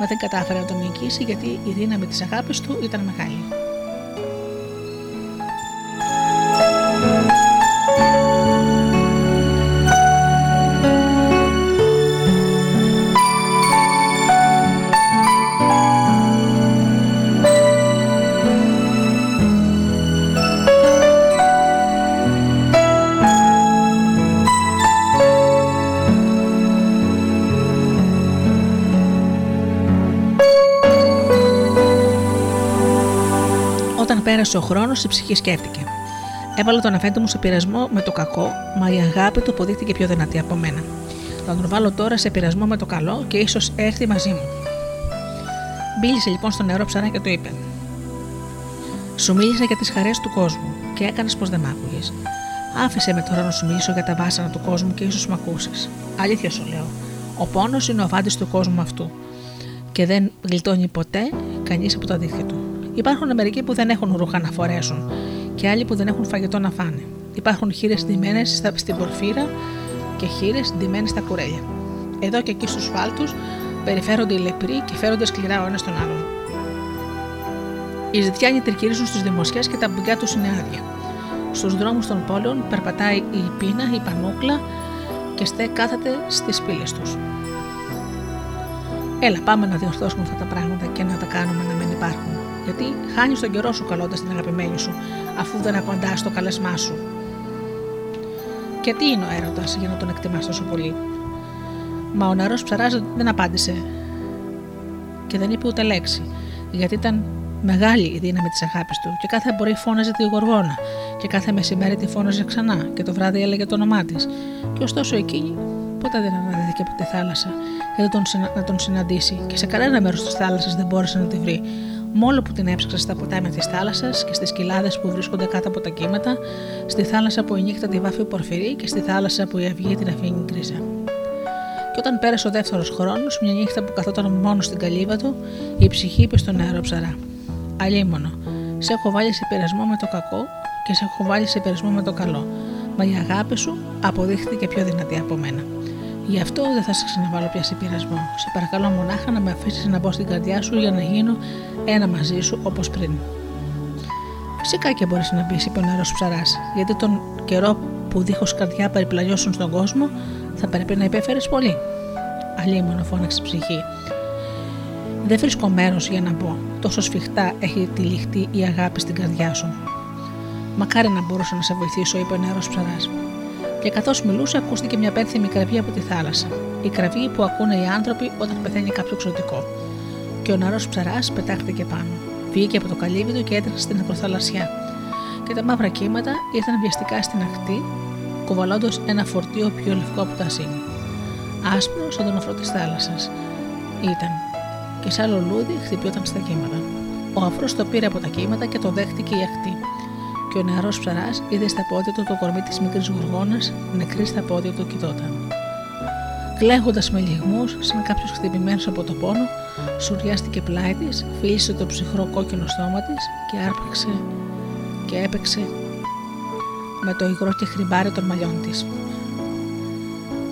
Μα δεν κατάφερε να τον νικήσει γιατί η δύναμη της αγάπης του ήταν μεγάλη. Πέρασε ο χρόνος, η ψυχή σκέφτηκε. Έβαλα τον αφέντη μου σε πειρασμό με το κακό, μα η αγάπη του αποδείχθηκε πιο δυνατή από μένα. Θα τον βάλω τώρα σε πειρασμό με το καλό και ίσως έρθει μαζί μου. Μπήλησε λοιπόν στο νερό ψαρά και του είπε: Σου μίλησα για τις χαρές του κόσμου και έκανες πως δεν μ' άκουγες. Άφησε με τώρα να σου μιλήσω για τα βάσανα του κόσμου και ίσως μ' ακούσεις. Αλήθεια σου λέω. Ο πόνος είναι ο βάντη του κόσμου αυτού και δεν γλιτώνει ποτέ κανείς από τα δίχτυα του. Υπάρχουν μερικοί που δεν έχουν ρούχα να φορέσουν και άλλοι που δεν έχουν φαγητό να φάνε. Υπάρχουν χείρες ντυμένες στην πορφύρα και χείρες ντυμένες στα κουρέλια. Εδώ και εκεί στους φάλτους περιφέρονται οι λεπροί και φέρονται σκληρά ο ένας τον άλλον. Οι ζητιάνοι τρικυρίζουν στους δημοσιές και τα μπουγκιά τους είναι άδεια. Στους δρόμους των πόλεων περπατάει η πείνα, η πανούκλα και στέ κάθεται στις πύλες τους. Έλα, πάμε να διορθώσουμε αυτά τα πράγματα και να τα κάνουμε να μην υπάρχουν. Γιατί χάνεις τον καιρό σου καλώντας την αγαπημένη σου, αφού δεν απαντάς στο καλεσμά σου. Και τι είναι ο έρωτας για να τον εκτιμάς τόσο πολύ; Μα ο νερό ψαράς δεν απάντησε και δεν είπε ούτε λέξη, γιατί ήταν μεγάλη η δύναμη της αγάπης του και κάθε μπορεί φώναζε τη γοργόνα και κάθε μεσημέρι τη φώναζε ξανά και το βράδυ έλεγε το όνομά της. Και ωστόσο εκείνη ποτέ δεν αναδέθηκε από τη θάλασσα για να τον, να τον συναντήσει και σε κανένα μέρος της θάλασσας δεν μπόρεσε να τη βρει, μόνο που την έψαξε στα ποτάμια της θάλασσας και στις κοιλάδες που βρίσκονται κάτω από τα κύματα, στη θάλασσα που η νύχτα τη βάφει πορφυρί και στη θάλασσα που η αυγή την αφήνει γκρίζα. Και όταν πέρασε ο δεύτερος χρόνος, μια νύχτα που καθόταν μόνο στην καλύβα του, η ψυχή είπε στον νεαρό ψαρά: Αλίμονο. Σε έχω βάλει σε πειρασμό με το κακό και σε έχω βάλει σε πειρασμό με το καλό. Μα η αγάπη σου αποδείχθηκε πιο δυνατή από μένα. Γι' αυτό δεν θα σε ξαναβάλω πια σε πειρασμό. Σε παρακαλώ μονάχα να με αφήσεις να μπω στην καρδιά σου για να γίνω ένα μαζί σου όπως πριν. Φυσικά και μπορείς να μπεις, είπε ο νερό ψαράς, γιατί τον καιρό που δίχως καρδιά περιπλανιώσουν στον κόσμο θα πρέπει να υπέφερες πολύ. Αλίμονο φώναξε ψυχή. Δεν βρίσκω μέρος για να μπω. Τόσο σφιχτά έχει τυλιχτεί η αγάπη στην καρδιά σου. Μακάρι να μπορούσα να σε βοηθήσω, είπε ο νερό ψαράς. Και καθώς μιλούσε, ακούστηκε μια πένθυμη κραυγή από τη θάλασσα. Η κραυγή που ακούνε οι άνθρωποι όταν πεθαίνει κάποιο εξωτικό. Και ο νερός ψαράς πετάχτηκε πάνω. Βγήκε από το καλύβι του και έτρεξε στην ακροθαλασσιά. Και τα μαύρα κύματα ήρθαν βιαστικά στην ακτή, κουβαλώντας ένα φορτίο πιο λευκό από τα σύμμα. Άσπρο σαν τον αφρό της θάλασσας. Ήταν. Και σαν λουλούδι χτυπιόταν στα κύματα. Ο αφρός το πήρε από τα κύματα και το δέχτηκε η ακτή και ο νεαρός ψαράς είδε στα πόδια του το κορμί της μικρής γουργόνα, νεκρή στα πόδια του κοιτόταν. Κλαίγοντας με λιγμούς, σαν κάποιος χτυπημένος από το πόνο, σουριάστηκε πλάι της, φίλησε το ψυχρό κόκκινο στόμα της και άρπαξε και έπαιξε με το υγρό και χρυμπάρι των μαλλιών της.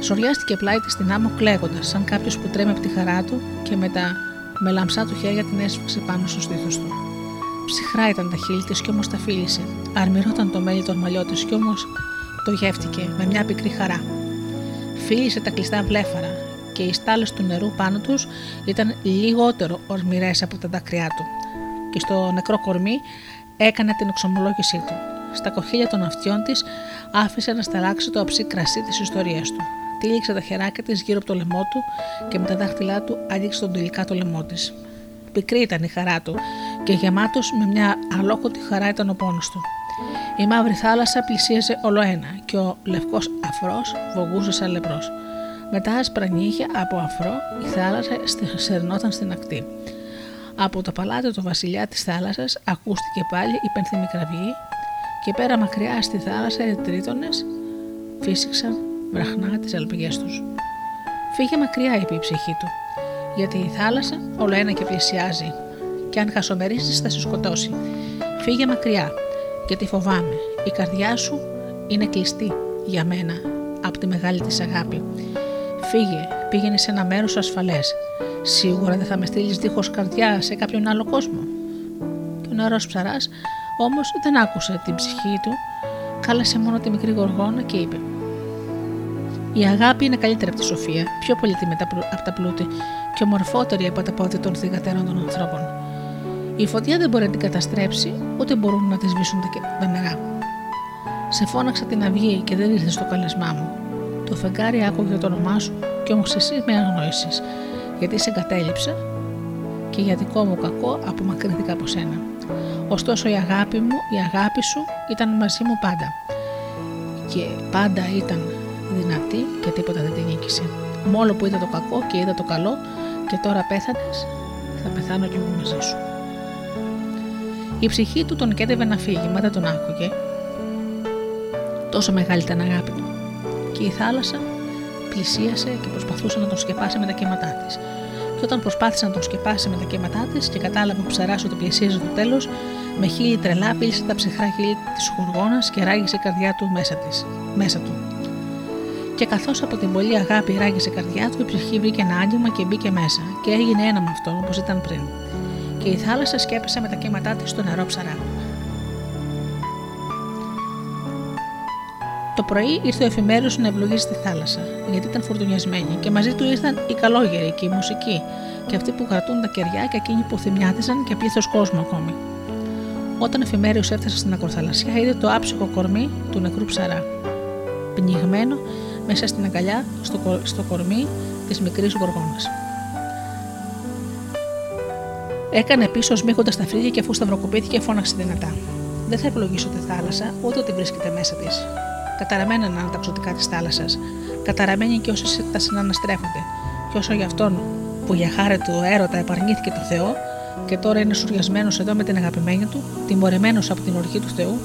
Σοριάστηκε πλάι της στην άμμο κλαίγοντας, σαν κάποιος που τρέμει από τη χαρά του και μετά με λαμψά του χέρια την έσφιξε πάνω στο στήθος του. Ψυχρά ήταν τα χείλη της κι όμως τα φίλησε. Αρμυρώταν το μέλι των μαλλιών της κι όμως το γεύτηκε με μια πικρή χαρά. Φίλησε τα κλειστά βλέφαρα και οι στάλες του νερού πάνω τους ήταν λιγότερο ορμηρές από τα δάκρυά του. Και στο νεκρό κορμί έκανε την εξομολόγησή του. Στα κοχύλια των αυτιών της άφησε να σταλάξει το αψί κρασί της ιστορίας του. Τύλιξε τα χεράκια της γύρω από το λαιμό του και με τα δάχτυλά του άγγιξε τον τελικά το λαιμό της. Πικρή ήταν η χαρά του και γεμάτος με μια αλόκοτη χαρά ήταν ο πόνος του. Η μαύρη θάλασσα πλησίαζε ολοένα και ο λευκός αφρός βογούσε σαν λεπρός. Με τα άσπρα νύχια από αφρό η θάλασσα σερνόταν στην ακτή. Από το παλάτι του βασιλιά της θάλασσας ακούστηκε πάλι η πενθύμη κραυγή και πέρα μακριά στη θάλασσα οι τρίτονες φύσηξαν βραχνά τις αλπιγές τους. Φύγε μακριά είπε η ψυχή του γιατί η θάλασσα όλο ένα και πλησιάζει και αν χασομερίσεις θα σε σκοτώσει. Φύγε μακριά, γιατί φοβάμαι. Η καρδιά σου είναι κλειστή για μένα από τη μεγάλη της αγάπη. Φύγε, πήγαινε σε ένα μέρος ασφαλές. Σίγουρα δεν θα με στείλεις δίχως καρδιά σε κάποιον άλλο κόσμο. Και ο νεαρός ψαράς όμως δεν άκουσε την ψυχή του, κάλεσε μόνο τη μικρή γοργόνα και είπε η αγάπη είναι καλύτερη από τη σοφία, πιο πολύτιμη από τα πλούτη και ομορφότερη από τα πόδια των θηγατέρων των ανθρώπων. Η φωτιά δεν μπορεί να την καταστρέψει, ούτε μπορούν να της σβήσουν τα νερά. Σε φώναξα την αυγή και δεν ήρθε στο καλεσμά μου. Το φεγγάρι άκουγε το όνομά σου, και όμως εσύ με αγνώρισες, γιατί σε εγκατέλειψα και για δικό μου κακό απομακρύνθηκα από σένα. Ωστόσο η αγάπη μου, η αγάπη σου ήταν μαζί μου πάντα. Και πάντα ήταν δυνατή και τίποτα δεν την νίκησε. Μόλο που είδα το κακό και είδα το καλό και τώρα πέθανες, θα πεθάνω κι εγώ μαζί σου. Η ψυχή του τον κέντευε να φύγει, μα δεν τον άκουγε. Τόσο μεγάλη ήταν αγάπη του. Και η θάλασσα πλησίασε και προσπαθούσε να τον σκεπάσει με τα κύματά της. Και όταν προσπάθησε να τον σκεπάσει με τα κύματά της και κατάλαβε ο ψαρά ότι πλησίαζε το τέλος, με χείλη τρελά πήλησε τα ψυχρά χείλη της χουργόνας και ράγισε η καρδιά του μέσα, της, μέσα του. Και καθώς από την πολύ αγάπη ράγισε η καρδιά του, η ψυχή βρήκε ένα άγγιγμα και μπήκε μέσα και έγινε ένα με αυτόν όπως ήταν πριν. Και η θάλασσα σκέπασε με τα κύματά της στο νερό ψαρά. Το πρωί ήρθε ο εφημέριος να ευλογήσει τη θάλασσα, γιατί ήταν φουρτουνιασμένη, και μαζί του ήρθαν οι καλόγεροι και οι μουσικοί, και αυτοί που κρατούν τα κεριά και εκείνοι που θυμιάτιζαν και πλήθο κόσμο ακόμη. Όταν ο εφημέριος έφτασε στην ακροθαλασσιά, είδε το άψυχο κορμί του νεκρού ψαρά. Πνιγμένο μέσα στην αγκαλιά στο, στο κορμί της μικρής γοργόνας. Έκανε πίσω σμίχοντα τα φρύδια και αφού σταυροκοπήθηκε φώναξε δυνατά. Δεν θα ευλογήσω τη θάλασσα, ούτε ότι βρίσκεται μέσα της. Καταραμένα είναι τα ξωτικά της θάλασσας, καταραμένοι και όσοι τα συναναστρέφονται. Και όσο για αυτόν που για χάρη του έρωτα επαρνήθηκε το Θεό και τώρα είναι σουριασμένος εδώ με την αγαπημένη του, τιμωρημένος από την οργή του Θεού,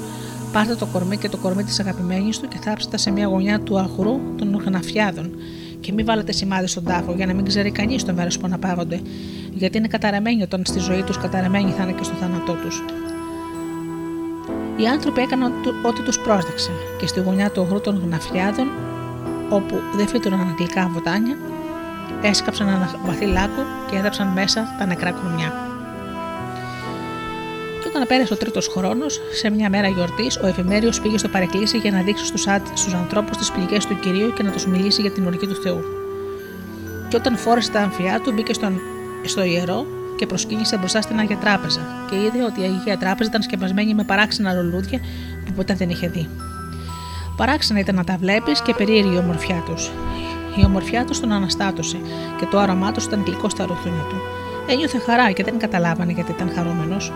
Πάρτε το κορμί και το κορμί της αγαπημένης του και θάψτε σε μια γωνιά του αγρού των χναφιάδων. Και μην βάλετε σημάδι στον τάφο για να μην ξέρει κανείς το μέρος που αναπαύονται, γιατί είναι καταραμένοι όταν στη ζωή τους καταραμένοι θα είναι και στο θάνατό τους. Οι άνθρωποι έκαναν ό,τι τους πρόσδεξε και στη γωνιά του ογρού των γναφιάδων, όπου δεν φύτρωναν αγγλικά βοτάνια, έσκαψαν ένα βαθύ λάκκο και έδαψαν μέσα τα νεκρά κρουμιά. Και όταν πέρασε ο τρίτος χρόνος, σε μια μέρα γιορτής, ο εφημέριος πήγε στο παρεκκλήσι για να δείξει στους ανθρώπους τις πληγές του κυρίου και να τους μιλήσει για την οργή του Θεού. Και όταν φόρεσε τα αμφιά του, μπήκε στον, στο ιερό και προσκύνησε μπροστά στην Αγία Τράπεζα και είδε ότι η Αγία Τράπεζα ήταν σκεπασμένη με παράξενα λουλούδια που ποτέ δεν είχε δει. Παράξενα ήταν να τα βλέπεις και περίεργη η ομορφιά τους. Η ομορφιά τους τον αναστάτωσε και το άρωμά τους ήταν γλυκό στα ρουθούνια του. Ένιωθε χαρά και δεν καταλάβανε γιατί ήταν χαρούμενος.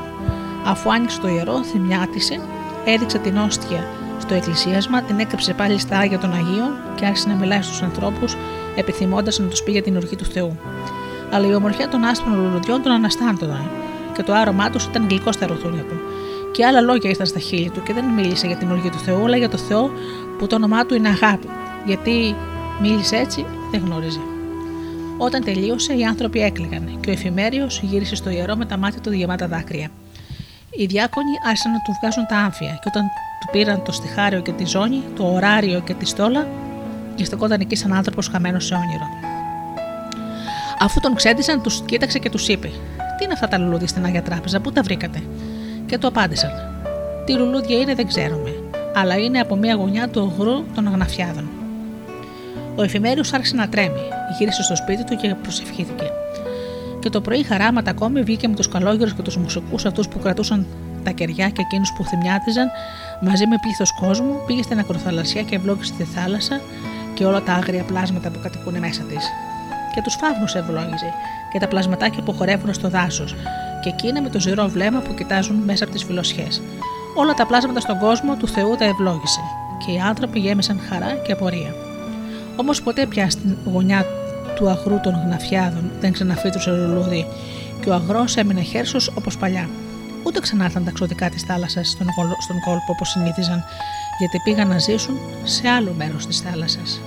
Αφού άνοιξε το ιερό, θυμιάτισε, έδειξε την όστια στο εκκλησίασμα, την έκρυψε πάλι στα άγια των Αγίων και άρχισε να μιλάει στους ανθρώπους, επιθυμώντας να τους πει για την οργή του Θεού αλλά η ομορφιά των άσπρων λουλουδιών τον αναστάντωνε και το άρωμά τους ήταν γλυκό στα ρουθούνια του. Και άλλα λόγια ήρθαν στα χείλη του και δεν μίλησε για την οργή του Θεού, αλλά για το Θεό που το όνομά του είναι αγάπη. Γιατί μίλησε έτσι, δεν γνώριζε. Όταν τελείωσε, οι άνθρωποι έκλαιγαν και ο εφημέριος γύρισε στο ιερό με τα μάτια του γεμάτα δάκρυα. Οι διάκονοι άρχισαν να του βγάζουν τα άμφια και όταν του πήραν το στιχάριο και τη ζώνη, το ωράριο και τη στόλα, και στεκόταν εκεί σαν άνθρωπος χαμένος σε όνειρο. Αφού τον ξέντησαν, τους κοίταξε και τους είπε: Τι είναι αυτά τα λουλούδια στην Άγια Τράπεζα, πού τα βρήκατε; Και του απάντησαν: Τι λουλούδια είναι, δεν ξέρουμε, αλλά είναι από μια γωνιά του ογρού των αγναφιάδων. Ο εφημέριος άρχισε να τρέμει, γύρισε στο σπίτι του και προσευχήθηκε. Και το πρωί χαράματα ακόμη βγήκε με τους καλόγερους και τους μουσικούς αυτούς που κρατούσαν τα κεριά και εκείνους που θυμιάτιζαν μαζί με πλήθος κόσμου, πήγε στην ακροθαλασσιά και ευλόγησε τη θάλασσα και όλα τα άγρια πλάσματα που κατοικούν μέσα της και τους φαύγου ευλόγησε και τα πλασματάκια που χορεύουν στο δάσος και εκείνα με το ζυρό βλέμμα που κοιτάζουν μέσα από τις φιλοσιέ. Όλα τα πλάσματα στον κόσμο του Θεού τα ευλόγησε και οι άνθρωποι γέμισαν χαρά και απορία. Όμως ποτέ πια στην γωνιά του αγρού των γναφιάδων δεν ξαναφύτρωσε λουλούδι και ο αγρός έμεινε χέρσος όπως παλιά. Ούτε ξανάρθαν τα ξωτικά της θάλασσας στον, στον κόλπο όπως συνήθιζαν, γιατί πήγαν να ζήσουν σε άλλο μέρος της θάλασσας.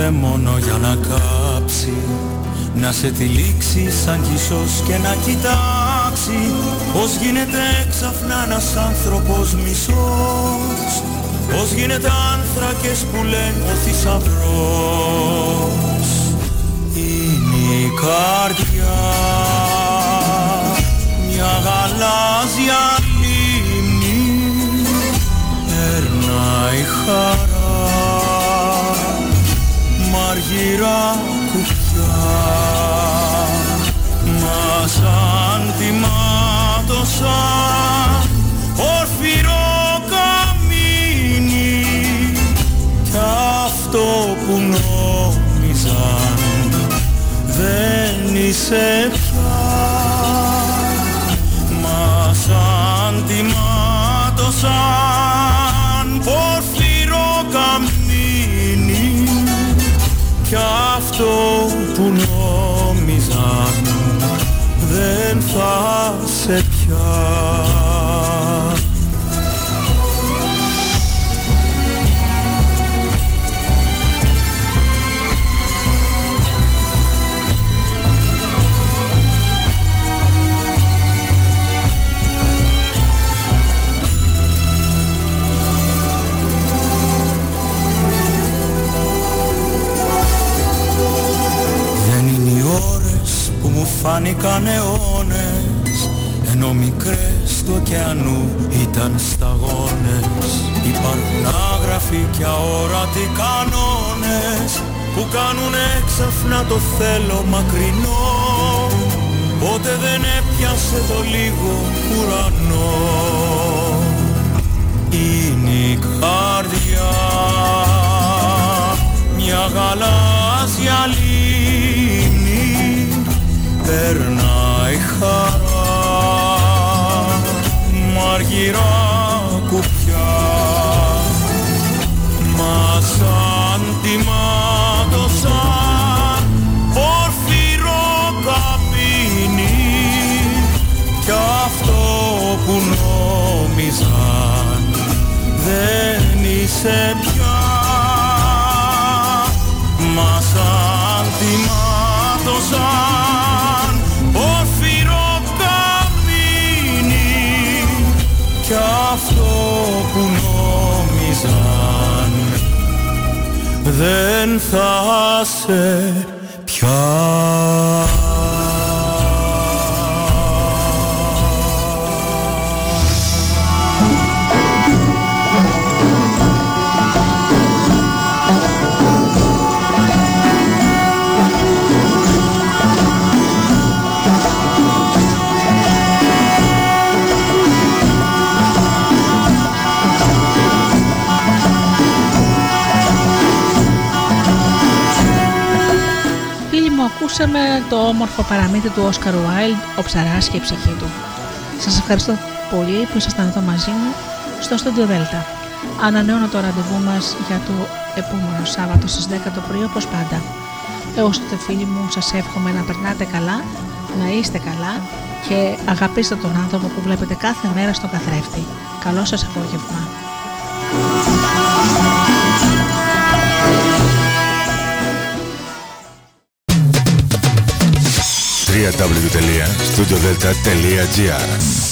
Ήρθε μόνο για να κάψει Να σε τυλίξει σαν κι και να κοιτάξει Πώς γίνεται ξαφνά ένας άνθρωπος μισός Πώς γίνεται άνθρακες που λένε ο θησαυρός Είναι η καρδιά Μια γαλάζια λίμνη Περνάει χαρά αργυρά κουφιά. Μα σαν τιμάτωσα ορφυρό καμίνι κι αυτό που νόμιζαν δεν είσαι σε πιάσει φάνηκαν αιώνες ενώ μικρές του ωκεανού ήταν σταγόνες. Υπάρχουν άγραφοι και αόρατοι κανόνες που κάνουν έξαφνα το θέλω μακρινό. Πότε δεν έπιασε το λίγο ουρανό. Είναι η καρδιά μια γαλάζια λίμνη περνάει χαρά μαργυρά κουπιά. Μα σαν τιμάτωσαν πορφυρό καπίνι κι αυτό που νόμιζαν δεν είσαι πια. Μα σαν τιμάτωσαν αυτό που νόμιζαν δεν θα σε πια. Ακούσαμε το όμορφο παραμύθι του Όσκαρ Wilde, ο ψαράς και η ψυχή του. Σας ευχαριστώ πολύ που ήσασταν εδώ μαζί μου στο Studio Delta. Ανανεώνω το ραντεβού μας για το επόμενο Σάββατο στις 10 το πρωί όπως πάντα. Έως τότε φίλοι μου σας εύχομαι να περνάτε καλά, να είστε καλά και αγαπήστε τον άνθρωπο που βλέπετε κάθε μέρα στον καθρέφτη. Καλό σας απόγευμα. www.studiodelta.gr